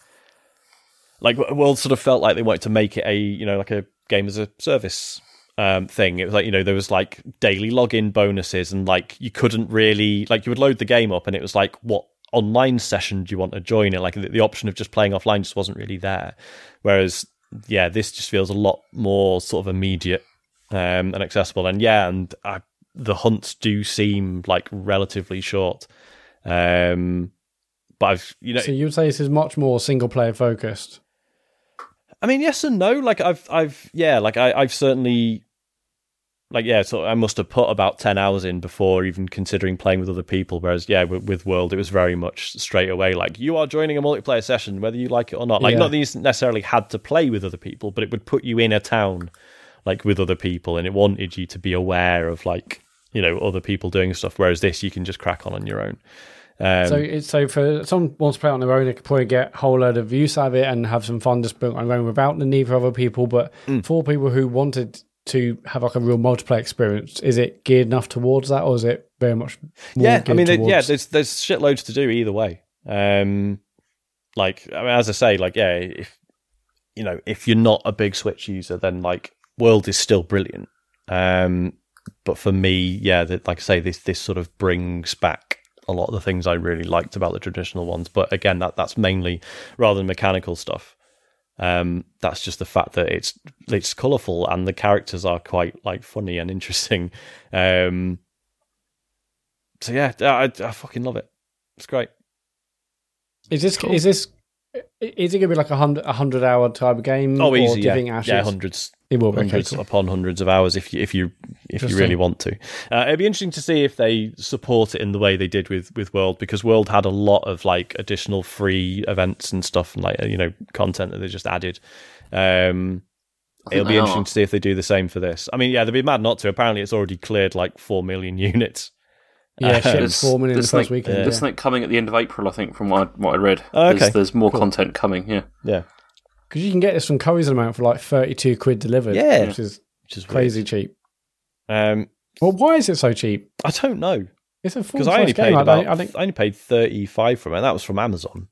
like World sort of felt like they wanted to make it a you know like a game as a service um, thing. It was like you know there was like daily login bonuses and like you couldn't really like you would load the game up and it was like what online session do you want to join it like the, the option of just playing offline just wasn't really there. Whereas yeah, this just feels a lot more sort of immediate um, and accessible. And yeah, and I, the hunts do seem like relatively short. Um, but I've you know, So you would say this is much more single player focused. I mean, yes and no. Like I've, I've, yeah, like I, I've certainly, like yeah. So I must have put about ten hours in before even considering playing with other people. Whereas yeah, with, with World, it was very much straight away like you are joining a multiplayer session, whether you like it or not. Like Yeah. not that you necessarily had to play with other people, but it would put you in a town like with other people, and it wanted you to be aware of like you know other people doing stuff. Whereas this, you can just crack on on your own. Um, So it's so for someone who wants to play on their own, they could probably get a whole load of use out of it and have some fun just built on their own without the need for other people. But Mm. for people who wanted to have like a real multiplayer experience, is it geared enough towards that, or is it very much? Yeah, I mean, towards- yeah, there's there's shitloads to do either way. Um, like, I mean, as I say, like, yeah, if you know, if you're not a big Switch user, then like, World is still brilliant. Um, but for me, yeah, that like I say, this this sort of brings back a lot of the things I really liked about the traditional ones. But again, that that's mainly rather than mechanical stuff. Um, that's just the fact that it's it's colourful and the characters are quite like funny and interesting. Um, so yeah, I, I fucking love it. It's great. is this is this is it going to be like a hundred a hundred hour type of game? Oh, easy. do Yeah, think yeah, hundreds, It will be. Hundreds cool. upon hundreds of hours if you if you if you really want to. Uh, it'd be interesting to see if they support it in the way they did with with World because World had a lot of like additional free events and stuff and like you know content that they just added. Um, it'll be interesting are. to see if they do the same for this. I mean, yeah, they'd be mad not to. Apparently, it's already cleared like four million units. Yeah, shit, There's- four million in the first like- weekend. yeah. Yeah. There's something coming at the end of April, I think, from what I, what I read. Oh, okay. There's, there's more Cool. content coming. Yeah, Yeah, Because you can get this from Curry's amount for like thirty-two quid delivered. Yeah. which is which is crazy weird. cheap. Um, Well, why is it so cheap? I don't know. It's a full because I only game. paid I, about, I think I only paid thirty five from it. and That was from Amazon.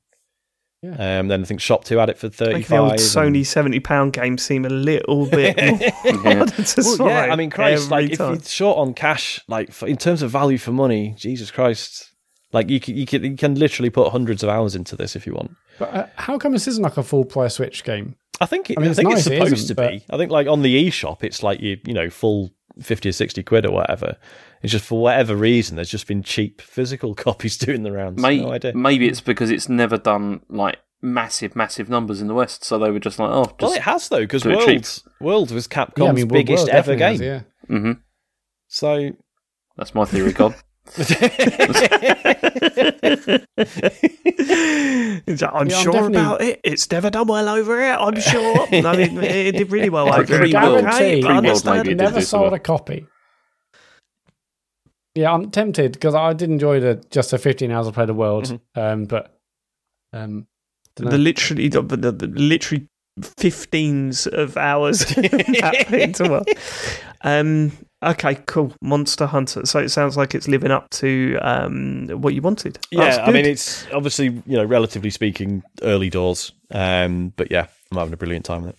Yeah. Um, then I think ShopTo had it for thirty Make the old five. Sony seventy pound game seem a little bit more Yeah. to Well, yeah, I mean, Christ, every like if you're short on cash, like for, in terms of value for money, Jesus Christ, like you can, you can you can literally put hundreds of hours into this if you want. But uh, how come this isn't like a full price Switch game? I think it, I mean, I it's think nice, it's supposed isn't, to be. I think like on the eShop, it's like you you know full fifty or sixty quid or whatever. It's just for whatever reason, there's just been cheap physical copies doing the rounds. May- no idea. maybe it's because it's never done like massive, massive numbers in the West, so they were just like, oh, just well, it has though because do it cheap. World World was Capcom's yeah, I mean, biggest World ever game. has, yeah. hmm So That's my theory, God. He's like, I'm Yeah, I'm sure about it. It's never done well over here. I'm sure. I mean, it did really well over pretty it. well. Okay, Guarantee. I understand. maybe Never this sold well. a copy. Yeah, I'm tempted because I did enjoy the just the 15 hours I played the world, um, but um, the literally the, the, the literally 15s of hours happening to well. Um okay, cool. Monster Hunter. So it sounds like it's living up to um what you wanted. That's Yeah, I mean, it's obviously, you know, relatively speaking, early doors. Um, but yeah, I'm having a brilliant time with it.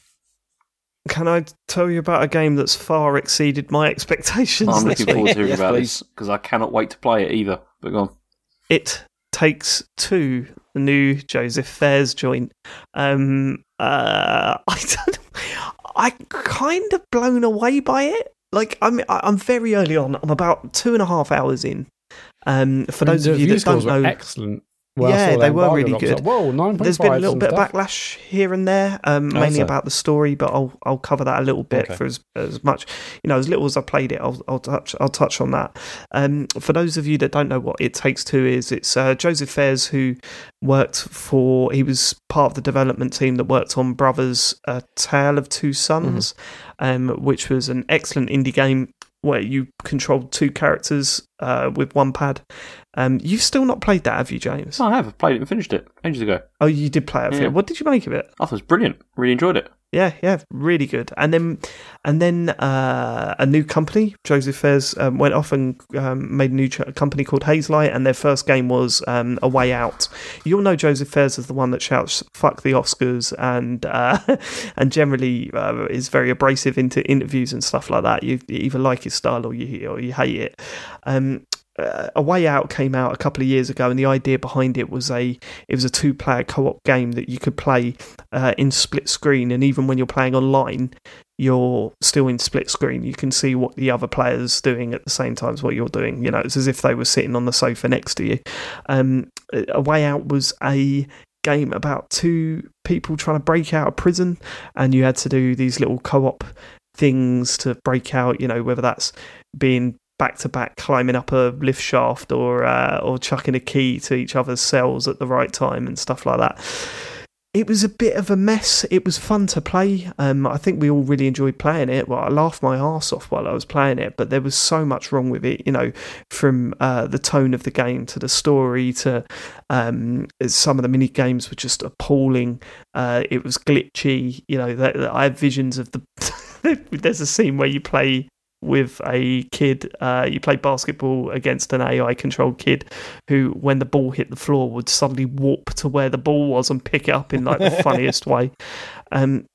Can I tell you about a game that's far exceeded my expectations I'm this looking forward to hearing Yes, about please. this because I cannot wait to play it either. But go on. It takes two. The new Josef Fares joint. Um, uh, I don't. I'm kind of blown away by it. Like I'm, I'm very early on. I'm about two and a half hours in. Um, for those of you that don't know, excellent. When I Yeah, they were really drops, I was good. like, Whoa, nine point there's been a little and bit of backlash here and there, um, mainly so- about the story, but I'll I'll cover that a little bit Okay. for as, as much, you know, as little as I played it. I'll I'll touch I'll touch on that. Um, for those of you that don't know what It Takes Two is, it's uh, Josef Fares who worked for. He was part of the development team that worked on Brothers: A Tale of Two Sons, um, which was an excellent indie game where you controlled two characters uh, with one pad. Um, you've still not played that, have you, James? Oh, I have. I've played it and finished it ages ago. Oh, you did play it. Yeah. What did you make of it? I thought it was brilliant. Really enjoyed it. Yeah, yeah, really good. And then, and then uh, a new company, Josef Fares, um, went off and um, made a new ch- company called Hazelight, and their first game was um, A Way Out. You'll know Josef Fares as the one that shouts "fuck the Oscars" and uh, and generally uh, is very abrasive into interviews and stuff like that. You, you either like his style or you or you hate it. Uh, a Way Out came out a couple of years ago, and the idea behind it was a it was a two player co op game that you could play uh, in split screen, and even when you're playing online, you're still in split screen. You can see what the other players doing at the same time as what you're doing. You know, it's as if they were sitting on the sofa next to you. Um, a Way Out was a game about two people trying to break out of prison, and you had to do these little co op things to break out. You know, whether that's being back to back climbing up a lift shaft or uh, or chucking a key to each other's cells at the right time and stuff like that. It was a bit of a mess. It was fun to play. Um, I think we all really enjoyed playing it. Well, I laughed my arse off while I was playing it, but there was so much wrong with it. You know, from uh, the tone of the game to the story to um, some of the mini games were just appalling. Uh, it was glitchy. You know, that, that I had visions of the. There's a scene where you play with a kid. Uh, you play basketball against an AI controlled kid who, when the ball hit the floor, would suddenly warp to where the ball was and pick it up in like the funniest way. Um,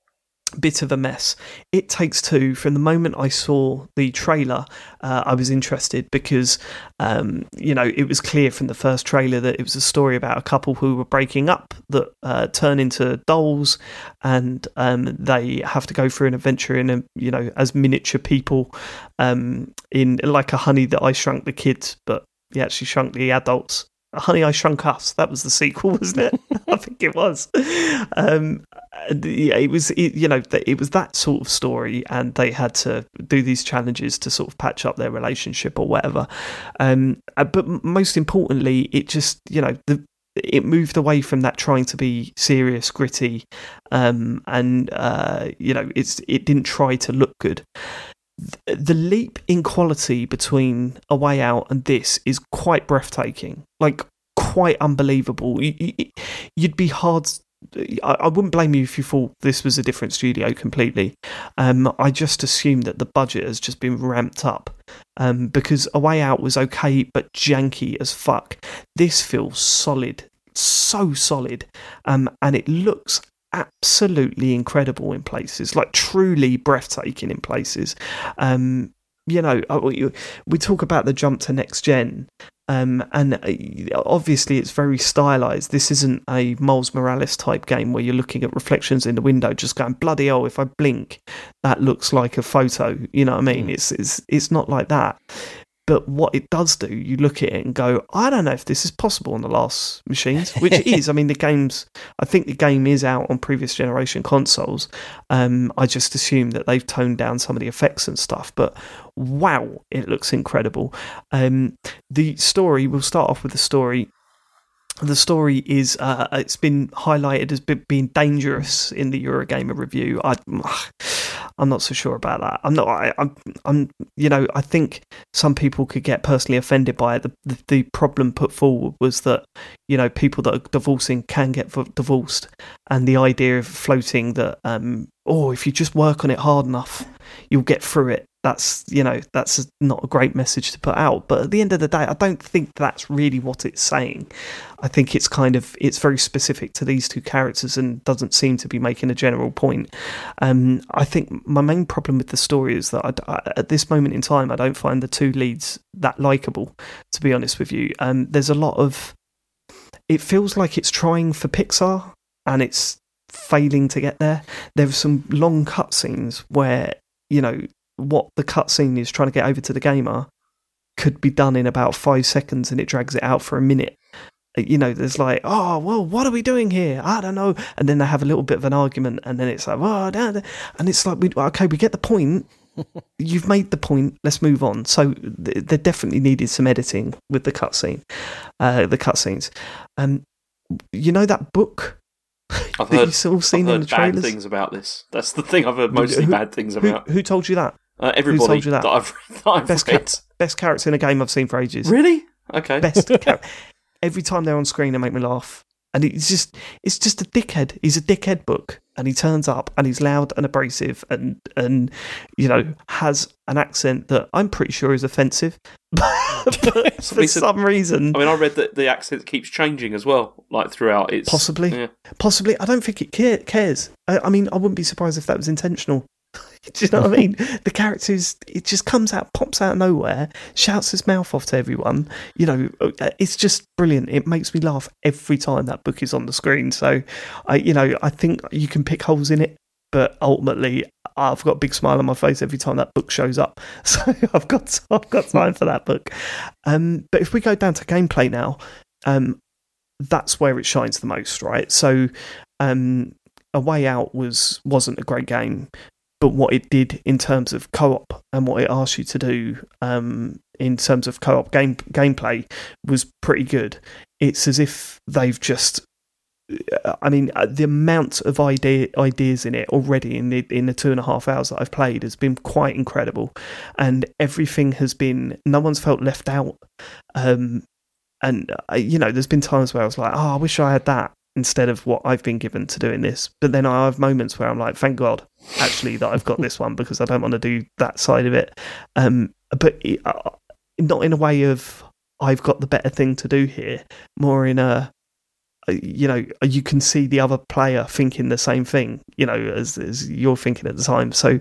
bit of a mess. It Takes Two, from the moment I saw the trailer, uh, I was interested because, um, you know, it was clear from the first trailer that it was a story about a couple who were breaking up that uh, turn into dolls and um, they have to go through an adventure in a, you know, as miniature people um, in like a honey that I shrunk the kids, but he actually shrunk the adults. Honey, I Shrunk Us. That was the sequel, wasn't it? I think it was. Um, yeah, it was. It, you know, it was that sort of story, and they had to do these challenges to sort of patch up their relationship or whatever. Um, uh, but most importantly, it just you know the it moved away from that trying to be serious, gritty, um, and uh, you know it's it didn't try to look good the leap in quality between A Way Out and this is quite breathtaking, like quite unbelievable. You, you, you'd be hard. I, wouldn't blame you if you thought this was a different studio completely. Um, I just assumed that the budget has just been ramped up um, because A Way Out was okay but janky as fuck. This feels solid, so solid, um, and it looks absolutely incredible in places, like truly breathtaking in places. Um, you know, we talk about the jump to next gen, um, and uh, obviously it's very stylized. This isn't a Miles Morales type game where you're looking at reflections in the window, just going bloody hell. If I blink, that looks like a photo. You know what I mean? It's it's it's not like that. But what it does do, you look at it and go, I don't know if this is possible on the last machines, which it is. I mean, the game's, I think the game is out on previous generation consoles. Um, I just assume that they've toned down some of the effects and stuff. But wow, it looks incredible. Um, the story, we'll start off with the story the story is uh, it's been highlighted as being dangerous in the Eurogamer review. I, I'm not so sure about that. I'm not. I, am I'm, I'm. You know, I think some people could get personally offended by it. The, the, the problem put forward was that you know people that are divorcing can get divorced, and the idea of floating that um, oh, if you just work on it hard enough, you'll get through it that's you know that's not a great message to put out but at the end of the day i don't think that's really what it's saying. I think it's kind of it's very specific to these two characters and doesn't seem to be making a general point. Um, i think my main problem with the story is that I, I, at this moment in time i don't find the two leads that likable to be honest with you. Um, there's a lot of it feels like it's trying for pixar and it's failing to get there. There are some long cutscenes where you know what the cutscene is trying to get over to the gamer could be done in about five seconds and it drags it out for a minute. Uh, you know, there's like, oh, well, what are we doing here? I don't know. And then they have a little bit of an argument, and then it's like, oh, and it's like, we, okay, we get the point. You've made the point. Let's move on. So th- there definitely needed some editing with the cutscene, uh, the cutscenes. Um, you know that book I've heard, I've heard bad things about this. That's the thing I've heard mostly who, bad things about. Who, who, told you that? Uh, everybody Who told you that? that I've, that I've best, read. best character in a game I've seen for ages. Really? Okay. Best character. Every time they're on screen, they make me laugh. And it's just, it's just a dickhead. He's a dickhead book, and he turns up, and he's loud and abrasive, and and you know has an accent that I'm pretty sure is offensive. but for some reason, I mean, I read that the accent keeps changing as well, like throughout. It's possibly, yeah. possibly. I don't think it cares. I, I mean, I wouldn't be surprised if that was intentional. Do you know what I mean? The character is, it just comes out, pops out of nowhere, shouts his mouth off to everyone. You know, uh, it's just brilliant. It makes me laugh every time that book is on the screen. So, I, you know, I think you can pick holes in it, but ultimately, I've got a big smile on my face every time that book shows up. So I've got, I've got time for that book. Um, but if we go down to gameplay now, um, that's where it shines the most, right? So, um, a way out was wasn't a great game but what it did in terms of co-op and what it asked you to do um, in terms of co-op game gameplay was pretty good. It's as if they've just uh, I mean, uh, the amount of idea, ideas in it already in the in the two and a half hours that I've played has been quite incredible, and everything has been. No one's felt left out, um, and uh, you know, there's been times where I was like, "Oh, I wish I had that," instead of what I've been given to doing this. But then I have moments where I'm like, thank God, actually, that I've got this one because I don't want to do that side of it. Um, but uh, not in a way of I've got the better thing to do here, more in a uh, you know you can see the other player thinking the same thing you know as, as you're thinking at the time so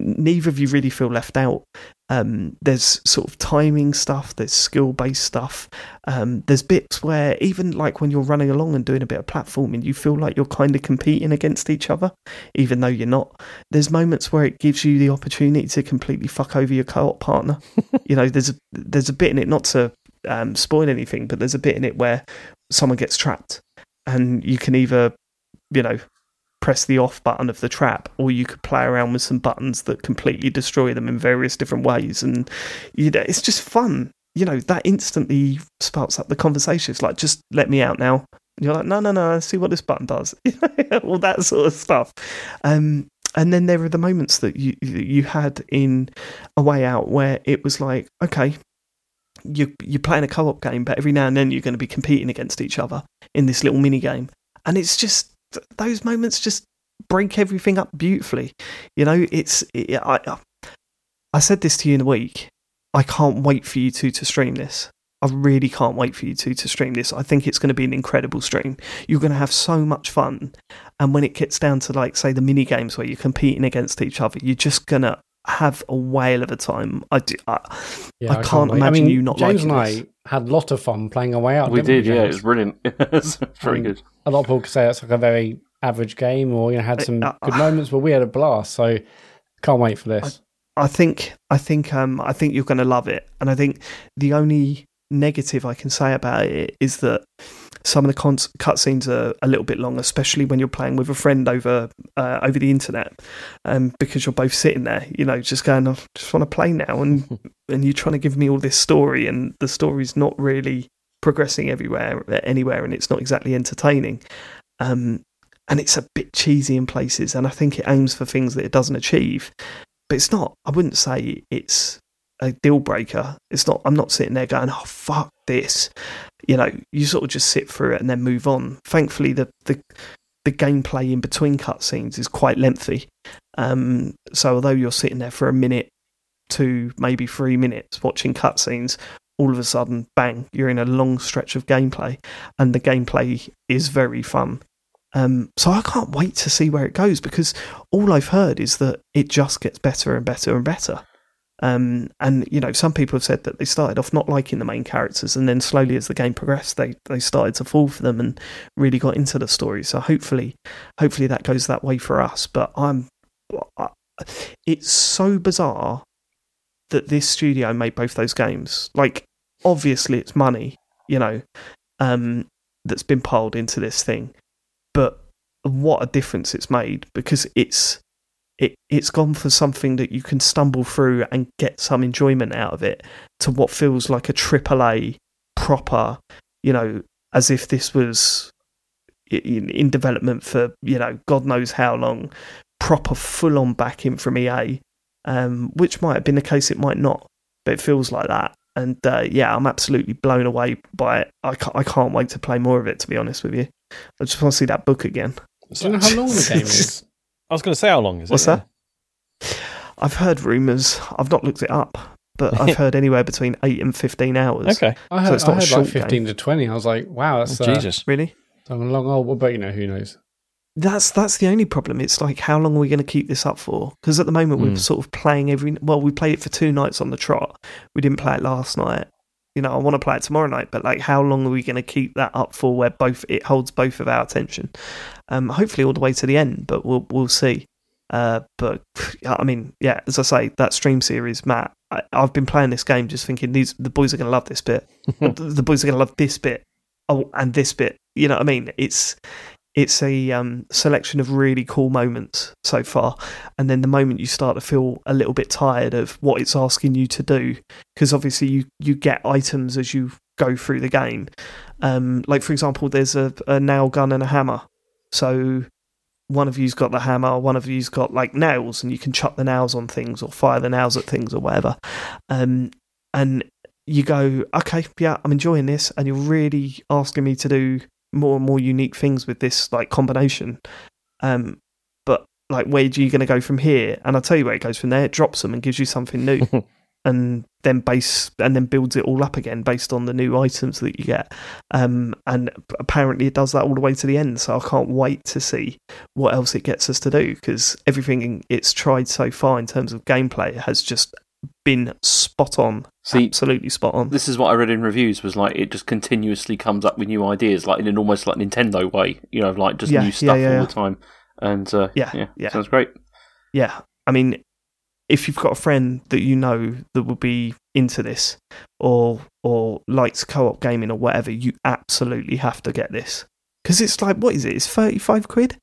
neither of you really feel left out. Um, there's sort of timing stuff, there's skill based stuff. Um, there's bits where, even like when you're running along and doing a bit of platforming, you feel like you're kind of competing against each other, even though you're not. There's moments where it gives you the opportunity to completely fuck over your co op partner. you know, there's a, there's a bit in it, not to um, spoil anything, but there's a bit in it where someone gets trapped and you can either, you know, press the off button of the trap, or you could play around with some buttons that completely destroy them in various different ways. And you know, it's just fun. You know, that instantly sparks up the conversation. It's like, just let me out now. And you're like, no, no, no, see what this button does. All that sort of stuff. Um, and then there are the moments that you you had in a way out where it was like, okay, you you're playing a co-op game, but every now and then you're going to be competing against each other in this little mini game, and it's just those moments just break everything up beautifully. You know, it's it, I uh, I said this to you in a week. I can't wait for you two to stream this. I really can't wait for you two to stream this. I think it's going to be an incredible stream. You're going to have so much fun. And when it gets down to like say the mini games where you're competing against each other, you're just going to have a whale of a time. I, do, I, yeah, I, can't, can't imagine I mean, you not James and I had a lot of fun playing a way out. We did, we, yeah, it was brilliant. it was very good. A lot of people could say it's like a very average game, or you know, had some uh, good moments, but we had a blast. So can't wait for this. I think I think um I think you're going to love it, and I think the only negative I can say about it is that some of the con- cutscenes are a little bit long, especially when you're playing with a friend over uh, over the internet, um, because you're both sitting there, you know, just going, I just want to play now, and and you're trying to give me all this story, and the story's not really progressing everywhere anywhere, and it's not exactly entertaining. Um, and it's a bit cheesy in places, and I think it aims for things that it doesn't achieve. But it's not. I wouldn't say it's a deal breaker. It's not. I'm not sitting there going, "Oh fuck this." You know, you sort of just sit through it and then move on. Thankfully, the the the gameplay in between cutscenes is quite lengthy. Um, so although you're sitting there for a minute, two, maybe three minutes watching cutscenes, all of a sudden, bang, you're in a long stretch of gameplay, and the gameplay is very fun. Um, so I can't wait to see where it goes because all I've heard is that it just gets better and better and better. Um, and you know, some people have said that they started off not liking the main characters, and then slowly as the game progressed, they they started to fall for them and really got into the story. So hopefully, hopefully that goes that way for us. But I'm, it's so bizarre that this studio made both those games. Like, obviously, it's money, you know, um, that's been piled into this thing but what a difference it's made because it's it it's gone for something that you can stumble through and get some enjoyment out of it to what feels like a triple A proper, you know, as if this was in, in development for you know God knows how long, proper full on backing from EA, um, which might have been the case, it might not, but it feels like that. And uh, yeah, I'm absolutely blown away by it. I can't, I can't wait to play more of it. To be honest with you, I just want to see that book again. Do you know how long the game is? I was going to say how long is What's it? What's that? I've heard rumours. I've not looked it up, but I've heard anywhere between eight and fifteen hours. Okay. I So heard, it's not I a heard short like 15 to 20. I was like, wow, that's uh, Jesus. Really? a long old, but you know, who knows? That's that's the only problem. It's like how long are we going to keep this up for? Because at the moment we're Mm. sort of playing every. Well, we played it for two nights on the trot. We didn't play it last night. You know, I want to play it tomorrow night, but like, how long are we going to keep that up for? Where both it holds both of our attention. Um, hopefully all the way to the end, but we'll we'll see. Uh, but I mean, yeah, as I say, that stream series, Mat. I, I've been playing this game just thinking these the boys are going to love this bit. the, the boys are going to love this bit. Oh, and this bit. You know what I mean? It's it's a um, selection of really cool moments so far, and then the moment you start to feel a little bit tired of what it's asking you to do, because obviously you you get items as you go through the game. Um, like for example, there's a, a nail gun and a hammer. So one of you's got the hammer, one of you's got like nails, and you can chuck the nails on things or fire the nails at things or whatever. Um, and you go, okay, yeah, I'm enjoying this, and you're really asking me to do more and more unique things with this like combination. Um, but like, where are you going to go from here? And I'll tell you where it goes from there. It drops them and gives you something new, and then base and then builds it all up again based on the new items that you get. Um, and apparently it does that all the way to the end. So I can't wait to see what else it gets us to do because everything it's tried so far in terms of gameplay has just been spot on. See- absolutely spot on. This is what I read in reviews was like it just continuously comes up with new ideas, like in an almost like Nintendo way, you know, like just Yeah, new stuff yeah, all the time. And uh, Yeah, yeah, yeah. sounds great. yeah, I mean, if you've got a friend that you know that will be into this or or likes co-op gaming or whatever, you absolutely have to get this because it's like what is it? It's thirty five quid.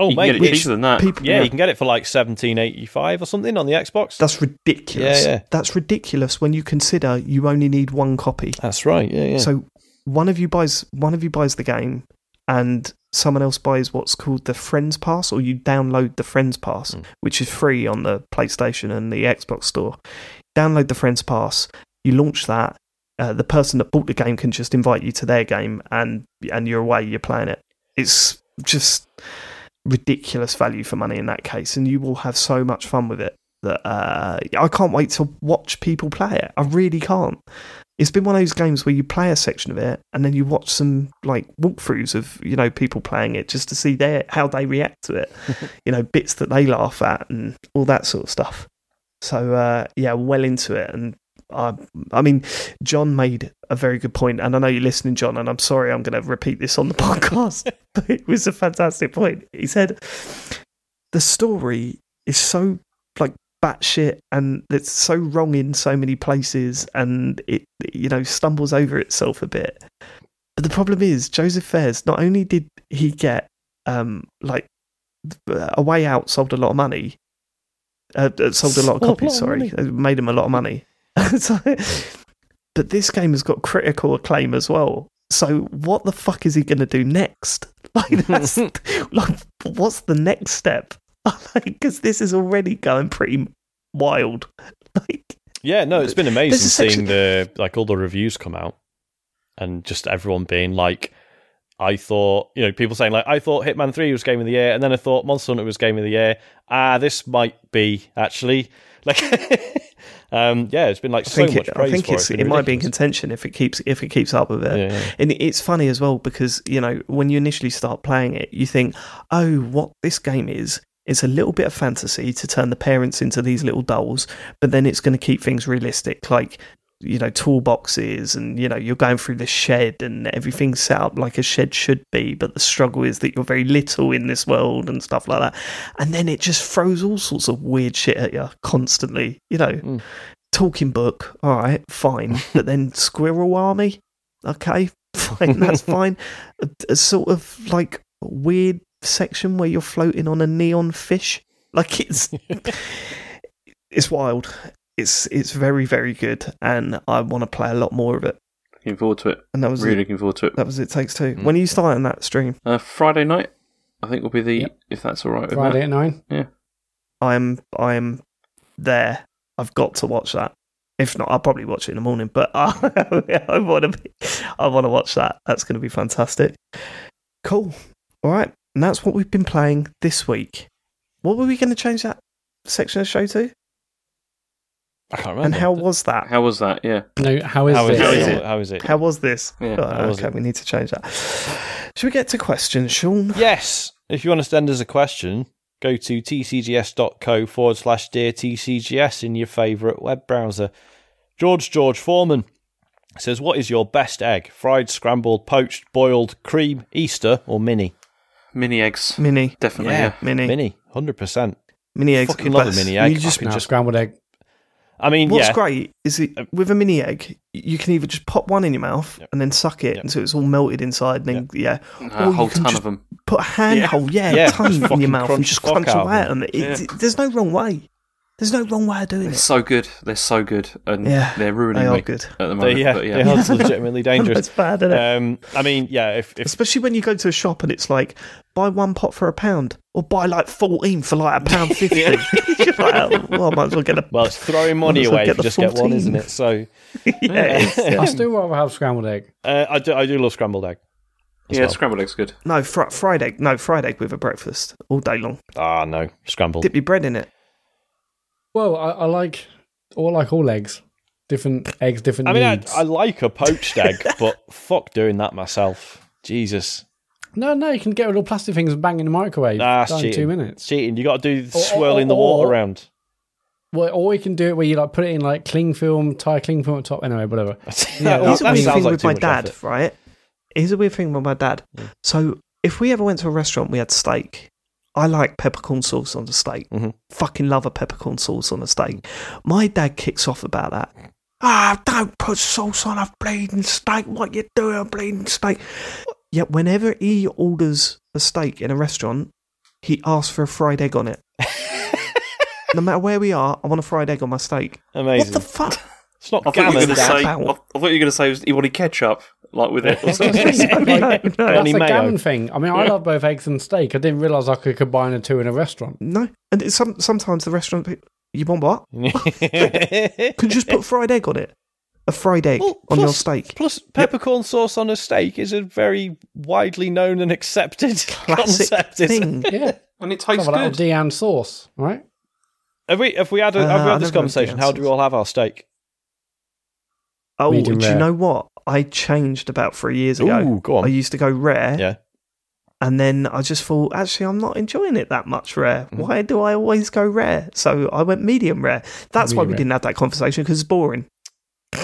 Oh, you can mate. get it cheaper than that. people- yeah, you can get it for like seventeen eighty five or something on the Xbox. That's ridiculous. Yeah, yeah. That's ridiculous when you consider you only need one copy. That's right. Yeah, yeah. So one of you buys one of you buys the game, and someone else buys what's called the Friends Pass, or you download the Friends Pass, Mm. which is free on the PlayStation and the Xbox Store. Download the Friends Pass. You launch that. Uh, the person that bought the game can just invite you to their game, and and you're away. You're playing it. It's just ridiculous value for money in that case, and you will have so much fun with it that uh, I can't wait to watch people play it. I really can't. It's been one of those games where you play a section of it and then you watch some like walkthroughs of you know people playing it just to see their how they react to it, you know bits that they laugh at and all that sort of stuff. So uh, yeah, well into it, and I, I mean, John made a very good point, and I know you're listening, John, and I'm sorry I'm going to repeat this on the podcast, but it was a fantastic point. He said the story is so like batshit and it's so wrong in so many places and it you know stumbles over itself a bit. But the problem is Josef Fares not only did he get um like a way out sold a lot of money uh, sold a lot of copies lot of sorry made him a lot of money So- but this game has got critical acclaim as well. So what the fuck is he going to do next? Like that's like what's the next step? Like, because this is already going pretty wild. Like Yeah, no, it's been amazing There's a section- seeing the like all the reviews come out and just everyone being like, I thought, you know, people saying like, I thought Hitman Three was Game of the Year, and then I thought Monster Hunter was Game of the Year. Ah, this might be actually. Like, um, yeah, it's been like I so much it, praise I think for it's, it. it, might be in contention if it keeps if it keeps up with it. Yeah, yeah. And it's funny as well because you know when you initially start playing it, you think, "Oh, what this game is It's a little bit of fantasy to turn the parents into these little dolls, but then it's going to keep things realistic, like you know toolboxes, and you know you're going through the shed and everything's set up like a shed should be, but the struggle is that you're very little in this world and stuff like that, and then it just throws all sorts of weird shit at you constantly, you know." Mm. Talking book, all right, fine, but then squirrel army, okay, fine, that's fine. A, a sort of like weird section where you're floating on a neon fish, like it's it's wild. It's it's very very good, and I want to play a lot more of it. Looking forward to it. And that was Really it. looking forward to it. That was it. Takes two. Mm. When are you starting that stream? Uh, Friday night, I think will be the Yep. if that's all right. With Friday Mat. at nine. Yeah, I am I am there. I've got to watch that. If not, I'll probably watch it in the morning. But I, I want to be, I want to watch that. That's going to be fantastic. Cool. All right, and that's what we've been playing this week. What were we going to change that section of the show to? I can't remember. And how was that? How was that? Yeah. No, how is How is this? How it? is it? How is it? How was this? Yeah, Oh, how was okay, it? we need to change that. Should we get to questions, Sean? Yes. If you want to send us a question, go to tcgs.co forward slash dear tcgs in your favourite web browser. George George Foreman says, What is your best egg? Fried, scrambled, poached, boiled, cream, Easter, or mini? Mini eggs. Mini, Definitely. Yeah. Yeah. mini, mini, Mini, 100%. Mini eggs. Fucking love a best. mini You just- I can No, just- scrambled egg. I mean, What's yeah. great is it with a mini egg, you can either just pop one in your mouth Yep. and then suck it Yep. until it's all melted inside, and then yeah, A Or you whole can ton just of them. put a handhole, yeah, Yeah, a ton in your mouth and just crunch away at them. them. It, it- there's no wrong way. There's no wrong way of doing it. They're it. so good. They're so good, and Yeah, they're ruining They are me good. at the They, moment. yeah, but they yeah. are legitimately dangerous. It's bad, isn't it? Um, I mean, yeah, if, if Especially when you go to a shop and it's like buy one pot for a pound, or buy like fourteen for like a pound fifty. You're like, oh, well, I might as well get a. well, it's throwing money Might well away get if you the just get one, isn't it? So yeah, yeah. I still rather have scrambled egg. uh, I do, I do love scrambled egg. yeah, well. scrambled eggs good. No, fr- fried egg. No, fried egg with a breakfast all day long. Ah, no, scrambled. Dip your bread in it. Well, I, I like, or like all eggs, different eggs, different I mean, I, needs. I like a poached egg, but fuck doing that myself. Jesus, no, no, you can get little plastic things and bang in the microwave. Nah, it's done in cheating. two minutes. cheating. You got to do Or- or- swirling the or- water around. Well, or you can do it where you like put it in like cling film, tie cling film on top. Anyway, whatever. Yeah, that- Here's a that weird thing like with my dad, effort. right? Here's a weird thing with my dad. So if we ever went to a restaurant, we had steak. I like peppercorn sauce on the steak. Mhm. Fucking love a peppercorn sauce on a steak. My dad kicks off about that. Ah, don't put sauce on a bleeding steak. What you doing, a bleeding steak? Yet whenever he orders a steak in a restaurant, he asks for a fried egg on it. no matter where we are, I want a fried egg on my steak. Amazing. What the fuck? it's not I thought you were gammon, going to say. I I thought you were going to say he wanted ketchup, like with it. Or I something. like, no, no. That's a mayo. gammon thing. I mean, I love both eggs and steak. I didn't realise I could combine the two in a restaurant. No, and it's some sometimes the restaurant people, you want what? Could you just put fried egg on it? A fried egg Well, on your steak. Plus, peppercorn sauce on a steak is a very widely known and accepted Classic concept. thing. Yeah, and it some tastes of that good. Diane sauce, right? Have we have we had a, Uh, have we I had this conversation? How do we all have our steak? Oh, Medium do you know what? I changed about three years ago. Ooh, go on. I used to go rare, Yeah. and then I just thought, actually, I'm not enjoying it that much rare. Mm-hmm. Why do I always go rare? So I went medium rare. That's why we rare. didn't have that conversation because it's boring.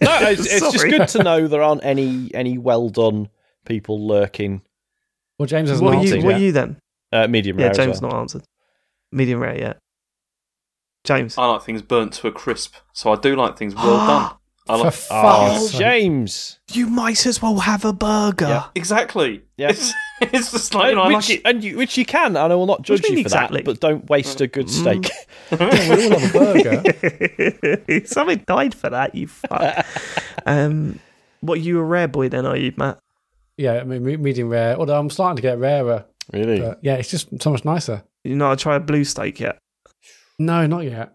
No, it's, it's just good to know there aren't any any well done people lurking. Well, James hasn't What are answered you? What are you then? Uh, medium Yeah, rare. James as well. not answered. Medium rare, yeah. James. I like things burnt to a crisp, so I do like things well done. I For like fuck's Oh, sake. James. You might as well have a burger. exactly. Yeah. It's, it's just like you know, which, like it. and you, which you can, and I will not judge you you for exactly? that. But don't waste a good steak. Yeah, we all have a burger. Something died for that, you fuck. um, what, you a rare boy then, are you, Mat? yeah, I mean, medium rare. Although I'm starting to get rarer. really? But yeah, it's just so much nicer. You know, I try a blue steak yet. No, not yet.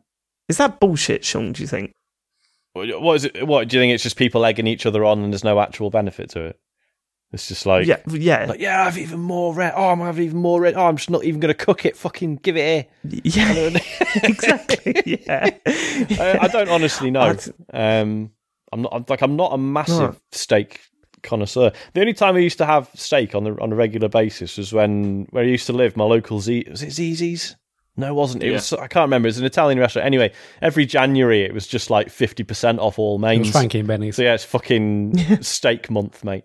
Is that bullshit, Sean? Do you think? What what is it? What do you think? It's just people egging each other on, and there's no actual benefit to it. It's just like, yeah, yeah, like yeah, I have even more red. Oh, I'm gonna have even more red. Oh, I'm just not even going to cook it. Fucking give it here. yeah, exactly. Yeah, I, I don't honestly know. Um, I'm not I'm, like I'm not a massive No. steak connoisseur. The only time I used to have steak on the on a regular basis was when where I used to live. My local Z was it Zizzi's? No, it wasn't. It Yeah. was I can't remember. It was an Italian restaurant. Anyway, every January it was just like fifty percent off all It was mains. Frankie and Benny's. So yeah, it's fucking steak month, mate.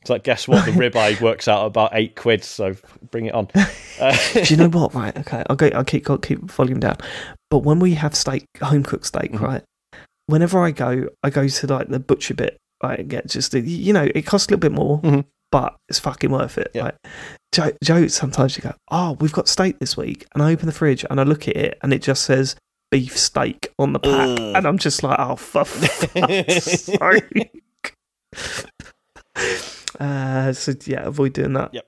It's like guess what? The ribeye works out about eight quid. So bring it on. Uh, Do you know what? Right, okay, I'll go. I'll keep I'll keep volume down. But when we have steak, home cooked steak, Mhm. right? Whenever I go, I go to like the butcher bit. Right, get just the, you know, it costs a little bit more, Mhm. But it's fucking worth it. Yeah. Right? Joe, Joe, sometimes you go, oh, we've got steak this week, and I open the fridge and I look at it, and it just says beef steak on the pack, Ugh. and I'm just like, oh, for fuck's sake. Uh, so yeah, avoid doing that. Yep.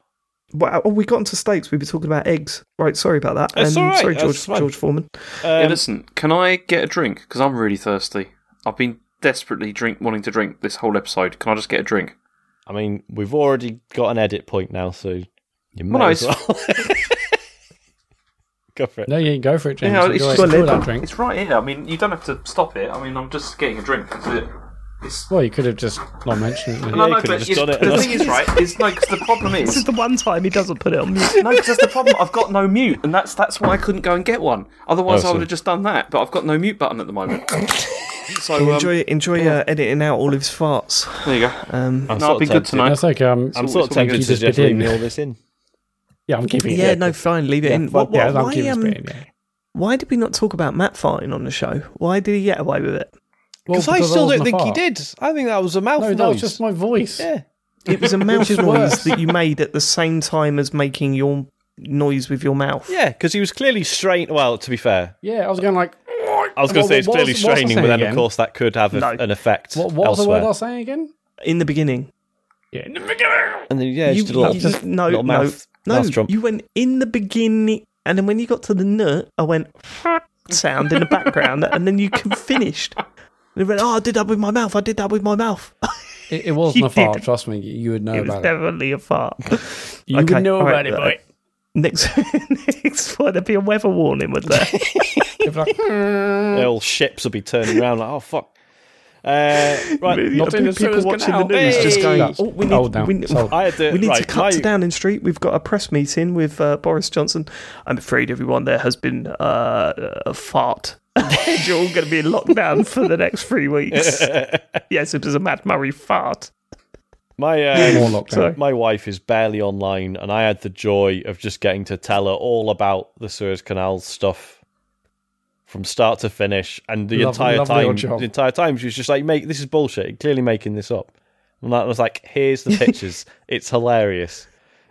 Well, oh, we got into steaks. We were talking about eggs. Right, sorry about that. It's all right, Sorry, George, fine. George Foreman. Hey, um, listen, can I get a drink? Because I'm really thirsty. I've been desperately drink wanting to drink this whole episode. Can I just get a drink? I mean, we've already got an edit point now, so you might Well, no, as well. Go for it. No, you can go for it, James. Yeah, it's just- Enjoy that drink. It's right here. I mean, you don't have to stop it. I mean, I'm just getting a drink. That's it. It's, Well, you could have just not mentioned it. Yeah, no, you no, could've but just it's- done it. the thing is, right? Is no, because the problem is This is is the one time he doesn't put it on mute. no, because that's the problem. I've got no mute, and that's that's why I couldn't go and get one. Otherwise, Oh, I would have just done that. But I've got no mute button at the moment. So um, enjoy enjoy uh, editing out all of his farts. there you go. Um, I'm No, sort it'd be good to tempted- know. That's okay. Um, I'm sort of all tempted good. to Just just leave in. me all this in. yeah, I'm keeping it. yeah, no, fine, leave it Yeah, in. Well, What- yeah, what- I'm why, keeping um, spitting, yeah. why did we not talk about Mat farting on the show? Why did he get away with it? Well, Because I still don't a think he did. I think that was a mouth No, that was just my voice. Yeah. It was a mouth noise worse. that you made at the same time as making your noise with your mouth. Yeah, because he was clearly strained. Well, to be fair, Yeah, I was going like. I was going to What- say it's what clearly was- what was I straining, but saying then of course that could have a, No. an effect What, what was the word I was saying again? In the beginning. Yeah. In the beginning. And then yeah, you, just a little, you just- no, little mouth, no, mouth no. You went in the beginning, and then when you got to the nut, I went sound in the background, and then you con- finished. And you went, oh, I did that with my mouth. I did that with my mouth. It, it wasn't You a fart. did. Trust me, you would know it was about it. definitely a fart. You Okay, would know about right, it, uh, boy. Next, next point, there'd be a weather warning, would there? If like, The old ships will be turning around like, oh fuck. Uh, right, Not in the people watching Canal. the news just going, oh, we need, old now. we, Sold. I had to. we need right, to cut my- to Downing Street. We've got a press meeting with uh, Boris Johnson. I'm afraid everyone there has been uh, a fart. You're all going to be in lockdown for the next three weeks. yes, it was a Mat Murray fart. My uh, more my wife is barely online, and I had the joy of just getting to tell her all about the Suez Canal stuff from start to finish, and the Lovely- entire lovely time, job. the entire time, she was just like, "Mate, this is bullshit. You're clearly making this up." And I was like, "Here's the pictures. it's hilarious."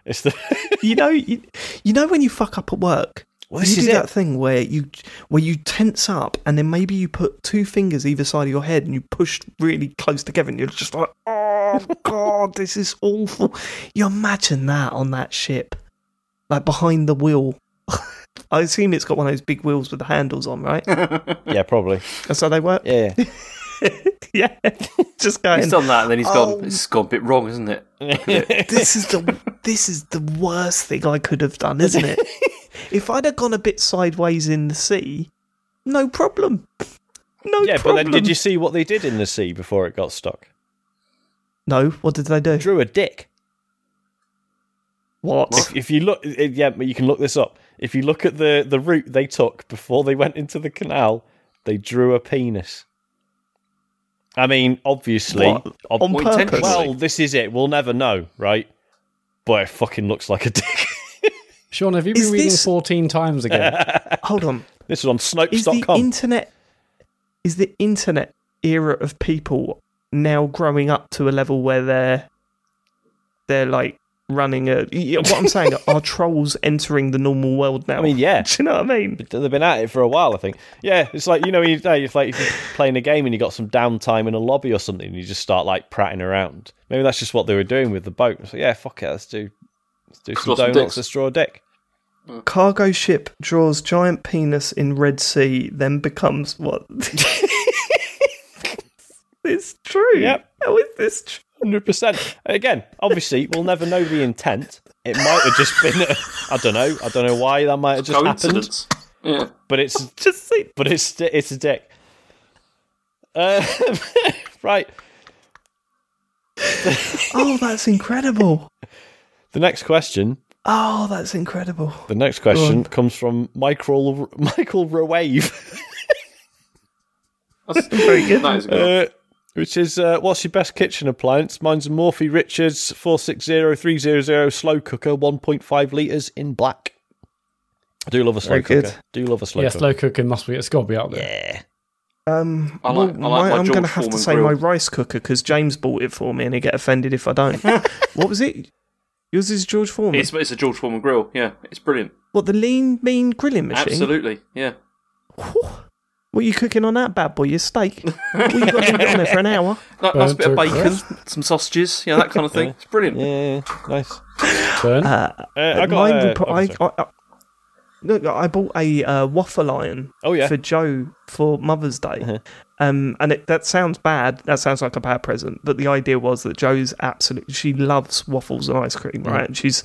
It's the You know, you, you know when you fuck up at work. Well, this you is do it. that thing where you where you tense up and then maybe you put two fingers either side of your head and you push really close together and you're just like, oh god, this is awful. You imagine that on that ship, like behind the wheel. I assume it's got one of those big wheels with the handles on, right? yeah, probably. That's how they work. Yeah, Yeah, just going. He's done that, and then he's Oh. gone. It's gone a bit wrong, isn't it? this is the this is the worst thing I could have done, isn't it? If I'd have gone a bit sideways in the sea, no problem. No yeah. But then, did you see what they did in the sea before it got stuck? No, what did they do? Drew a dick. What? If, if you look, yeah, but you can look this up. If you look at the the route they took before they went into the canal, they drew a penis. I mean, obviously, ob- On Well, purpose? well, this is it. We'll never know, right? But it fucking looks like a dick. Sean, have you been Is reading this- 14 times again? Hold on. This is on Snopes.com. is the internet is the internet era of people now growing up to a level where they're they're like running a what I'm saying are trolls entering the normal world now I mean, yeah. do you know what I mean They've been at it for a while, I think. Yeah, it's like you know, you know, if like if you're playing a game and you got some downtime in a lobby or something, and you just start like prattling around. Maybe that's just what they were doing with the boat. So yeah, fuck it, let's do, let's do some donuts, dicks. let's draw a dick. cargo ship draws giant penis in Red Sea then becomes what it's true Yep. how is this true Hundred percent. Again, obviously, we'll never know the intent. It might have just been. I don't know. I don't know why that might have just happened. Yeah. But it's just see but it's it's a dick. Uh, right. oh that's incredible The next question. oh that's incredible The next question comes from Michael Michael Rowave. That's Very good. That is good. Uh, which is uh, what's your best kitchen appliance? Mine's a Morphy Richards four six zero three zero zero slow cooker, one point five liters in black. I do love a slow Very good. cooker. Do love a slow yeah, cooker. slow cooking must be. It's got to be out there. Yeah. Um, I like- well, I like my I'm going to have to say grill. my rice cooker because James bought it for me and he get offended if I don't. what was it? Yours is George Foreman. It's, it's a George Foreman grill. Yeah, it's brilliant. what the lean mean grilling machine? Absolutely. Yeah. Whew. What are you cooking on that bad boy? Your steak? what you got to it on there for an hour? Ni- Nice bit of to a bacon, some sausages, you know, that kind of thing. It's brilliant. Yeah, nice. Turn. Uh, I got. Uh, would oh, I. I, I, look, I bought a uh, waffle iron Oh, yeah. for Joe for Mother's Day. Uh-huh. Um, and it, that sounds bad. That sounds like a bad present. But the idea was that Joe's absolutely she loves waffles and ice cream, Mm. right? And she's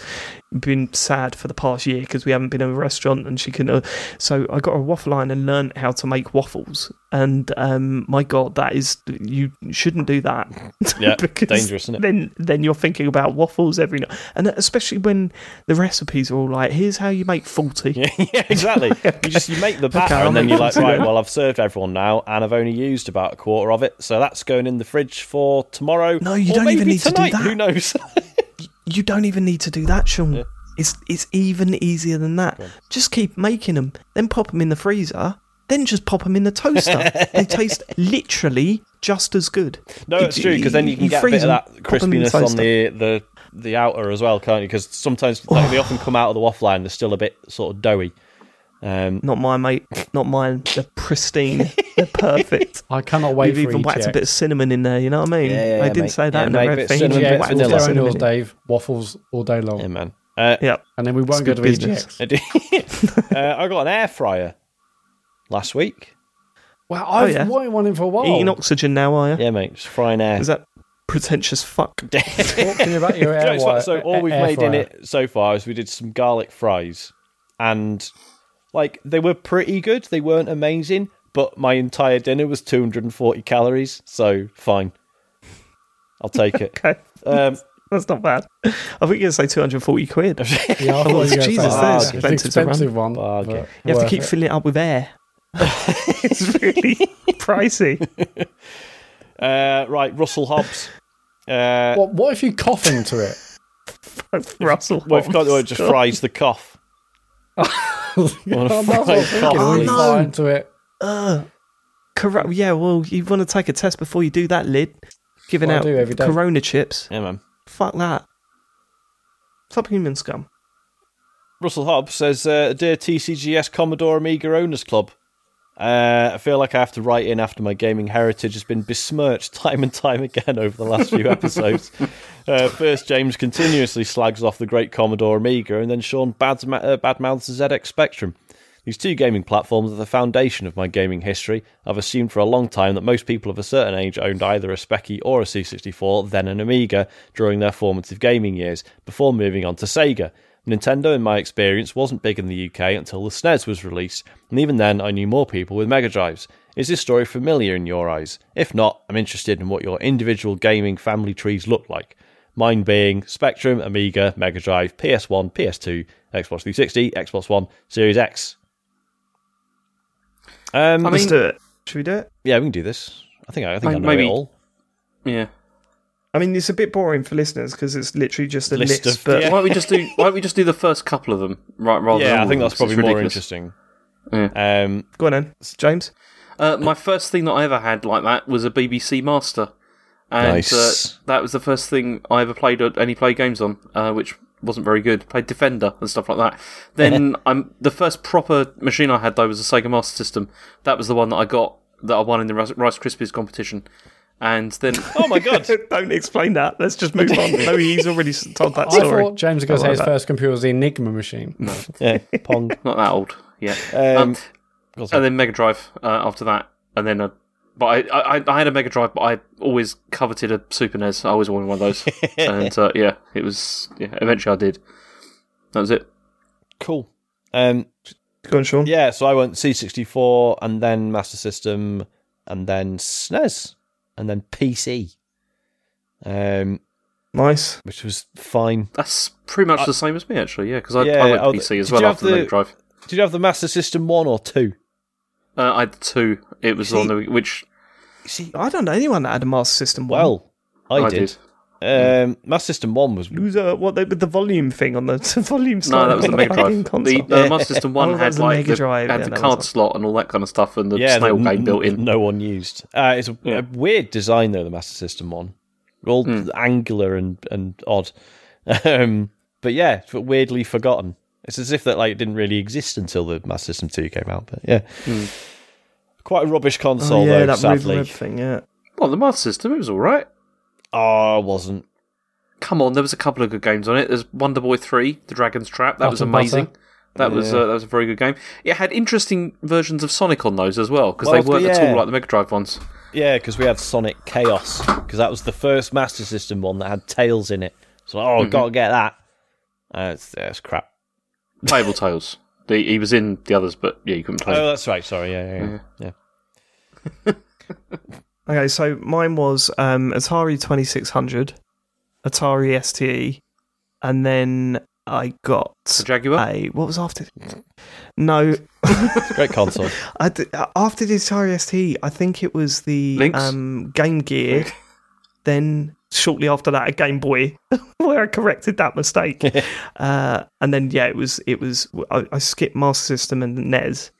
been sad for the past year because we haven't been in a restaurant, and she can. Uh, so I got a waffle iron and learned how to make waffles. And um, my God, that is you shouldn't do that. Yeah, because dangerous, isn't it? Then then you're thinking about waffles every night, and especially when the recipes are all like, "Here's how you make forty. Yeah, yeah, exactly. You just you make the batter I'll and then you're like, right, well, I've served everyone now, and I've only used about a quarter of it, so that's going in the fridge for tomorrow. No, you don't even need to do tonight, that. Who knows? You don't even need to do that, Sean. Yeah. It's it's even easier than that. Just keep making them, then pop them in the freezer, then just pop them in the toaster. they taste literally just as good. no, it's true because then you can get a bit freeze of that pop 'em the crispiness on the the the outer as well, can't you? Because sometimes like, they oh. often come out of the waffle line, they're still a bit sort of doughy. Um, Not mine, mate. Not mine. They're pristine. They're perfect. I cannot wait We've for even whacked a bit of cinnamon in there. You know what I mean? Yeah, yeah, I yeah, did mate. say that Yeah, in the mate, red bit thing. cinnamon, Yeah, bit whacked vanilla. a bit of Zero cinnamon Nils. Dave. Waffles all day long. yeah, man. Uh, Yeah. And then we won't go good to business. EGX. I, did- uh, I got an air fryer last week. Well, I've yeah. wanted one in for a while. Eating oxygen now, are you? Yeah, mate, just frying air. Is that pretentious fuck? Talk to me about your Do you know, air it's wire- so all we've air made in it so far is we did some garlic fries, and like they were pretty good. They weren't amazing, but my entire dinner was 240 calories, so fine. I'll take it. Okay. Um, That's not bad. I think you're going to say 240 quid. Yeah, I thought you Jesus, say that that. is It's an expensive expensive one. Bargain. but You have to keep it. filling it up with air. it's really pricey. uh, right, Russell Hobbs. Uh, What, what if you cough into it? Russell. well, if God Hobbs. just fries the cough. Oh, that's what I'm fried thinking. coffee. When Oh, fly no. into it. Ugh. Correct. Yeah, well, you want to take a test before you do that, lid. Giving What out do. Corona chips. Yeah, man. Fuck that. Top human scum. Russell Hobbs says, uh, "Dear TCGS Commodore Amiga Owners Club, uh, I feel like I have to write in after my gaming heritage has been besmirched time and time again over the last few episodes. Uh, first, James continuously slags off the great Commodore Amiga, and then Sean bads- uh, badmouths the ZX Spectrum. These two gaming platforms are the foundation of my gaming history. I've assumed for a long time that most people of a certain age owned either a Speccy or a C64, then an Amiga, during their formative gaming years, before moving on to Sega. Nintendo, in my experience, wasn't big in the UK until the SNES was released, and even then I knew more people with Mega Drives. Is this story familiar in your eyes? If not, I'm interested in what your individual gaming family trees look like. Mine being Spectrum, Amiga, Mega Drive, PS1, PS2, Xbox 360, Xbox One, Series X. Um, I Let's do it. Should we do it? yeah, we can do this. I think I, I think I, Like, know maybe- it all. Yeah. I mean, it's a bit boring for listeners because it's literally just a List list. of- but yeah. Why don't we just do? Why don't we just do the first couple of them, right? Rather Yeah, than all I think of them, that's 'cause probably more ridiculous. interesting. Um, Go on then, James. Uh, my first thing that I ever had like that was a BBC Master, and Nice. uh, that was the first thing I ever played uh, any play games on, uh, which wasn't very good. Played Defender and stuff like that. Then I'm the first proper machine I had though was a Sega Master System. That was the one that I got that I won in the Rice Rice Krispies competition, and then oh my god! Don't explain that. Let's just move on. no, he's already told that I story. thought James was going to say like his that. first computer was the Enigma machine. yeah, Pong. not that old, yeah. Um, Um, go on, sorry. and then Mega Drive uh, after that, and then. Uh, but I, I, I had a Mega Drive, but I always coveted a Super NES. I always wanted one of those, and uh, yeah, it was. Yeah, eventually I did. That was it. cool. Um, Go on, Sean. yeah, so I went C64 and then Master System and then SNES and then PC, um, Nice. which was fine. That's pretty much the same as me, actually. Yeah, because I, Yeah, I went oh, PC as well after the the- Mega Drive. Did you have the Master System one or two? Uh, I had two. It was See- on the which See, I don't know anyone that had a Master System one. well, I, I, did. did. Um, Master System one was loser. uh, what they with the volume thing on the volume No, that was the Mega Drive. console. The, the Master System One Oh, had the like Mega the, Drive, had yeah, the card was slot and all that kind of stuff, and the yeah, snail game n- built in. No one used. Uh, it's a, Yeah. a weird design though. The Master System one, all Hmm. angular and and odd. Um, but yeah, it's weirdly forgotten. It's as if that like didn't really exist until the Master System two came out. But yeah, Hmm. quite a rubbish Oh, console yeah, though. that sadly, Riv Rev thing. Yeah. Well, the Master System it was all right. Oh, it wasn't. Come on, there was a couple of good games on it. There's Wonder Boy Three, The Dragon's Trap. That was amazing. Butter. That was uh, that was a very good game. It had interesting versions of Sonic on those as well because Well, they weren't at all like the Mega Drive ones. Yeah, because we had Sonic Chaos because that was the first Master System one that had Tails in it. So oh, gotta get that. Uh, it's, yeah, it's crap. Playable Tails. The, he was in the others, but yeah, you couldn't play. Oh, that's right. Sorry. Yeah, yeah, yeah. yeah. Okay, so mine was um, Atari 2600, Atari STE, and then I got the Jaguar. a what was after? No, Great console. I d- after the Atari ST, I think it was the um, Game Gear. then shortly after that, a Game Boy, where I corrected that mistake. uh, and then yeah, it was it was I, I skipped Master System and the NES,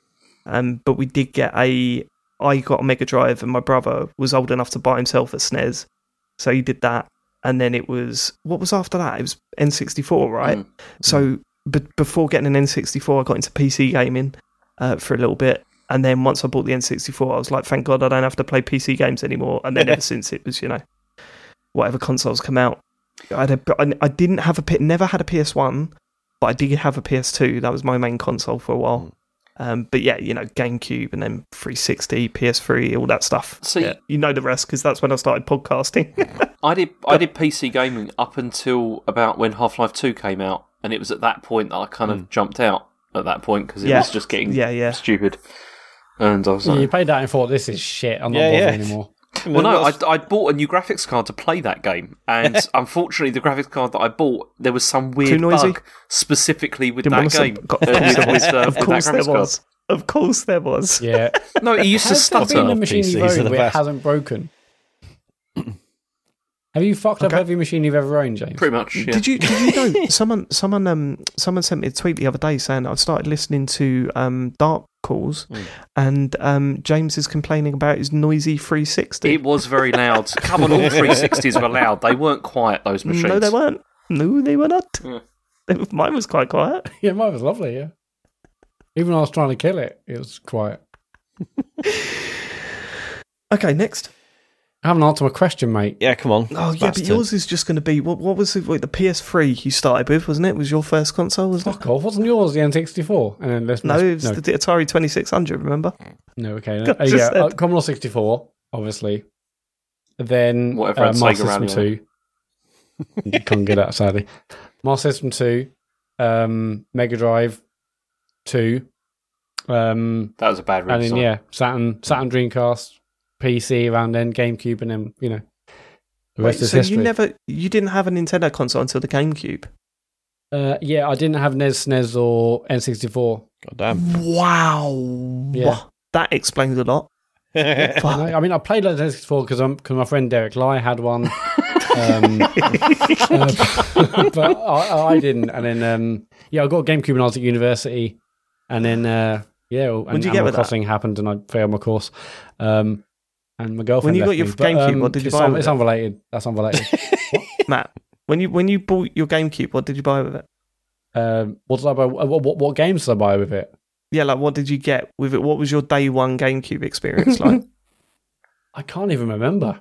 um, but we did get a. I got a Mega Drive, and my brother was old enough to buy himself a SNES, so he did that. And then it was what was after that? It was N64, right? Mm. So, but before getting an N64, I got into PC gaming uh, for a little bit. And then once I bought the N64, I was like, thank God I don't have to play PC games anymore. And then ever since it was, you know, whatever consoles come out. I, had a, I, I didn't have a, never had a PS1, but I did have a PS2. That was my main console for a while. Um, but yeah, you know, GameCube and then 360, PS3, all that stuff. See- Yeah, you know the rest because that's when I started podcasting. I did I did PC gaming up until about when Half Life Two came out, and it was at that point that I kind of jumped out at that point because it Yeah. was just getting yeah, yeah. stupid. And I was like, You played that and thought, this is shit. I'm not Yeah, bothered yeah. anymore. Well, no, I I bought a new graphics card to play that game, and unfortunately, the graphics card that I bought there was some weird noisy? bug specifically with Didn't that want to game. got- uh, with, with, uh, of course there graphics card. was. Of course there was. Yeah. No, it used to Has there been a machine you've PCs are owned the where it hasn't broken? Have you fucked up every machine you've ever owned, James? Pretty much. Yeah. Did you did you know someone someone um someone sent me a tweet the other day saying I've started listening to um Dark Calls Hmm. and um James is complaining about his noisy 360. It was very loud. Come on, all 360s were loud. They weren't quiet. Those machines. no, they weren't. No, they were not. Yeah. Mine was quite quiet. Yeah, mine was lovely, yeah. Even when I was trying to kill it, it was quiet. Okay, next. I haven't answered my question, mate. yeah, come on. Oh yeah, but yours is just going to be what? What was it? Wait, the PS3 you started with, wasn't it? Was your first console? Was it? Fuck off. Wasn't yours the N64? And then let's No, it was no, the Atari 2600. Remember? no, okay. No. God, Uh, yeah, said. uh, Commodore 64, obviously. Then Whatever uh, had Master Sega System around 2. you can't get that, sadly. Master System 2, um, Mega Drive 2, um, That was a bad and then, redesign. yeah, Saturn, Saturn Dreamcast, PC around then, GameCube, and then, you know, the Wait, is so history. you never, you didn't have a Nintendo console until the GameCube. Uh, yeah, I didn't have NES, SNES, or N64. God damn. Wow. Yeah. That explains a lot. No, I mean, I played like N64 because because my friend Derek Lai had one, um, uh, but I, I didn't. And then um, yeah, I got a GameCube when I was at university, and then uh, Yeah, well, and did you get Animal with that? Crossing happened, and I failed my course. Um, and my girlfriend. When you left got your me, but, GameCube, um, what did you it's buy un- with It's it? unrelated. That's unrelated. Matt, when you when you bought your GameCube, what did you buy with it? um, what did I buy? What, what, what games did I buy with it? Yeah, like what did you get with it? What was your day one GameCube experience like? I can't even remember.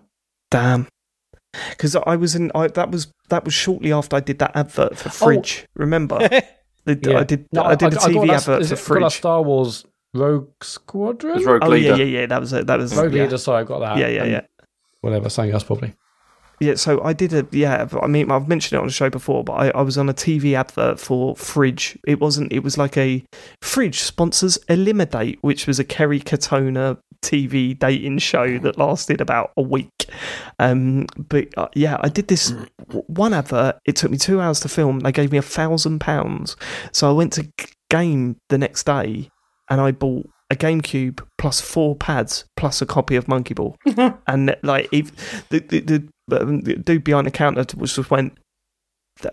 Damn. Because I was in, I, that was that was shortly after I did that advert for Frijj. Remember, The- Yeah. I did No, I did the got TV that- advert is for it- got that Frijj. Star Wars Rogue Squadron. It was Rogue Oh Leader. yeah, yeah, yeah. That was it. That was Rogue yeah. Leader. Sorry, I got that. Yeah, yeah, yeah. Whatever, something else probably. Yeah, so I did a yeah. I mean, I've mentioned it on the show before, but I, I was on a TV advert for Frijj. It wasn't. It was like a Frijj sponsors Eliminate, which was a Kerry Katona TV dating show that lasted about a week. Um, but uh, yeah, I did this one advert. It took me two hours to film. They gave me a thousand pounds, so I went to game the next day, and I bought a GameCube plus four pads plus a copy of Monkey Ball and like if the the, the, um, the dude behind the counter was just went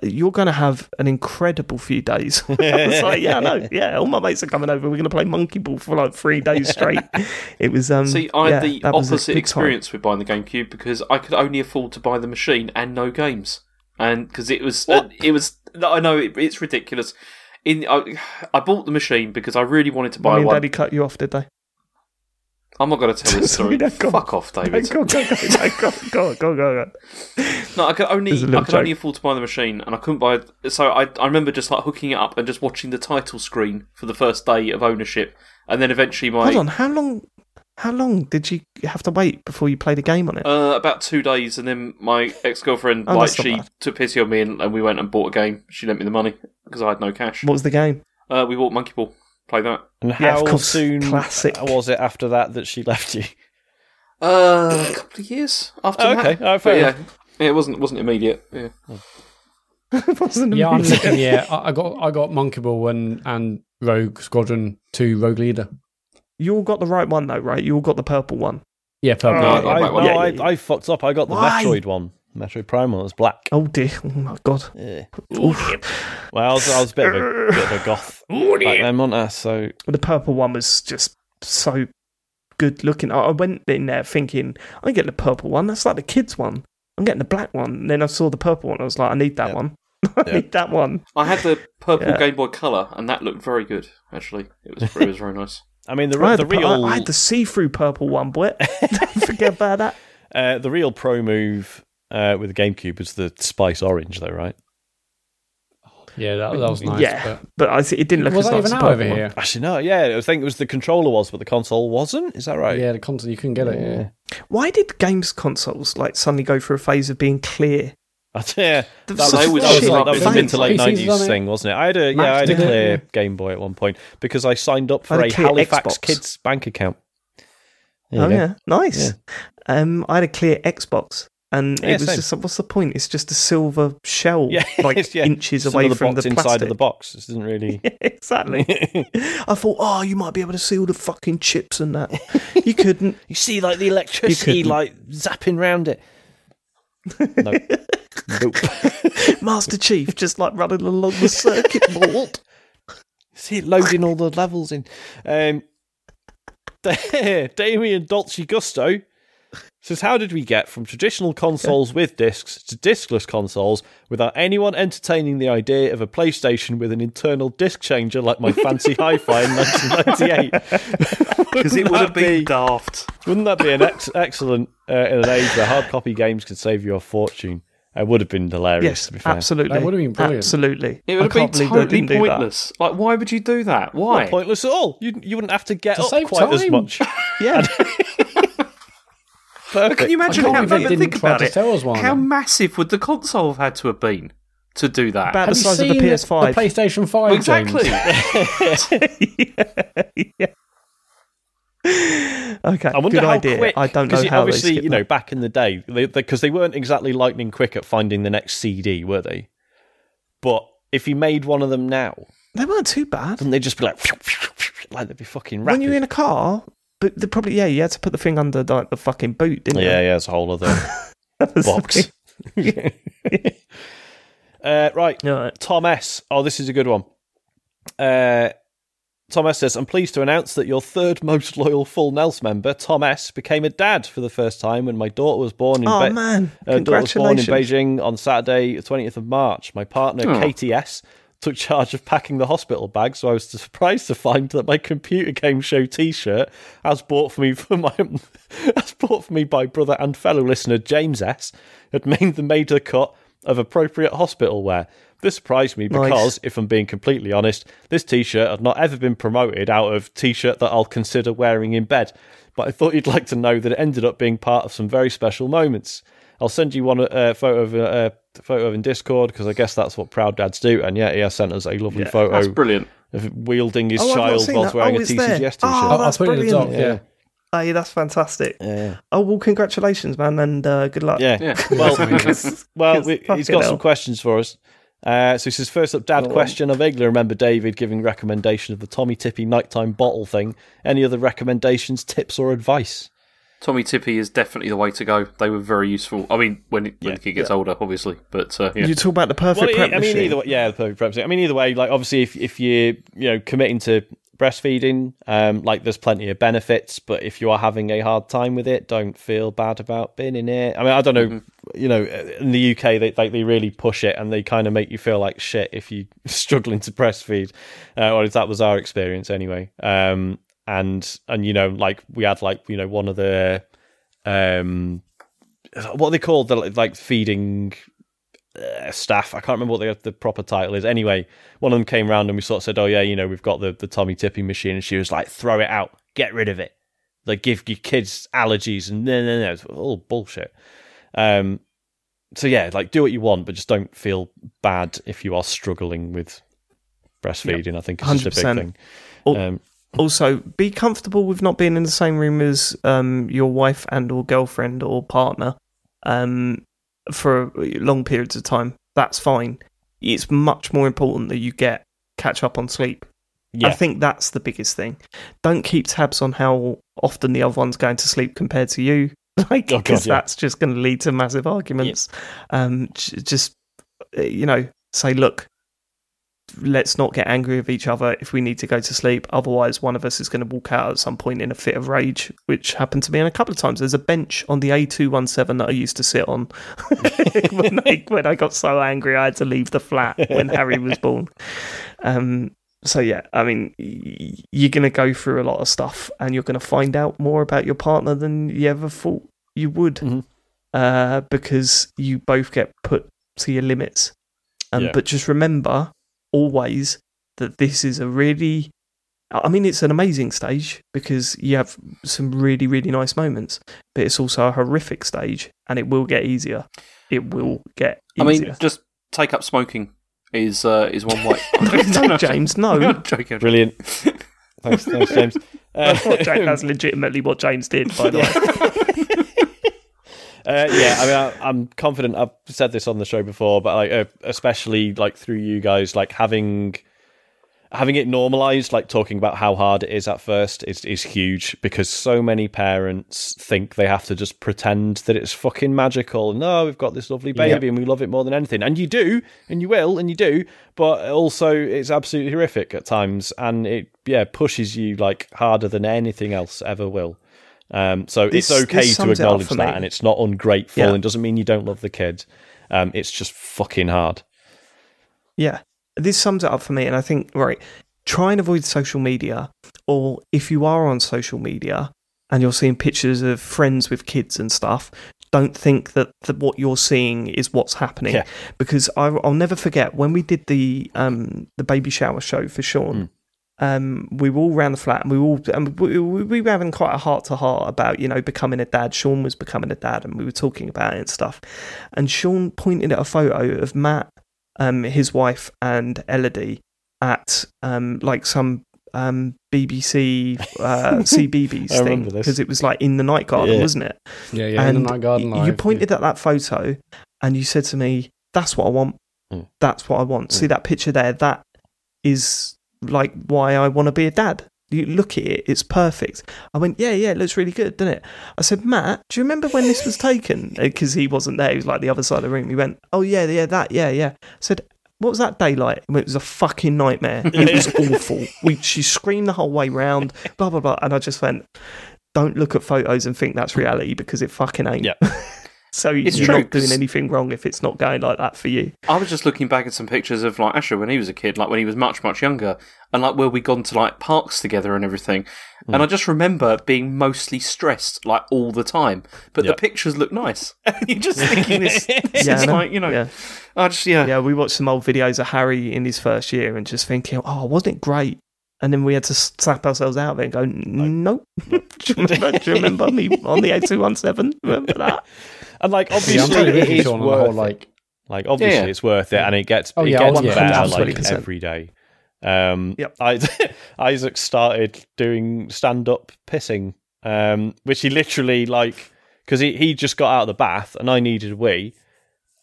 you're going to have an incredible few days. I was like, yeah, no, yeah, all my mates are coming over. We're going to play monkey ball for like three days straight. it was um. See, I yeah, had the that was a opposite big time. experience with buying the GameCube because I could only afford to buy the machine and no games, and because it was, uh, it was. I know it, it's ridiculous. In I, I bought the machine because I really wanted to buy Mummy one. Daddy cut you off, did they? I'm not going to tell this story. no. Fuck off, David. Go, go, go, go, go, go, go, go. No, I could only I could only afford to buy the machine, and I couldn't buy. So I I remember just like hooking it up and just watching the title screen for the first day of ownership, and then eventually my Hold on, how long? How long did you have to wait before you played a game on it? Uh, about two days, and then my ex girlfriend, Oh, like, that's not she bad. took pity on me, and, and we went and bought a game. She lent me the money because I had no cash. what was the game? Uh, we bought Monkey Ball. Play that. And Yeah, how of course, soon classic. was it after that that she left you? Uh, a couple of years after Oh, that. okay. Oh, But fair yeah, yeah, it wasn't wasn't immediate. Yeah. it wasn't Yeah, I'm immediate. looking. Yeah, I, I got I got Monkey Ball and and Rogue Squadron Two Rogue Leader. You all got the right one though, right? You all got the purple one. Yeah, purple. Uh, no, I, I got I, no, Yeah, I, yeah, yeah. I fucked up. I got the Why? Metroid one. Metroid Prime one was black. Oh dear! Oh my god! Yeah. Well, I was, I was a bit of a, bit of a goth back then, wasn't I? So the purple one was just so good looking. I I went in there thinking, I'm getting the purple one. That's like the kids one. I'm getting the black one. And then I saw the purple one. I was like, I need that Yeah. one. I Yeah. need that one. I had the purple Yeah. Game Boy Color, and that looked very good. Actually, it was it was very nice. I mean, the, I the the, real I, I had the see-through purple one, boy. Don't forget about that. uh, the real pro move uh, with the GameCube was the Spice Orange, though, right? Yeah, that, that was nice. yeah, but- but I th- it didn't look was as that nice even as out the over purple one. here? Actually, no. Yeah, I think it was the controller was, but the console wasn't. Is that right? Yeah, the console you couldn't get it. Yeah. Why did games consoles like suddenly go through a phase of being clear? yeah. That was that was, shit that was a mid to late nineties thing, wasn't it? I had a yeah, I had a it, clear yeah. Game Boy at one point because I signed up for a Halifax Xbox. Kids bank account. There Oh yeah, nice. Um, I had a clear Xbox, and Yeah, it was same. just what's the point? It's just a silver shell, Yeah, like yeah. inches away from box the inside plastic. of the box. This isn't really. exactly. I thought, oh, you might be able to see all the fucking chips and that. You couldn't. You see, like the electricity, like zapping round it. No. nope. Master Chief just like running along the circuit board. See it loading all the levels in. Um, Damien Dolce Gusto says, "How did we get from traditional consoles with discs to discless consoles without anyone entertaining the idea of a PlayStation with an internal disc changer like my fancy Hi-Fi in 1998? Because it Wouldn't have that been be- daft. Wouldn't that be an ex- excellent uh, in an age where hard copy games could save you a fortune? It would have been hilarious. Yes, to be fair. absolutely. It would have been brilliant. Absolutely. It would I have been can't believe they totally didn't do that. pointless. Like, why would you do that? Why? Not pointless at all. You you wouldn't have to get To up save quite as much. Yeah. But can you imagine how? can't No, believe but think try about to it. sell us one. How massive would the console have had to have been to do that? About Have the size of the PS5. The PlayStation Five. exactly. Yeah. Okay. I wonder good how idea. quick. I don't know how obviously they you know that. back in the day because they, weren't exactly lightning quick at finding the next CD, were they? But if you made one of them now, They weren't too bad. wouldn't they just be like like they'd be fucking rapid? When you're in a car, but the probably yeah, you had to put the thing under like the fucking boot, didn't yeah, you? yeah, it's a whole other box. uh, right, Yeah. Tom S. Oh, this is a good one. Uh, Tom S says, I'm pleased to announce that your third most loyal Full Nels member, Tom S, became a dad for the first time when my daughter was born in Oh, Be- man. uh, daughter was born in Beijing on Saturday, 20th of March. My partner, Oh. Katie S, took charge of packing the hospital bag, so I was surprised to find that my computer game show T-shirt, as bought for me for my, as bought for me by brother and fellow listener James S, had made the made the cut of appropriate hospital wear. This surprised me Nice. because, if I'm being completely honest, this T-shirt had not ever been promoted out of T-shirt that I'll consider wearing in bed. But I thought you'd like to know that it ended up being part of some very special moments. I'll send you one uh, photo of uh, photo of in Discord because I guess that's what proud dads do. And yeah, he has sent us a lovely That's photo That's brilliant. of wielding his Oh, child whilst that. wearing Oh, a it's there. T-shirt. Oh, I'll, I'll that's put it in the brilliant. doc. Yeah. Yeah. Hey, that's fantastic. yeah. Oh well, congratulations, man, and uh, good luck. Yeah. Yeah. Well, Because- well, because we, he's fucking got some questions for us. Uh, so he says, first up, dad question. I vaguely remember David giving recommendation of the Tommee Tippee nighttime bottle thing. Any other recommendations, tips, or advice? Tommee Tippee is definitely the way to go. They were very useful. I mean, when, it, when Yeah. the kid gets older, obviously. But uh, yeah. You talk about the perfect Well, prep I mean, machine. either way, yeah, the perfect prep. machine. I mean, either way, like obviously, if if you you know committing to breastfeeding, um, like there's plenty of benefits. But if you are having a hard time with it, don't feel bad about being in it. I mean, I don't know, you know, in the UK they like they really push it and they kind of make you feel like shit if you're struggling to breastfeed, uh, or if that was our experience anyway. Um, and and you know, like we had like you know one of the um what are they called the like feeding uh, staff. I can't remember what the, the proper title is. Anyway, one of them came round and we sort of said, "Oh yeah, you know, we've got the the Tommee Tippee machine," and she was like, "Throw it out, get rid of it. Like give your kids allergies and no, no, no, it's all bullshit." Um, so yeah, like do what you want, but just don't feel bad if you are struggling with breastfeeding. I think it's just a big 100%. thing. Um, also, be comfortable with not being in the same room as um, your wife and or girlfriend or partner um, for long periods of time. That's fine. It's much more important that you get catch up on sleep. yeah, I think that's the biggest thing. Don't keep tabs on how often the other one's going to sleep compared to you, like Oh, because yeah. that's just going to lead to massive arguments. Um, j- just you know, say, look, let's not get angry with each other if we need to go to sleep. Otherwise, one of us is going to walk out at some point in a fit of rage, which happened to me And a couple of times. There's a bench on the A217 that I used to sit on when, I, when I got so angry I had to leave the flat when Harry was born. Um, so yeah, I mean, you're going to go through a lot of stuff, and you're going to find out more about your partner than you ever thought you would, Mhm. uh, because you both get put to your limits. Um, Yeah. But just remember always that this is a really, I mean, it's an amazing stage because you have some really, really nice moments, but it's also a horrific stage, and it will get easier. It will get I mean, just take up smoking is uh, is one way. no, James, no. I'm joking. Brilliant. thanks, thanks, James. Uh, That's, what James, that's legitimately what James did, by the way. Uh, yeah, I mean, I, I'm confident. I've said this on the show before, but like, uh, especially like through you guys, like having having it normalized, like talking about how hard it is at first, is is huge because so many parents think they have to just pretend that it's fucking magical. No, we've got this lovely baby and we love it more than anything, and you do, and you will, and you do, but also it's absolutely horrific at times, and it yeah pushes you like harder than anything else ever will. Um, so This- it's okay to sums it up acknowledge that, me. and it's not ungrateful, Yeah. and doesn't mean you don't love the kid. Um, it's just fucking hard. Yeah, this sums it up for me, and I think right. Try and avoid social media, or if you are on social media and you're seeing pictures of friends with kids and stuff, don't think that, that what you're seeing is what's happening. Yeah. Because I, I'll never forget when we did the um the baby shower show for Sean. Um, we were all around the flat, and we all and we, we, we were having quite a heart to heart about you know becoming a dad. Sean was becoming a dad, and we were talking about it and stuff. And Sean pointed at a photo of Matt um, his wife and Elodie at um, like some um, BBC uh, CBeebies thing because it was like in the night garden, Yeah. wasn't it? Yeah, yeah. in the night garden live. you pointed at that photo and you said to me, "That's what I want. Mm. That's what I want." See that picture there? That is like why I want to be a dad. You look at it; it's perfect. I went, "Yeah, yeah, it looks really good, doesn't it?" I said, "Matt, do you remember when this was taken?" Uh, because he wasn't there; he was like the other side of the room. He went, "Oh yeah, yeah, that, yeah, yeah." I said, what was that daylight? It was a fucking nightmare. It was awful. We she screamed the whole way round, blah blah blah, and I just went, "Don't look at photos and think that's reality because it fucking ain't." Yeah. so It's you're true, not doing anything wrong if it's not going like that for you. I was just looking back at some pictures of like Asher when he was a kid, like when he was much much younger, and like where we gone to like parks together and everything. And mm. I just remember being mostly stressed like all the time, but the pictures look nice. You're just thinking this, this Yeah, is like you know, Yeah. I just yeah, Yeah, we watched some old videos of Harry in his first year and just thinking, "Oh, wasn't it great?" And then we had to slap ourselves out of it and go, "Nope." do, you remember, do you remember me on the eight two one seven? Remember that? And like obviously totally it with you, is Sean, on the worth whole, it. like Like obviously Yeah. it's worth it, and it gets Oh, it yeah, gets oh, better like every day. Um, Yep. I, Isaac started doing stand up pissing, um, which he literally like because he, he just got out of the bath and I needed a wee,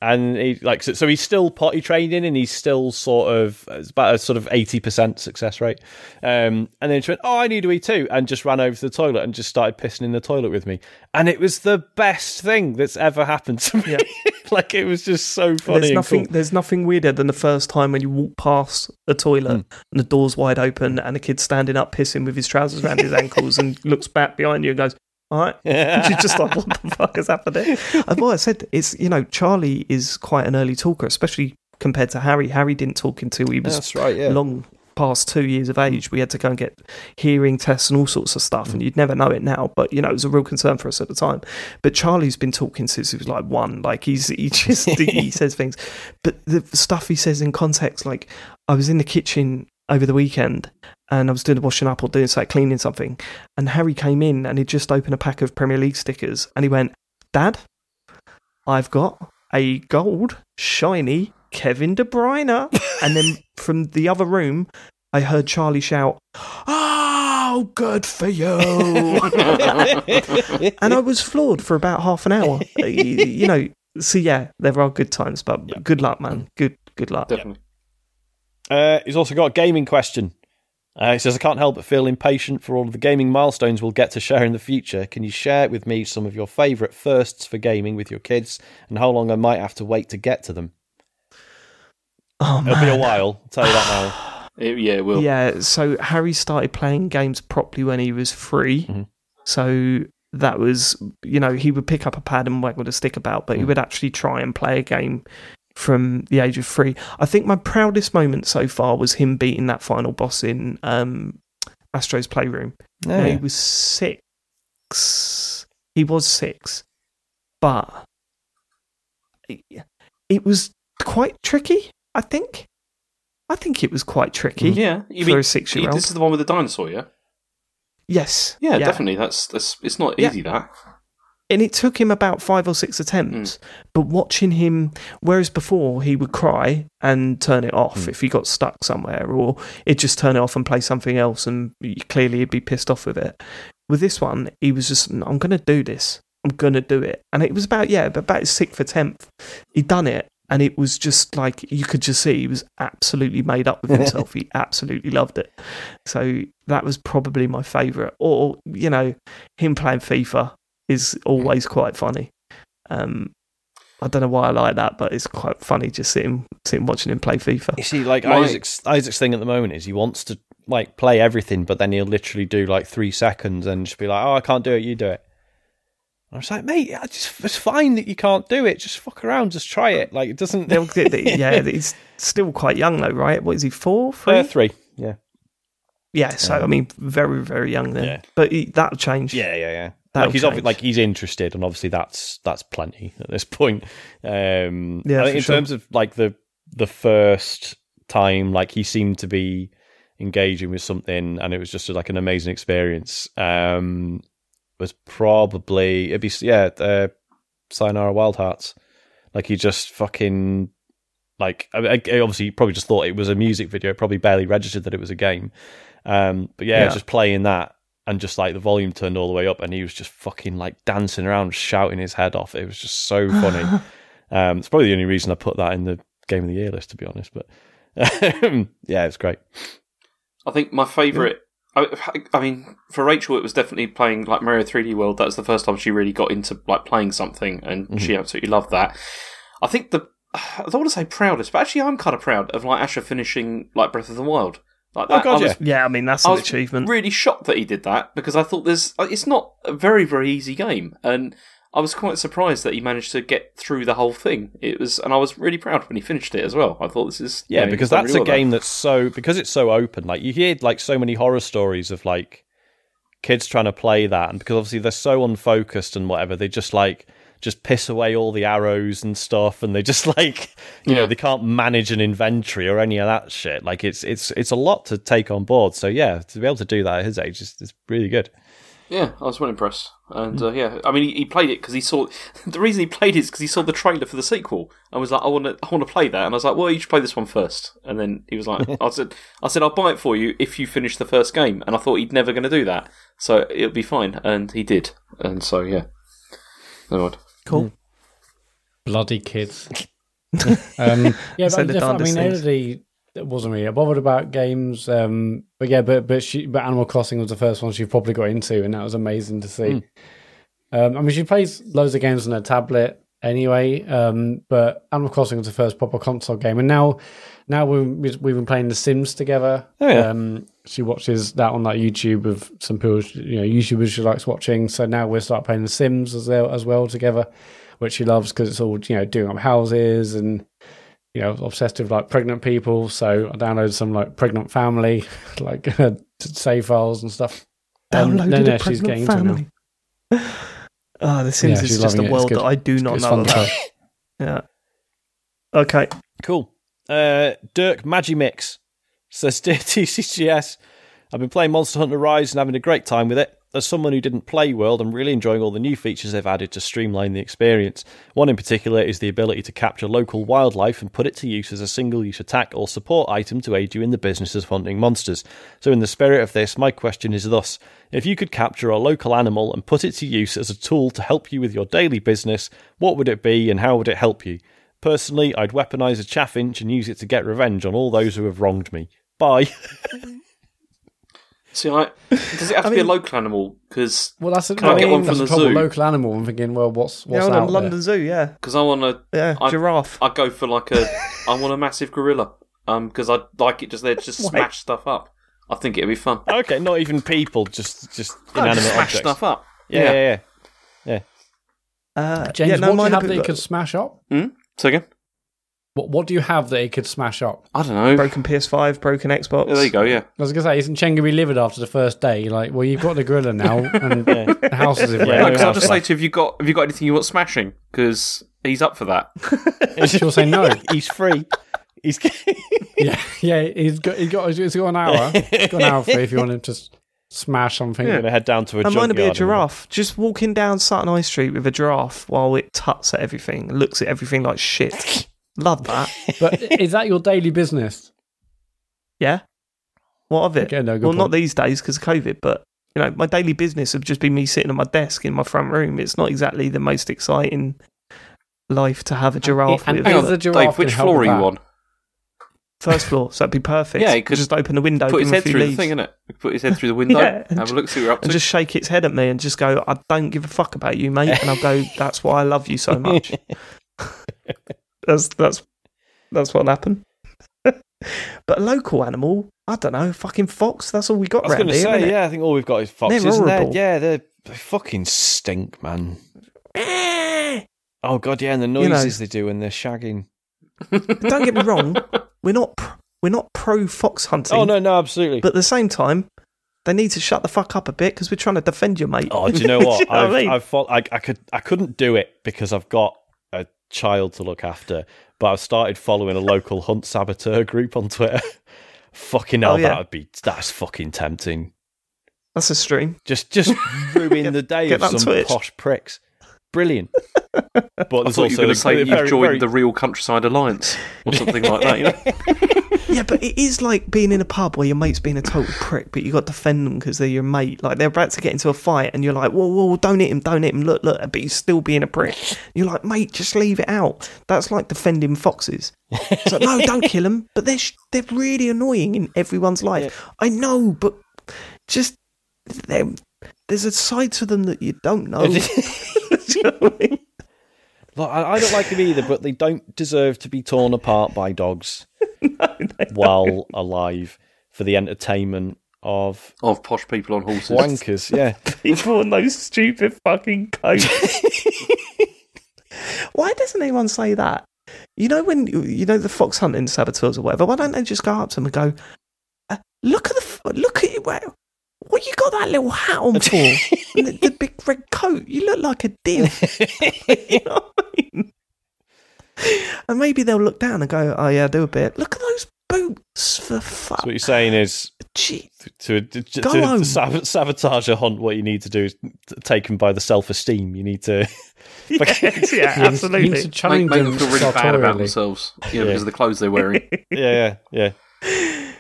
and he like so, so he's still potty training and he's still sort of it's about a sort of eighty percent success rate. Um, and then she went, "Oh, I need a wee too," and just ran over to the toilet and just started pissing in the toilet with me, and it was the best thing that's ever happened to me. like it was just so funny. There's nothing. cool. There's nothing weirder than the first time when you walk past a toilet Hmm. and the door's wide open and a kid's standing up pissing with his trousers around his ankles and looks back behind you and goes, "All right." You're just like, "What the fuck has happened?" Here? And what I said is, you know, Charlie is quite an early talker, especially compared to Harry. Harry didn't talk until he was right. Yeah. long past two years of age. We had to go and get hearing tests and all sorts of stuff, and mm. you'd never know it now. But you know, it was a real concern for us at the time. But Charlie's been talking since he was like one. Like he's he just he says things, but the stuff he says in context. Like I was in the kitchen over the weekend. And I was doing the washing up or doing something, cleaning something, and Harry came in and he'd just opened a pack of Premier League stickers, and he went, "Dad, I've got a gold shiny Kevin De Bruyne. and then from the other room, I heard Charlie shout, Oh, good for you. and I was floored for about half an hour. You, you know, so yeah, there are good times, but good luck, man. Good, good luck. definitely. Uh, he's also got a gaming question. Uh, he says, I can't help but feel impatient for all of the gaming milestones we'll get to share in the future. Can you share with me some of your favourite firsts for gaming with your kids and how long I might have to wait to get to them? Oh, It'll be a while, I'll tell you that It- yeah, it will. Yeah, so Harry started playing games properly when he was 3 Mhm. So that was, you know, he would pick up a pad and waggle the stick about, but he Mm. would actually try and play a game from the age of three. I think my proudest moment so far was him beating that final boss in um, Astro's Playroom. now. Now, he was six. He was six, but it was quite tricky. I think. I think it was quite tricky Yeah, you for mean a six-year-old. this is the one with the dinosaur, yeah? Yes. Yeah, definitely. That's that's. It's not Yeah. easy that. And it took him about five or six attempts. Mm. But watching him, whereas before he would cry and turn it off mm. if he got stuck somewhere, or he'd just turn it off and play something else, and clearly he'd be pissed off with it. With this one, he was just, I'm going to do this. I'm going to do it. And it was about, yeah, about his sixth attempt. He'd done it. And it was just like, you could just see he was absolutely made up with himself. he absolutely loved it. So that was probably my favourite. Or, you know, him playing FIFA is always quite funny. Um, I don't know why I like that, but it's quite funny just sitting, sitting watching him play FIFA. You see, like Right. Isaac's Isaac's thing at the moment is he wants to like play everything, but then he'll literally do like three seconds and just be like, "Oh, I can't do it. You do it." I was like, "Mate, I just, it's fine that you can't do it. Just fuck around. Just try it. Like it doesn't." They'll get the- yeah, he's still quite young though, right? What is he, four, three? Uh, three. Yeah. yeah, so I mean, very, very young then. Yeah. But he, that'll change. Yeah, yeah, yeah. Like he's obvi- like he's interested, and obviously that's that's plenty at this point. Um, Yeah, I think in sure. terms of like the the first time, like he seemed to be engaging with something, and it was just like an amazing experience. Um, was probably it'd be yeah, uh, Sayonara Wild Hearts. Like he just fucking like I, I obviously he probably just thought it was a music video. Probably barely registered that it was a game. Um, but yeah, Yeah. just playing that and just like the volume turned all the way up, and he was just fucking like dancing around, shouting his head off. It was just so funny. um, it's probably the only reason I put that in the game of the year list, to be honest. But yeah, it's great. I think my favourite. I, I mean, for Rachel, it was definitely playing like Mario 3D World. That was the first time she really got into like playing something, and she absolutely loved that. I think the I don't want to say proudest, but actually, I'm kind of proud of like Asher finishing like Breath of the Wild. Like Oh, God, I was Yeah, I mean that's I an was achievement. really shocked that he did that because I thought there's uh, it's not a very very easy game, and I was quite surprised that he managed to get through the whole thing. It was, and I was really proud when he finished it as well. I thought this is Yeah, you know, because that's really a game that's so because it's so open. Like you hear like so many horror stories of like kids trying to play that, and because obviously they're so unfocused and whatever, they just like just piss away all the arrows and stuff, and they just like you know they can't manage an inventory or any of that shit. Like it's it's it's a lot to take on board. So yeah, to be able to do that at his age is, is really good. Yeah, I was well impressed, and uh, yeah, I mean, he, he played it because he saw the reason he played it is because he saw the trailer for the sequel and was like, "I want to, I want to play that," and I was like, "Well, you should play this one first. And then he was like, "I said, I said, I'll buy it for you if you finish the first game," and I thought he'd never going to do that, so it'll be fine, and he did, and so yeah, never mind. Cool. Bloody kids. um, yeah, Say but the I mean, darndest things. Elodie wasn't really bothered about games. Um, but yeah, but but she, but Animal Crossing was the first one she probably got into, and that was amazing to see. Um, I mean, she plays loads of games on her tablet anyway. Um, but Animal Crossing was the first proper console game, and now now we we've been playing The Sims together. Oh, yeah. Um, she watches that on like YouTube of some people, you know, YouTubers she likes watching. So now we'll start playing The Sims as well as well together, which she loves because it's all you know doing up houses and you know obsessed with like pregnant people. So I downloaded some like pregnant family like save files and stuff. Um, Downloaded then, a yeah, she's getting pregnant into it now. family. Oh, The Sims Yeah, is just a it. World that I do not It's know about. Yeah. Okay. Cool. Uh, Dirk Magimix says, Dear TCGS, I've been playing Monster Hunter Rise and having a great time with it. As someone who didn't play World, I'm really enjoying all the new features they've added to streamline the experience. One in particular is the ability to capture local wildlife and put it to use as a single use attack or support item to aid you in the business of hunting monsters. So, in the spirit of this, my question is thus If you could capture a local animal and put it to use as a tool to help you with your daily business, what would it be and how would it help you? Personally, I'd weaponize a chaffinch and use it to get revenge on all those who have wronged me. Bye. See, I, does it have to be mean- a local animal? Because Well, that's a, Can't I get one from the zoo. local animal. I'm thinking, well, what's what's yeah, out on London there? Zoo, yeah. because I want a Yeah, I- giraffe. I go for like a, I want a massive gorilla. Um, because I like it just there to just smash stuff up. I think it'd be fun. okay, not even people, just just inanimate just smash objects. stuff up. Yeah, yeah, yeah. Uh, James, yeah, no, what do mine you have that be it could smash up? So again, What what do you have that it could smash up? I don't know. broken PS5, broken Xbox. Yeah, there you go. Yeah. I was gonna say, isn't Chen gonna be livid after the first day? Like, well, you've got the gorilla now, and yeah. the house is in Yeah, No, no because I'll just say to you, have you got have you got anything you want smashing? Because he's up for that. She'll say no. He's free. He's yeah, yeah. He's got he's got he's got an hour. He's got an hour for if you want him to s- smash something. going to head down to a And mine would be a giraffe. Just walking down Sutton High Street with a giraffe while it tuts at everything, looks at everything like shit. Love that. But is that your daily business? Yeah. What of it? Okay, no, good well, not these days because of COVID, but you know, my daily business would just be me sitting at my desk in my front room. It's not exactly the most exciting life to have a giraffe and with. Hang Hang on, on, giraffe Dave. Which can help floor are you on? First floor, so that'd be perfect. Yeah, he could just open the window, Put his head through leaves, the thing, innit? Put his head through the window. Yeah. Have a look, see what you're up and to. just shake its head at me and just go, "I don't give a fuck about you, mate." And I'll go, "That's why I love you so much." that's that's that's what happened. but a local animal, I don't know, fucking fox. That's all we got I was going to here. say, innit? yeah, I think all we've got is foxes. They're and they're- yeah, they're, they fucking stink, man. Eh. Oh god, yeah, and the know. noises they do when they're shagging. Don't get me wrong, we're not pr- we're not pro fox hunting. Oh no, no, absolutely. But at the same time, they need to shut the fuck up a bit because we're trying to defend your mate. Oh, do you know what? you know what I've, I mean? I've fought, I, I could, I couldn't do it because I've got a child to look after. But I've started following a local hunt saboteur group on Twitter. fucking hell, Oh, yeah. that would be that's fucking tempting. That's a stream. Just, just ruin the day of some posh pricks. Brilliant. But I there's thought you also were going a- to say you've very, joined very- the Real Countryside Alliance or something like that. You know? Yeah, but it is like being in a pub where your mate's being a total prick, but you got to defend them because they're your mate. Like they're about to get into a fight, and you're like, "Whoa, whoa, don't hit him, don't hit him." Look, look, but he's still being a prick. You're like, "Mate, just leave it out." That's like defending foxes. It's like, no, don't kill them. But they're sh- they're really annoying in everyone's life. I know, but just they're- there's a side to them that you don't know. You know I mean? Look, I, I don't like them either, but they don't deserve to be torn apart by dogs while alive for the entertainment of Of posh people on horses. wankers. Yeah, People on those stupid fucking coats. Why doesn't anyone say that? You know when you you know the fox hunting saboteurs or whatever. Why don't they just go up to them and go, uh, "Look at the f- look at you! What, what you got that little hat on for? and the, the big red coat. You look like a div." you know what I mean? And maybe they'll look down and go, "Oh yeah, do a bit. Look at those boots for fuck." so what you're saying is Gee, to, to, to, Go to home. sab- sabotage a hunt. What you need to do is t- take them by the self-esteem. You need to. yes, yeah, You need to absolutely. Make, challenge make them them feel really bad about themselves. You know, Yeah. because of the clothes they're wearing. yeah, yeah, yeah.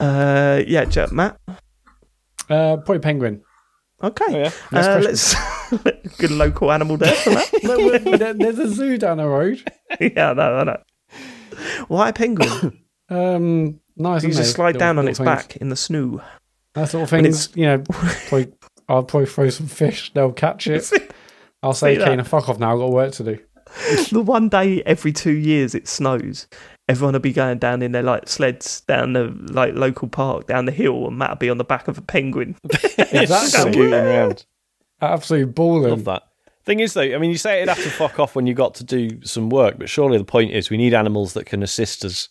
Uh, yeah, Ja- Matt. Uh, probably penguin. Okay. Oh, yeah. Uh, let's good local animal there for that. There- There's a zoo down the road. yeah, no, know, I know. Why a penguin? Um, nice. you just slide Little- down on its things. back in the snoo. That sort of And things. You know, probably, I'll probably throw some fish. They'll catch it. I'll say, See that? Kane, fuck off now. I've got work to do. the one day every two years it snows, everyone will be going down in their like sleds down the like local park down the hill, and Matt will be on the back of a penguin. Exactly. Scooting around. Absolutely balling. Love that. Thing is, though, I mean, you say it'd have to fuck off when you got to do some work, but surely the point is we need animals that can assist us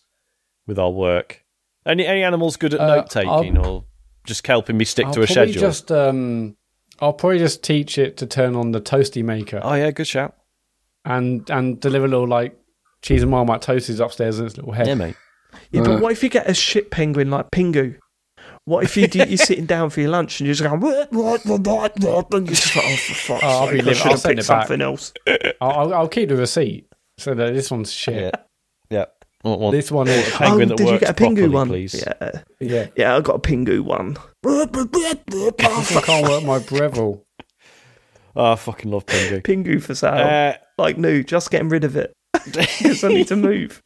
with our work. Any any animals good at Uh, note taking or just helping me stick I'll to a probably schedule? just um, I'll probably just teach it to turn on the toasty maker Oh yeah, good shout. and and deliver a little like cheese and marmite toasties upstairs in its little head. Yeah, mate. Yeah, Uh. but what if you get a shit penguin like Pingu? What if you do, you're sitting down for your lunch and you're just going, what, what, what, what, what, and you're just like, oh, for fuck's Oh, I'll sake, be I livid. should I'll have send picked it back. something else. I'll, I'll, I'll keep the receipt so that this one's shit. Yeah, yeah. Want, want This one is a is penguin oh, that did you works get a properly, Pingu one? please. Yeah. yeah. Yeah, I got a Pingu one. I can't work my Breville. Oh, I fucking love penguin. Pingu for sale. Uh, like new, just getting rid of it. Because I need to move.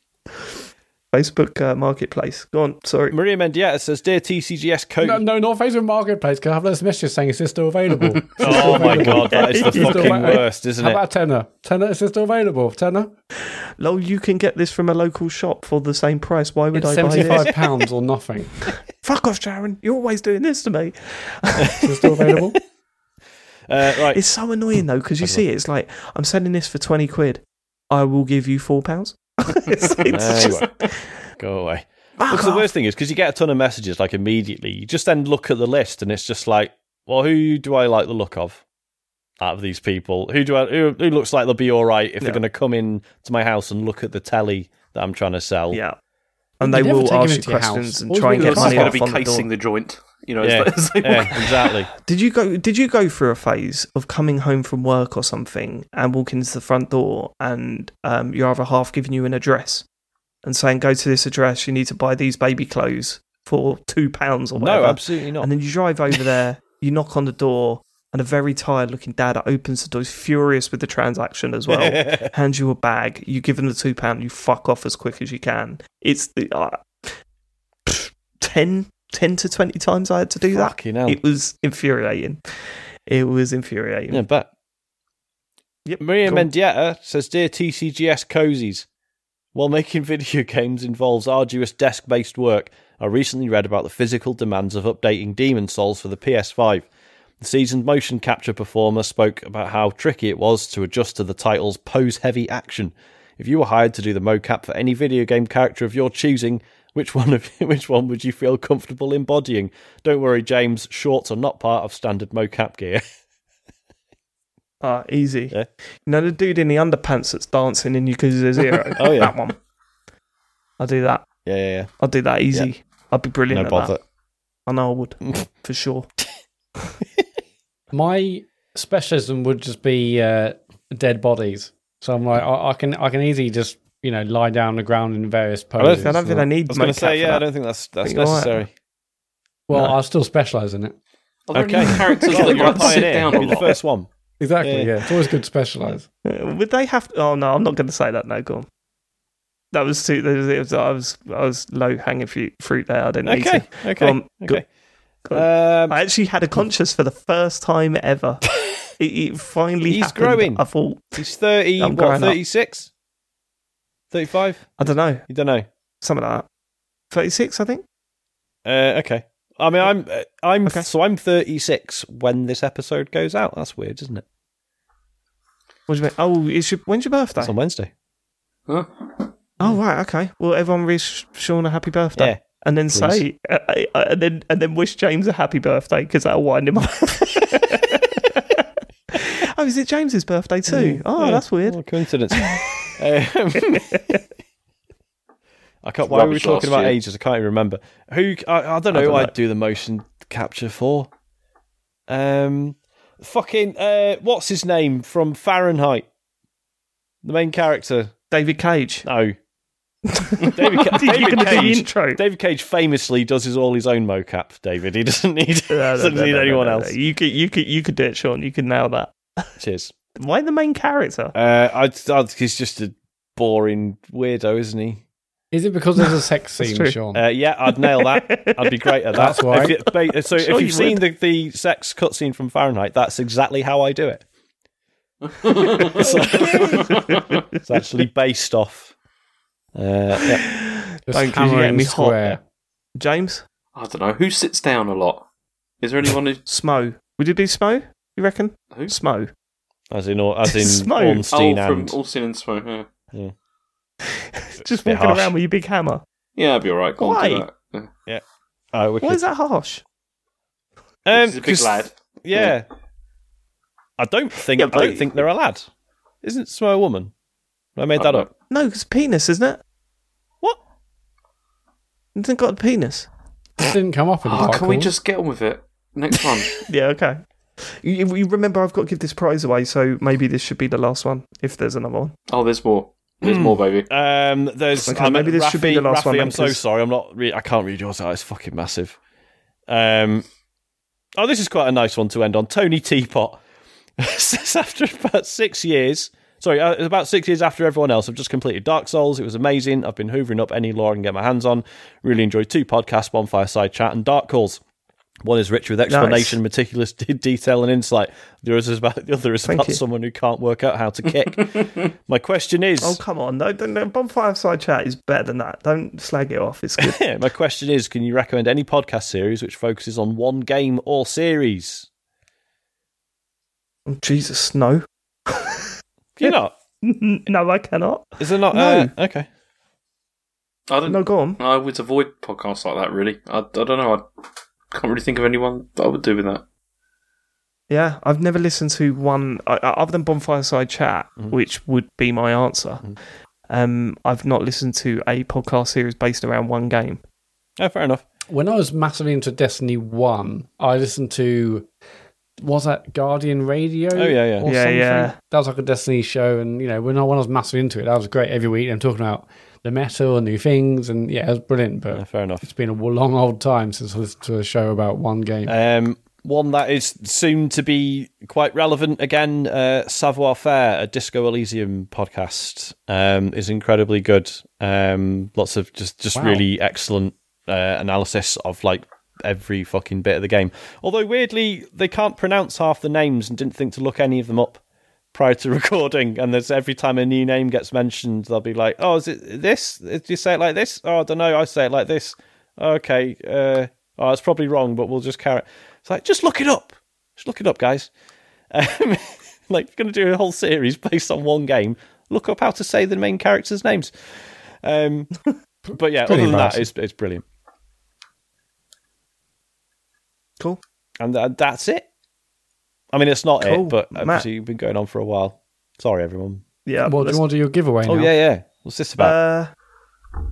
Facebook uh, Marketplace. Go on, sorry. Maria Mendieta says, "Dear TCGS code." No, no, not Facebook Marketplace. Can I have those messages saying is this still available? Is this still Oh my available? god, that is the Is fucking still- worst, isn't How it? How about a tenner? Tenner, is this still available? Tenner? Lol, you can get this from a local shop for the same price. Why would It's I buy seventy-five this? pounds or nothing. Fuck off, Sharon. You're always doing this to me. Is it still available? Uh, right, It's so annoying though because you see. It's like I'm selling this for twenty quid. I will give you four pounds. it's, it's There just. Go away. fuck Because the worst thing is because you get a ton of messages like immediately. You just then look at the list and it's just like, well, who do I like the look of out of these people? Who do I who, who looks like they'll be all right if they're going to come in to my house and look at the telly that I'm trying to sell? Yeah. And You they will ask you into your house. questions and Always try and get money Someone's off going to on be the door. casing the joint. You know, Yeah, as they walk yeah, exactly. Did you go? Did you go through a phase of coming home from work or something and walking to the front door and um, your other half giving you an address and saying, "Go to this address. You need to buy these baby clothes for two pounds or whatever." No, absolutely not. And then you drive over there, you knock on the door, and a very tired looking dad opens the door, he's furious with the transaction as well, hands you a bag, you give him the two pound, you fuck off as quick as you can. It's the uh, 10, 10 to 20 times I had to do that. Hell. It was infuriating. It was infuriating. Yeah, but Yep, Maria go on. Mendieta says, Dear TCGS cozies, while making video games involves arduous desk based work, I recently read about the physical demands of updating Demon's Souls for the PS5. The seasoned motion capture performer spoke about how tricky it was to adjust to the title's pose heavy action. If you were hired to do the mocap for any video game character of your choosing, which one of which one would you feel comfortable embodying? Don't worry, James, shorts are not part of standard mocap gear. Ah, easy. Yeah. You know the dude in the underpants that's dancing in Yakuza Zero? Oh, yeah. That one. I'll do that. yeah, yeah, yeah. I'll do that easy. I'd be brilliant No at bother. that. I know I would. for sure. My specialism would just be uh, dead bodies. So I'm like, I, I can I can easily just you know lie down on the ground in various don't poses. I don't think I need I was going to say, for yeah, I don't think that's that's think you're right. necessary. well, No. I'll still specialize in it. Are there Okay, any characters Well, that you're like a to sit pioneer. down You'll be the first one. Exactly. Yeah. Yeah, it's always good to specialize. Uh, Would they have? Oh no, I'm not going to say that. No, go on. That was too. that was- it was- I was I was low hanging fruit, fruit there. I didn't need Okay, to. okay, on, go- okay. go Um, I actually had a conscience for the first time ever It, it finally He's happened. growing. I thought, He's 30, I'm what, growing up. 36? 35? I don't know, You don't know. something like that. 36, I think. Uh, okay. I mean, I'm, uh, I'm, Okay. so I'm 36 when this episode goes out. That's weird, isn't it? What do you mean? Oh, it's your, when's your birthday? It's on Wednesday. Huh? Oh, right, okay. Well, everyone wish Sean a happy birthday. Yeah. And then say, uh, uh, and then and then wish James a happy birthday because that'll wind him up. oh, is it James's birthday too? Oh, Yeah. that's weird. What a coincidence. um, I can't. Why were we talking about year. ages? I can't even remember. Who? I, I don't know. I who don't I'd do the motion capture for. Um, fucking. Uh, what's his name from Fahrenheit? The main character. David Cage. No. David, Ca- David gonna do the Cage. intro. David Cage famously does his all his own mocap. David, he doesn't need No, no, doesn't no, need anyone else. You could, you could, you could do it, Sean. You can nail that. Cheers. Why the main character? Uh, I'd, I'd, he's just a boring weirdo, isn't he? Is it because there's a sex scene, true. Sean? Uh, yeah, I'd nail that. I'd be great at that. That's why. If it- ba- so Sure if you you've seen the, the sex cutscene from Fahrenheit, that's exactly how I do it. it's, it's actually based off. Uh, yeah. Just Thank you, hammering getting me hot. square. James I don't know. Who sits down a lot? Is there anyone who. Smough. Would it be Smough? You reckon? Who? Smough. As in, as in Smoke. Ornstein oh, from and Alcin and Smough, yeah. Just walking harsh. around with your big hammer. Yeah, I'd be alright. Go Why? that. Yeah. oh, uh, wicked. Why is that harsh? Um, He's a big 'cause- lad. Yeah. I don't think Yeah, I don't think they're a lad. Isn't Smough a woman? I made that Oh, up. No, it's penis, isn't it? What? It's not got a penis. This didn't come up in Oh, ah, quite can we just get on with it? Next one. Yeah, okay. You, you remember I've got to give this prize away, so maybe this should be the last one if there's another one. oh, there's more. There's more, baby. Um, there's Okay, I maybe this Rafi, should be the last Rafi, one I'm so 'cause- sorry. I'm not. Re- I can't read yours out. It's fucking massive. Um, oh, this is quite a nice one to end on. Tony Teapot says after about six years. Sorry, uh, about six years after everyone else, I've just completed Dark Souls. It was amazing. I've been hoovering up any lore I can get my hands on. Really enjoyed two podcasts, one fireside chat, and Dark Calls. One is rich with explanation, meticulous de- detail, and insight. The other is about the other is Thank about you. someone who can't work out how to kick. My question is, Oh, come on. No, no, no, Bonfire Side Chat is better than that. Don't slag it off. It's good. My question is can you recommend any podcast series which focuses on one game or series? Oh, Jesus, no. Can you not? no, I cannot. Is there not? No. Uh, okay. I don't No, go on. I would avoid podcasts like that, really. I, I don't know. I can't really think of anyone that I would do with that. Yeah, I've never listened to one uh, other than Bonfire Side Chat, Mm-hmm. which would be my answer. Um, I've not listened to a podcast series based around one game. Oh, fair enough. When I was massively into Destiny 1, I listened to. Was that Guardian Radio? Oh, yeah, yeah. or Yeah, something? yeah. That was like a Destiny show, and you know, when I, when I was massively into it, that was great every week. I'm talking about the metal and new things, and yeah, it was brilliant. But Yeah, fair enough. it's been a long old time since I listened to a show about one game. Um, one that is soon to be quite relevant again, uh, Savoir Faire, a Disco Elysium podcast, um, is incredibly good. Um, lots of just, just Wow. really excellent uh, analysis of like every fucking bit of the game. Although weirdly, they can't pronounce half the names and didn't think to look any of them up prior to recording. And there's every time a new name gets mentioned, they'll be like, "Oh, is it this? Do you say it like this? Oh, I don't know. I say it like this. Okay. Uh, oh, it's probably wrong, but we'll just carry." it." It's like just look it up. Just look it up, guys. Um, like, you're going to do a whole series based on one game, look up how to say the main characters' names. Um, but yeah, other than that, it's, it's brilliant. Cool. And th- that's it. I mean, it's not Cool. it, but Matt. obviously you've been going on for a while. Sorry, everyone. Yeah. well, do let's- you want to do your giveaway Oh now? yeah, yeah. What's this about? uh,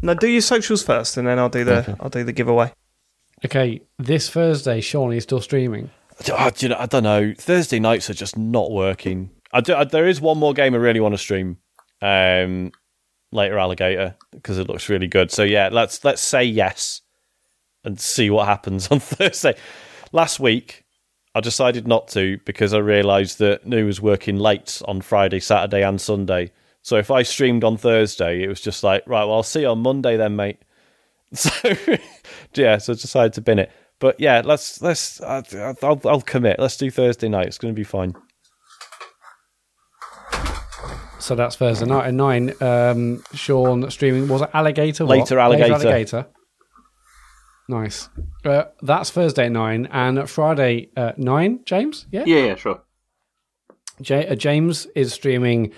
no, do your socials first, and then I'll do the Okay. I'll do the giveaway. Okay, this Thursday, Sean is still streaming. Oh, do you know, I don't know. Thursday nights are just not working. I do, I, there is one more game I really want to stream um, later, Alligator, because it looks really good. So yeah, let's let's say yes and see what happens on Thursday. Last week, I decided not to because I realised that New was working late on Friday, Saturday, and Sunday. So if I streamed on Thursday, it was just like, right, well, I'll see you on Monday then, mate. So yeah, so I decided to bin it. But yeah, let's let's I'll I'll commit. Let's do Thursday night. It's going to be fine. So that's Thursday night at nine. Um, Sean streaming was it alligator? Later alligator. Later alligator. Nice. Uh, that's Thursday at nine and Friday at nine. James, yeah. Yeah, yeah, sure. J- uh, James is streaming.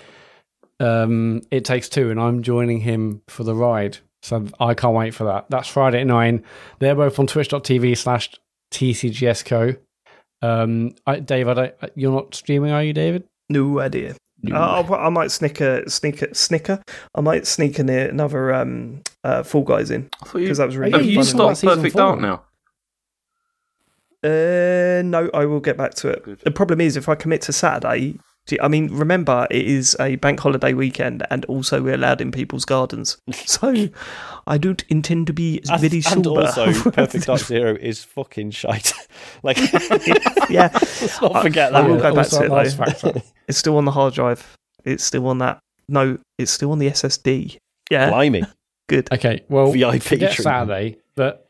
Um, it takes two, and I'm joining him for the ride. So I can't wait for that. That's Friday at nine. They're both on Twitch.tv slash TCGSco. Um, I, Dave, I don't, you're not streaming, are you, David? No idea. Uh, I'll, I might sneak a sneak a snicker. I might sneak in another um, uh, Fall Guys in I thought you, because that was really have yeah, you you stopped Perfect. Dark now? Uh, no, I will get back to it. Good. The problem is if I commit to Saturday. Do you- I mean, remember it is a bank holiday weekend, and also we're allowed in people's gardens. So I don't intend to be And, very and sober. also, Perfect Dark Zero is fucking shite. like, yeah, let's not forget I that. will go back to it, nice though. factor. it's still on the hard drive. It's still on that. No, it's still on the SSD. Yeah, Blimey. good. Okay, well, VIP forget treatment. Saturday, but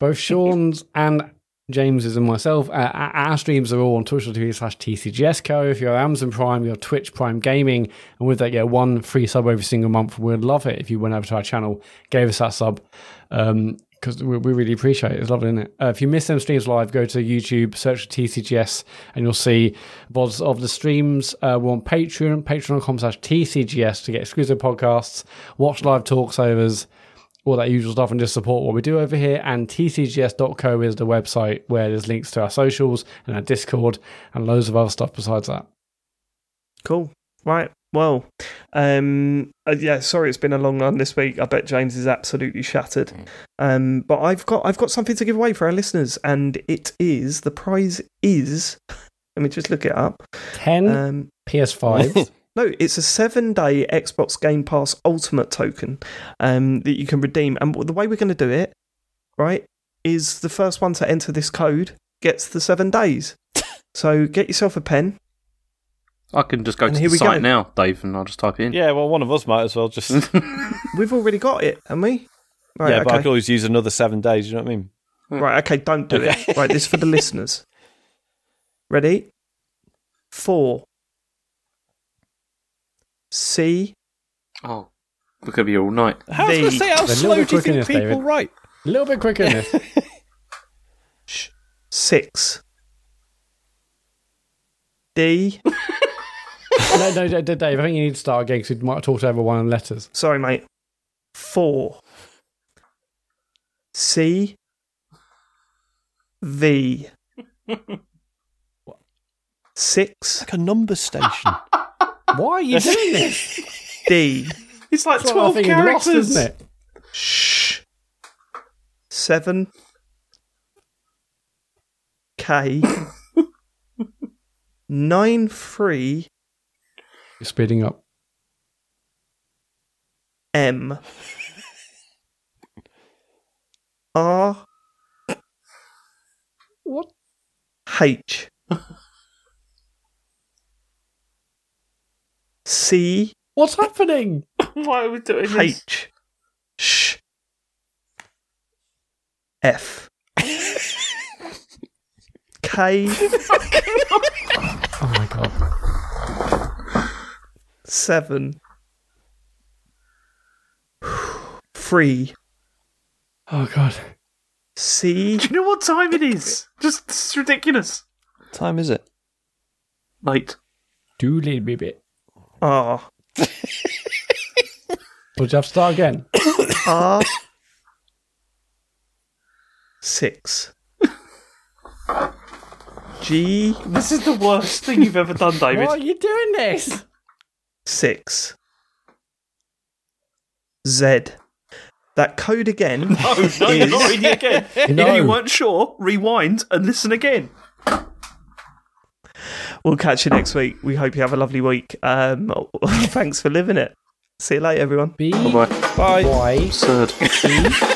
both Sean's and James's and myself, uh, our streams are all on twitch.tv slash TCGSco. If you're Amazon Prime, you're Twitch Prime Gaming, and with that, get one free sub every single month. We'd love it if you went over to our channel, gave us that sub, because we, we really appreciate it. It's lovely, isn't it? Uh, if you miss them streams live, go to YouTube, search for TCGS, and you'll see VODs of the streams. Uh, we're on Patreon, patreon.com slash TCGS to get exclusive podcasts, watch live talks overs, all that usual stuff and just support what we do over here. And tcgs.co is the website where there's links to our socials and our Discord and loads of other stuff besides that. Cool. Right. Well, um, uh, yeah. Sorry, it's been a long run this week. I bet James is absolutely shattered. Um, but I've got I've got something to give away for our listeners, and it is the prize is. Let me just look it up. 10 Um, PS5s. no, it's a seven-day Xbox Game Pass Ultimate token um, that you can redeem. And the way we're going to do it, right, is the first one to enter this code gets the seven days. so get yourself a pen. I can just go And to here the we site go. now, Dave, and I'll just type in. Yeah, well, one of us might as well just. We've already got it, haven't we? Right, yeah, okay. but I could always use another seven days. You know what I mean? Right, okay, don't do it. Right, this is for the listeners. Ready? Four. C. Oh, we could be all night. How was I going to The- say how slow do you think this, people David. write? A little bit quicker than this. Six. D. no, no, no, Dave, I think you need to start again because we might have talked over one of the letters. Sorry, mate. Four. C. V. Six. Like a number station. Why are you doing this? D. It's like It's like nothing in Lost, isn't it? Shh. Seven. K. Nine three You're speeding up. M. R What? H. C What's happening? Why are we doing this? H. Sh. F. K. Oh my god. Seven. Three. Oh god. C. Do you know what time it is? Just it's ridiculous. time is it? Late. Do little bit. Oh. R. Would you have to start again? R. Ah. Six. G. This is the worst thing you've ever done, David. Why are you doing this? Six. Z. That code again. Oh, no, you're not is- reading again. If No. you weren't sure, rewind and listen again. We'll catch you next week. We hope you have a lovely week. Um, thanks for living it. See you later, everyone. B Bye. Bye. Y Absurd. C